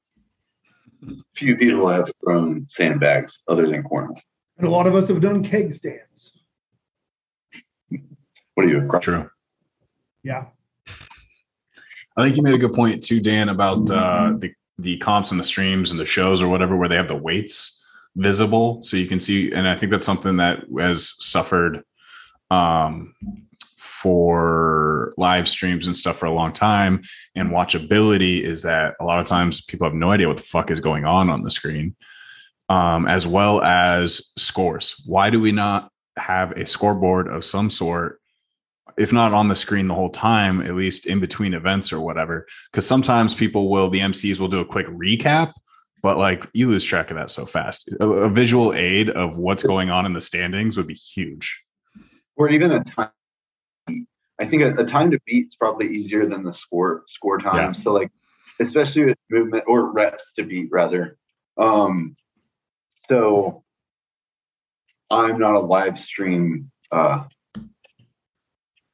Few people have thrown sandbags other than cornhole. and a lot of us have done keg stands What are you? a cro- True. yeah I think you made a good point too, Dan, about uh, the the comps and the streams and the shows or whatever where they have the weights visible, so you can see. And I think that's something that has suffered um, for for live streams and stuff for a long time and watchability is that a lot of times people have no idea what the fuck is going on on the screen um, as well as scores why do we not have a scoreboard of some sort if not on the screen the whole time at least in between events or whatever because sometimes people will the mcs will do a quick recap but like you lose track of that so fast a, a visual aid of what's going on in the standings would be huge or even a time. I think a, a time to beat is probably easier than the score score time. Yeah. So like, especially with movement or reps to beat rather. Um, so I'm not a live stream uh,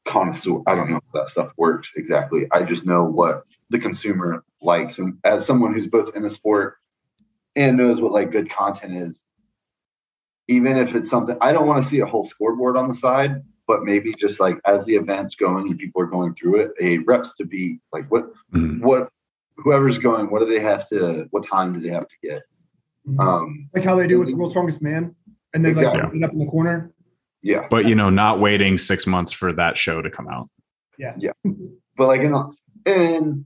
connoisseur. I don't know how that stuff works exactly. I just know what the consumer likes, and as someone who's both in the sport and knows what like good content is, even if it's something I don't want to see a whole scoreboard on the side, but maybe just like as the event's going and people are going through it, a reps to beat like what Mhm. what whoever's going, what do they have to what time do they have to get? Mhm. Um like how they do with the world's strongest man, and then like Exactly. put it up in the corner. Yeah. but you know not waiting six months for that show to come out Yeah. Yeah. But like in the and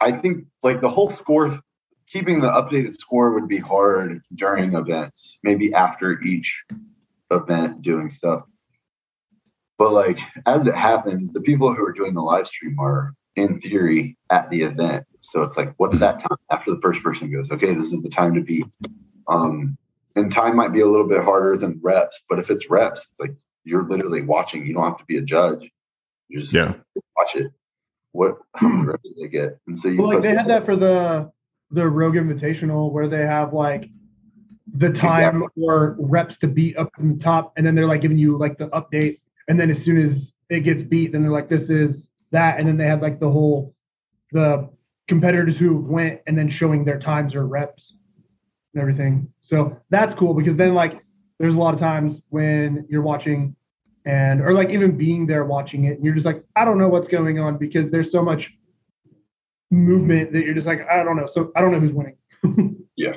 I think like the whole score keeping the updated score would be hard during events, maybe after each event doing stuff. But like as it happens, the people who are doing the live stream are in theory at the event. So it's like, what's that time after the first person goes, okay, this is the time to beat. Um, and time might be a little bit harder than reps, but if it's reps, it's like you're literally watching. You don't have to be a judge. You just yeah watch it. What how many hmm. reps did they get? And so you Well, like they had that for the the Rogue Invitational where they have like the time or reps to beat up from the top, and then they're like giving you like the update, and then as soon as it gets beat, then they're like, "This is that," and then they had like the whole the competitors who went and then showing their times or reps and everything. So that's cool because then like there's a lot of times when you're watching and or like even being there watching it and you're just like I don't know what's going on because there's so much movement that you're just like I don't know. So I don't know who's winning. yeah.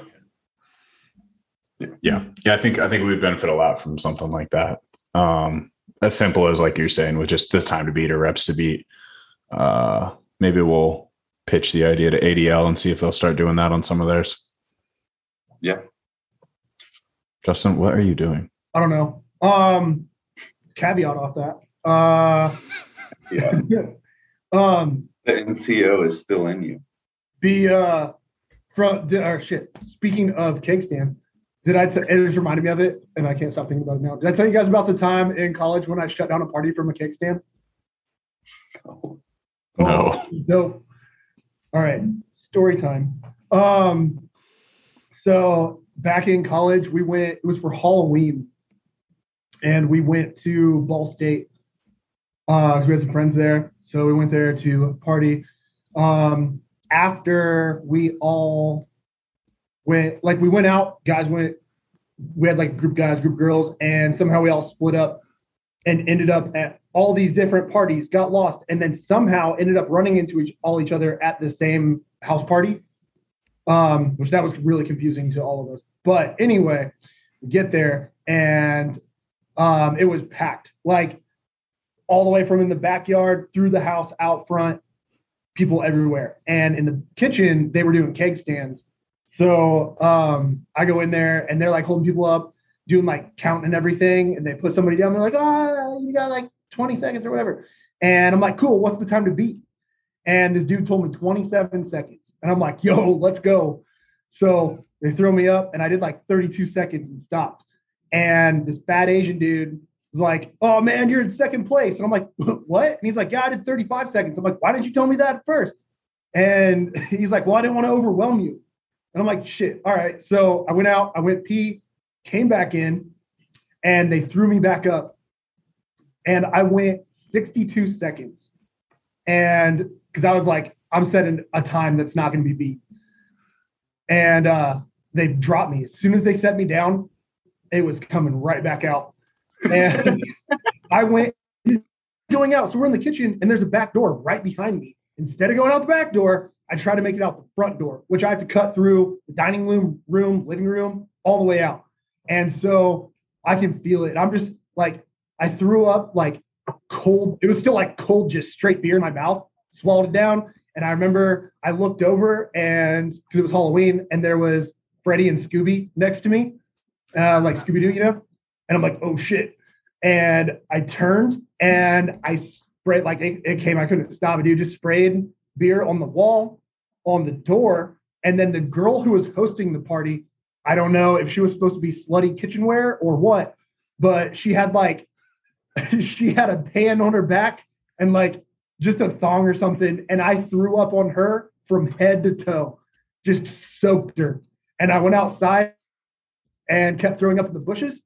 yeah yeah i think i think we would benefit a lot from something like that um as simple as like you're saying with just the time to beat or reps to beat uh maybe we'll pitch the idea to adl and see if they'll start doing that on some of theirs Yeah. Justin what are you doing I don't know. Um caveat off that. Uh Yeah. um The NCO is still in you. be uh from did, or shit. Speaking of keg stand, did I? T- it just reminded me of it, and I can't stop thinking about it now. Did I tell you guys about the time in college when I shut down a party from a keg stand? Oh, no Dope. All right, story time. Um, so back in college, we went. It was for Halloween, and we went to Ball State. Uh, we had some friends there, so we went there to party. Um, after we all went, like we went out, guys went. We had like group guys, group girls, and somehow we all split up and ended up at all these different parties, got lost, and then somehow ended up running into each, all each other at the same house party, um, which that was really confusing to all of us. But anyway, we get there and um, it was packed, like all the way from in the backyard through the house out front, people everywhere. And in the kitchen, they were doing keg stands. So um, I go in there and they're like holding people up doing like counting and everything, and they put somebody down. They're like, "Oh, you got like 20 seconds or whatever." And I'm like, "Cool. What's the time to beat?" And this dude told me 27 seconds, and I'm like, "Yo, let's go." So they throw me up, and I did like 32 seconds and stopped. And this fat Asian dude was like, "Oh man, you're in second place," and I'm like, "What?" And he's like, "Yeah, I did 35 seconds." I'm like, "Why didn't you tell me that first? And he's like, "Well, I didn't want to overwhelm you." And I'm like, "Shit, all right." So I went out, I went pee, came back in and they threw me back up and i went 62 seconds and because i was like i'm setting a time that's not going to be beat and uh they dropped me as soon as they set me down it was coming right back out and i went going out so we're in the kitchen and there's a back door right behind me instead of going out the back door i try to make it out the front door which i have to cut through the dining room room living room all the way out and so I can feel it. I'm just like, I threw up like cold. It was still like cold, just straight beer in my mouth. Swallowed it down, and I remember I looked over and because it was Halloween, and there was Freddy and Scooby next to me, uh, like Scooby Doo, you know. And I'm like, oh shit. And I turned and I sprayed like it, it came. I couldn't stop it. Dude just sprayed beer on the wall, on the door, and then the girl who was hosting the party. I don't know if she was supposed to be slutty kitchenware or what, but she had like she had a pan on her back and like just a thong or something, and I threw up on her from head to toe, just soaked her. And I went outside and kept throwing up in the bushes.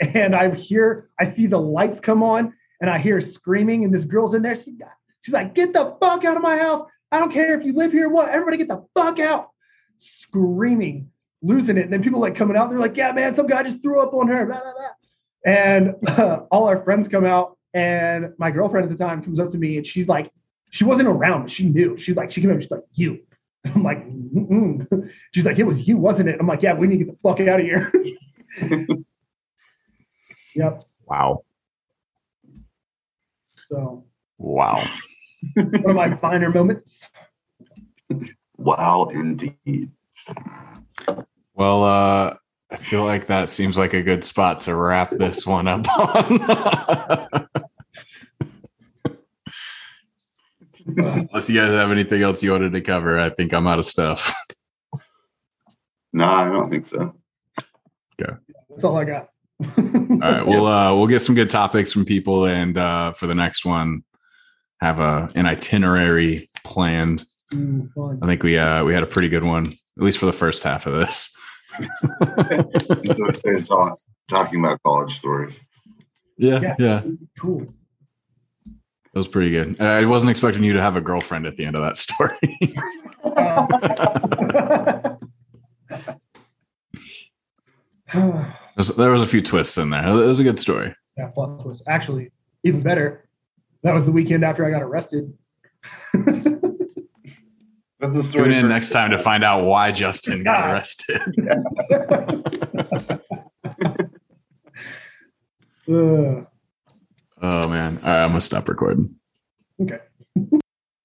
And I hear, I see the lights come on, and I hear screaming, and this girl's in there. She, she's like, "Get the fuck out of my house! I don't care if you live here. or What? Everybody, get the fuck out!" Screaming, losing it. And then people like coming out. They're like, "Yeah, man, some guy just threw up on her." Blah, blah, blah. And uh, all our friends come out, and my girlfriend at the time comes up to me, and she's like, she wasn't around, but she knew. She's like, she came up, she's like, "You." I'm like, Mm-mm. she's like, it was you, wasn't it? I'm like, yeah, we need to get the fuck out of here. yep. Wow. So Wow. one of my finer moments. Wow, indeed. Well, uh, I feel like that seems like a good spot to wrap this one up on. Unless you guys have anything else you wanted to cover, I think I'm out of stuff. No, I don't think so. That's all I got. All right, we'll uh, we'll get some good topics from people, and uh, for the next one, have a an itinerary planned. Mm. I think we uh, we had a pretty good one, at least for the first half of this. I'm so excited to talk, talking about college stories. Yeah, Yeah. yeah, Cool. That was pretty good. I wasn't expecting you to have a girlfriend at the end of that story. there was a few twists in there. It was a good story. plus was actually even better. That was the weekend after I got arrested. That's the story. Tune in for- next time to find out why Justin got arrested. Ugh. Uh, Oh man! I'm gonna stop recording. okay.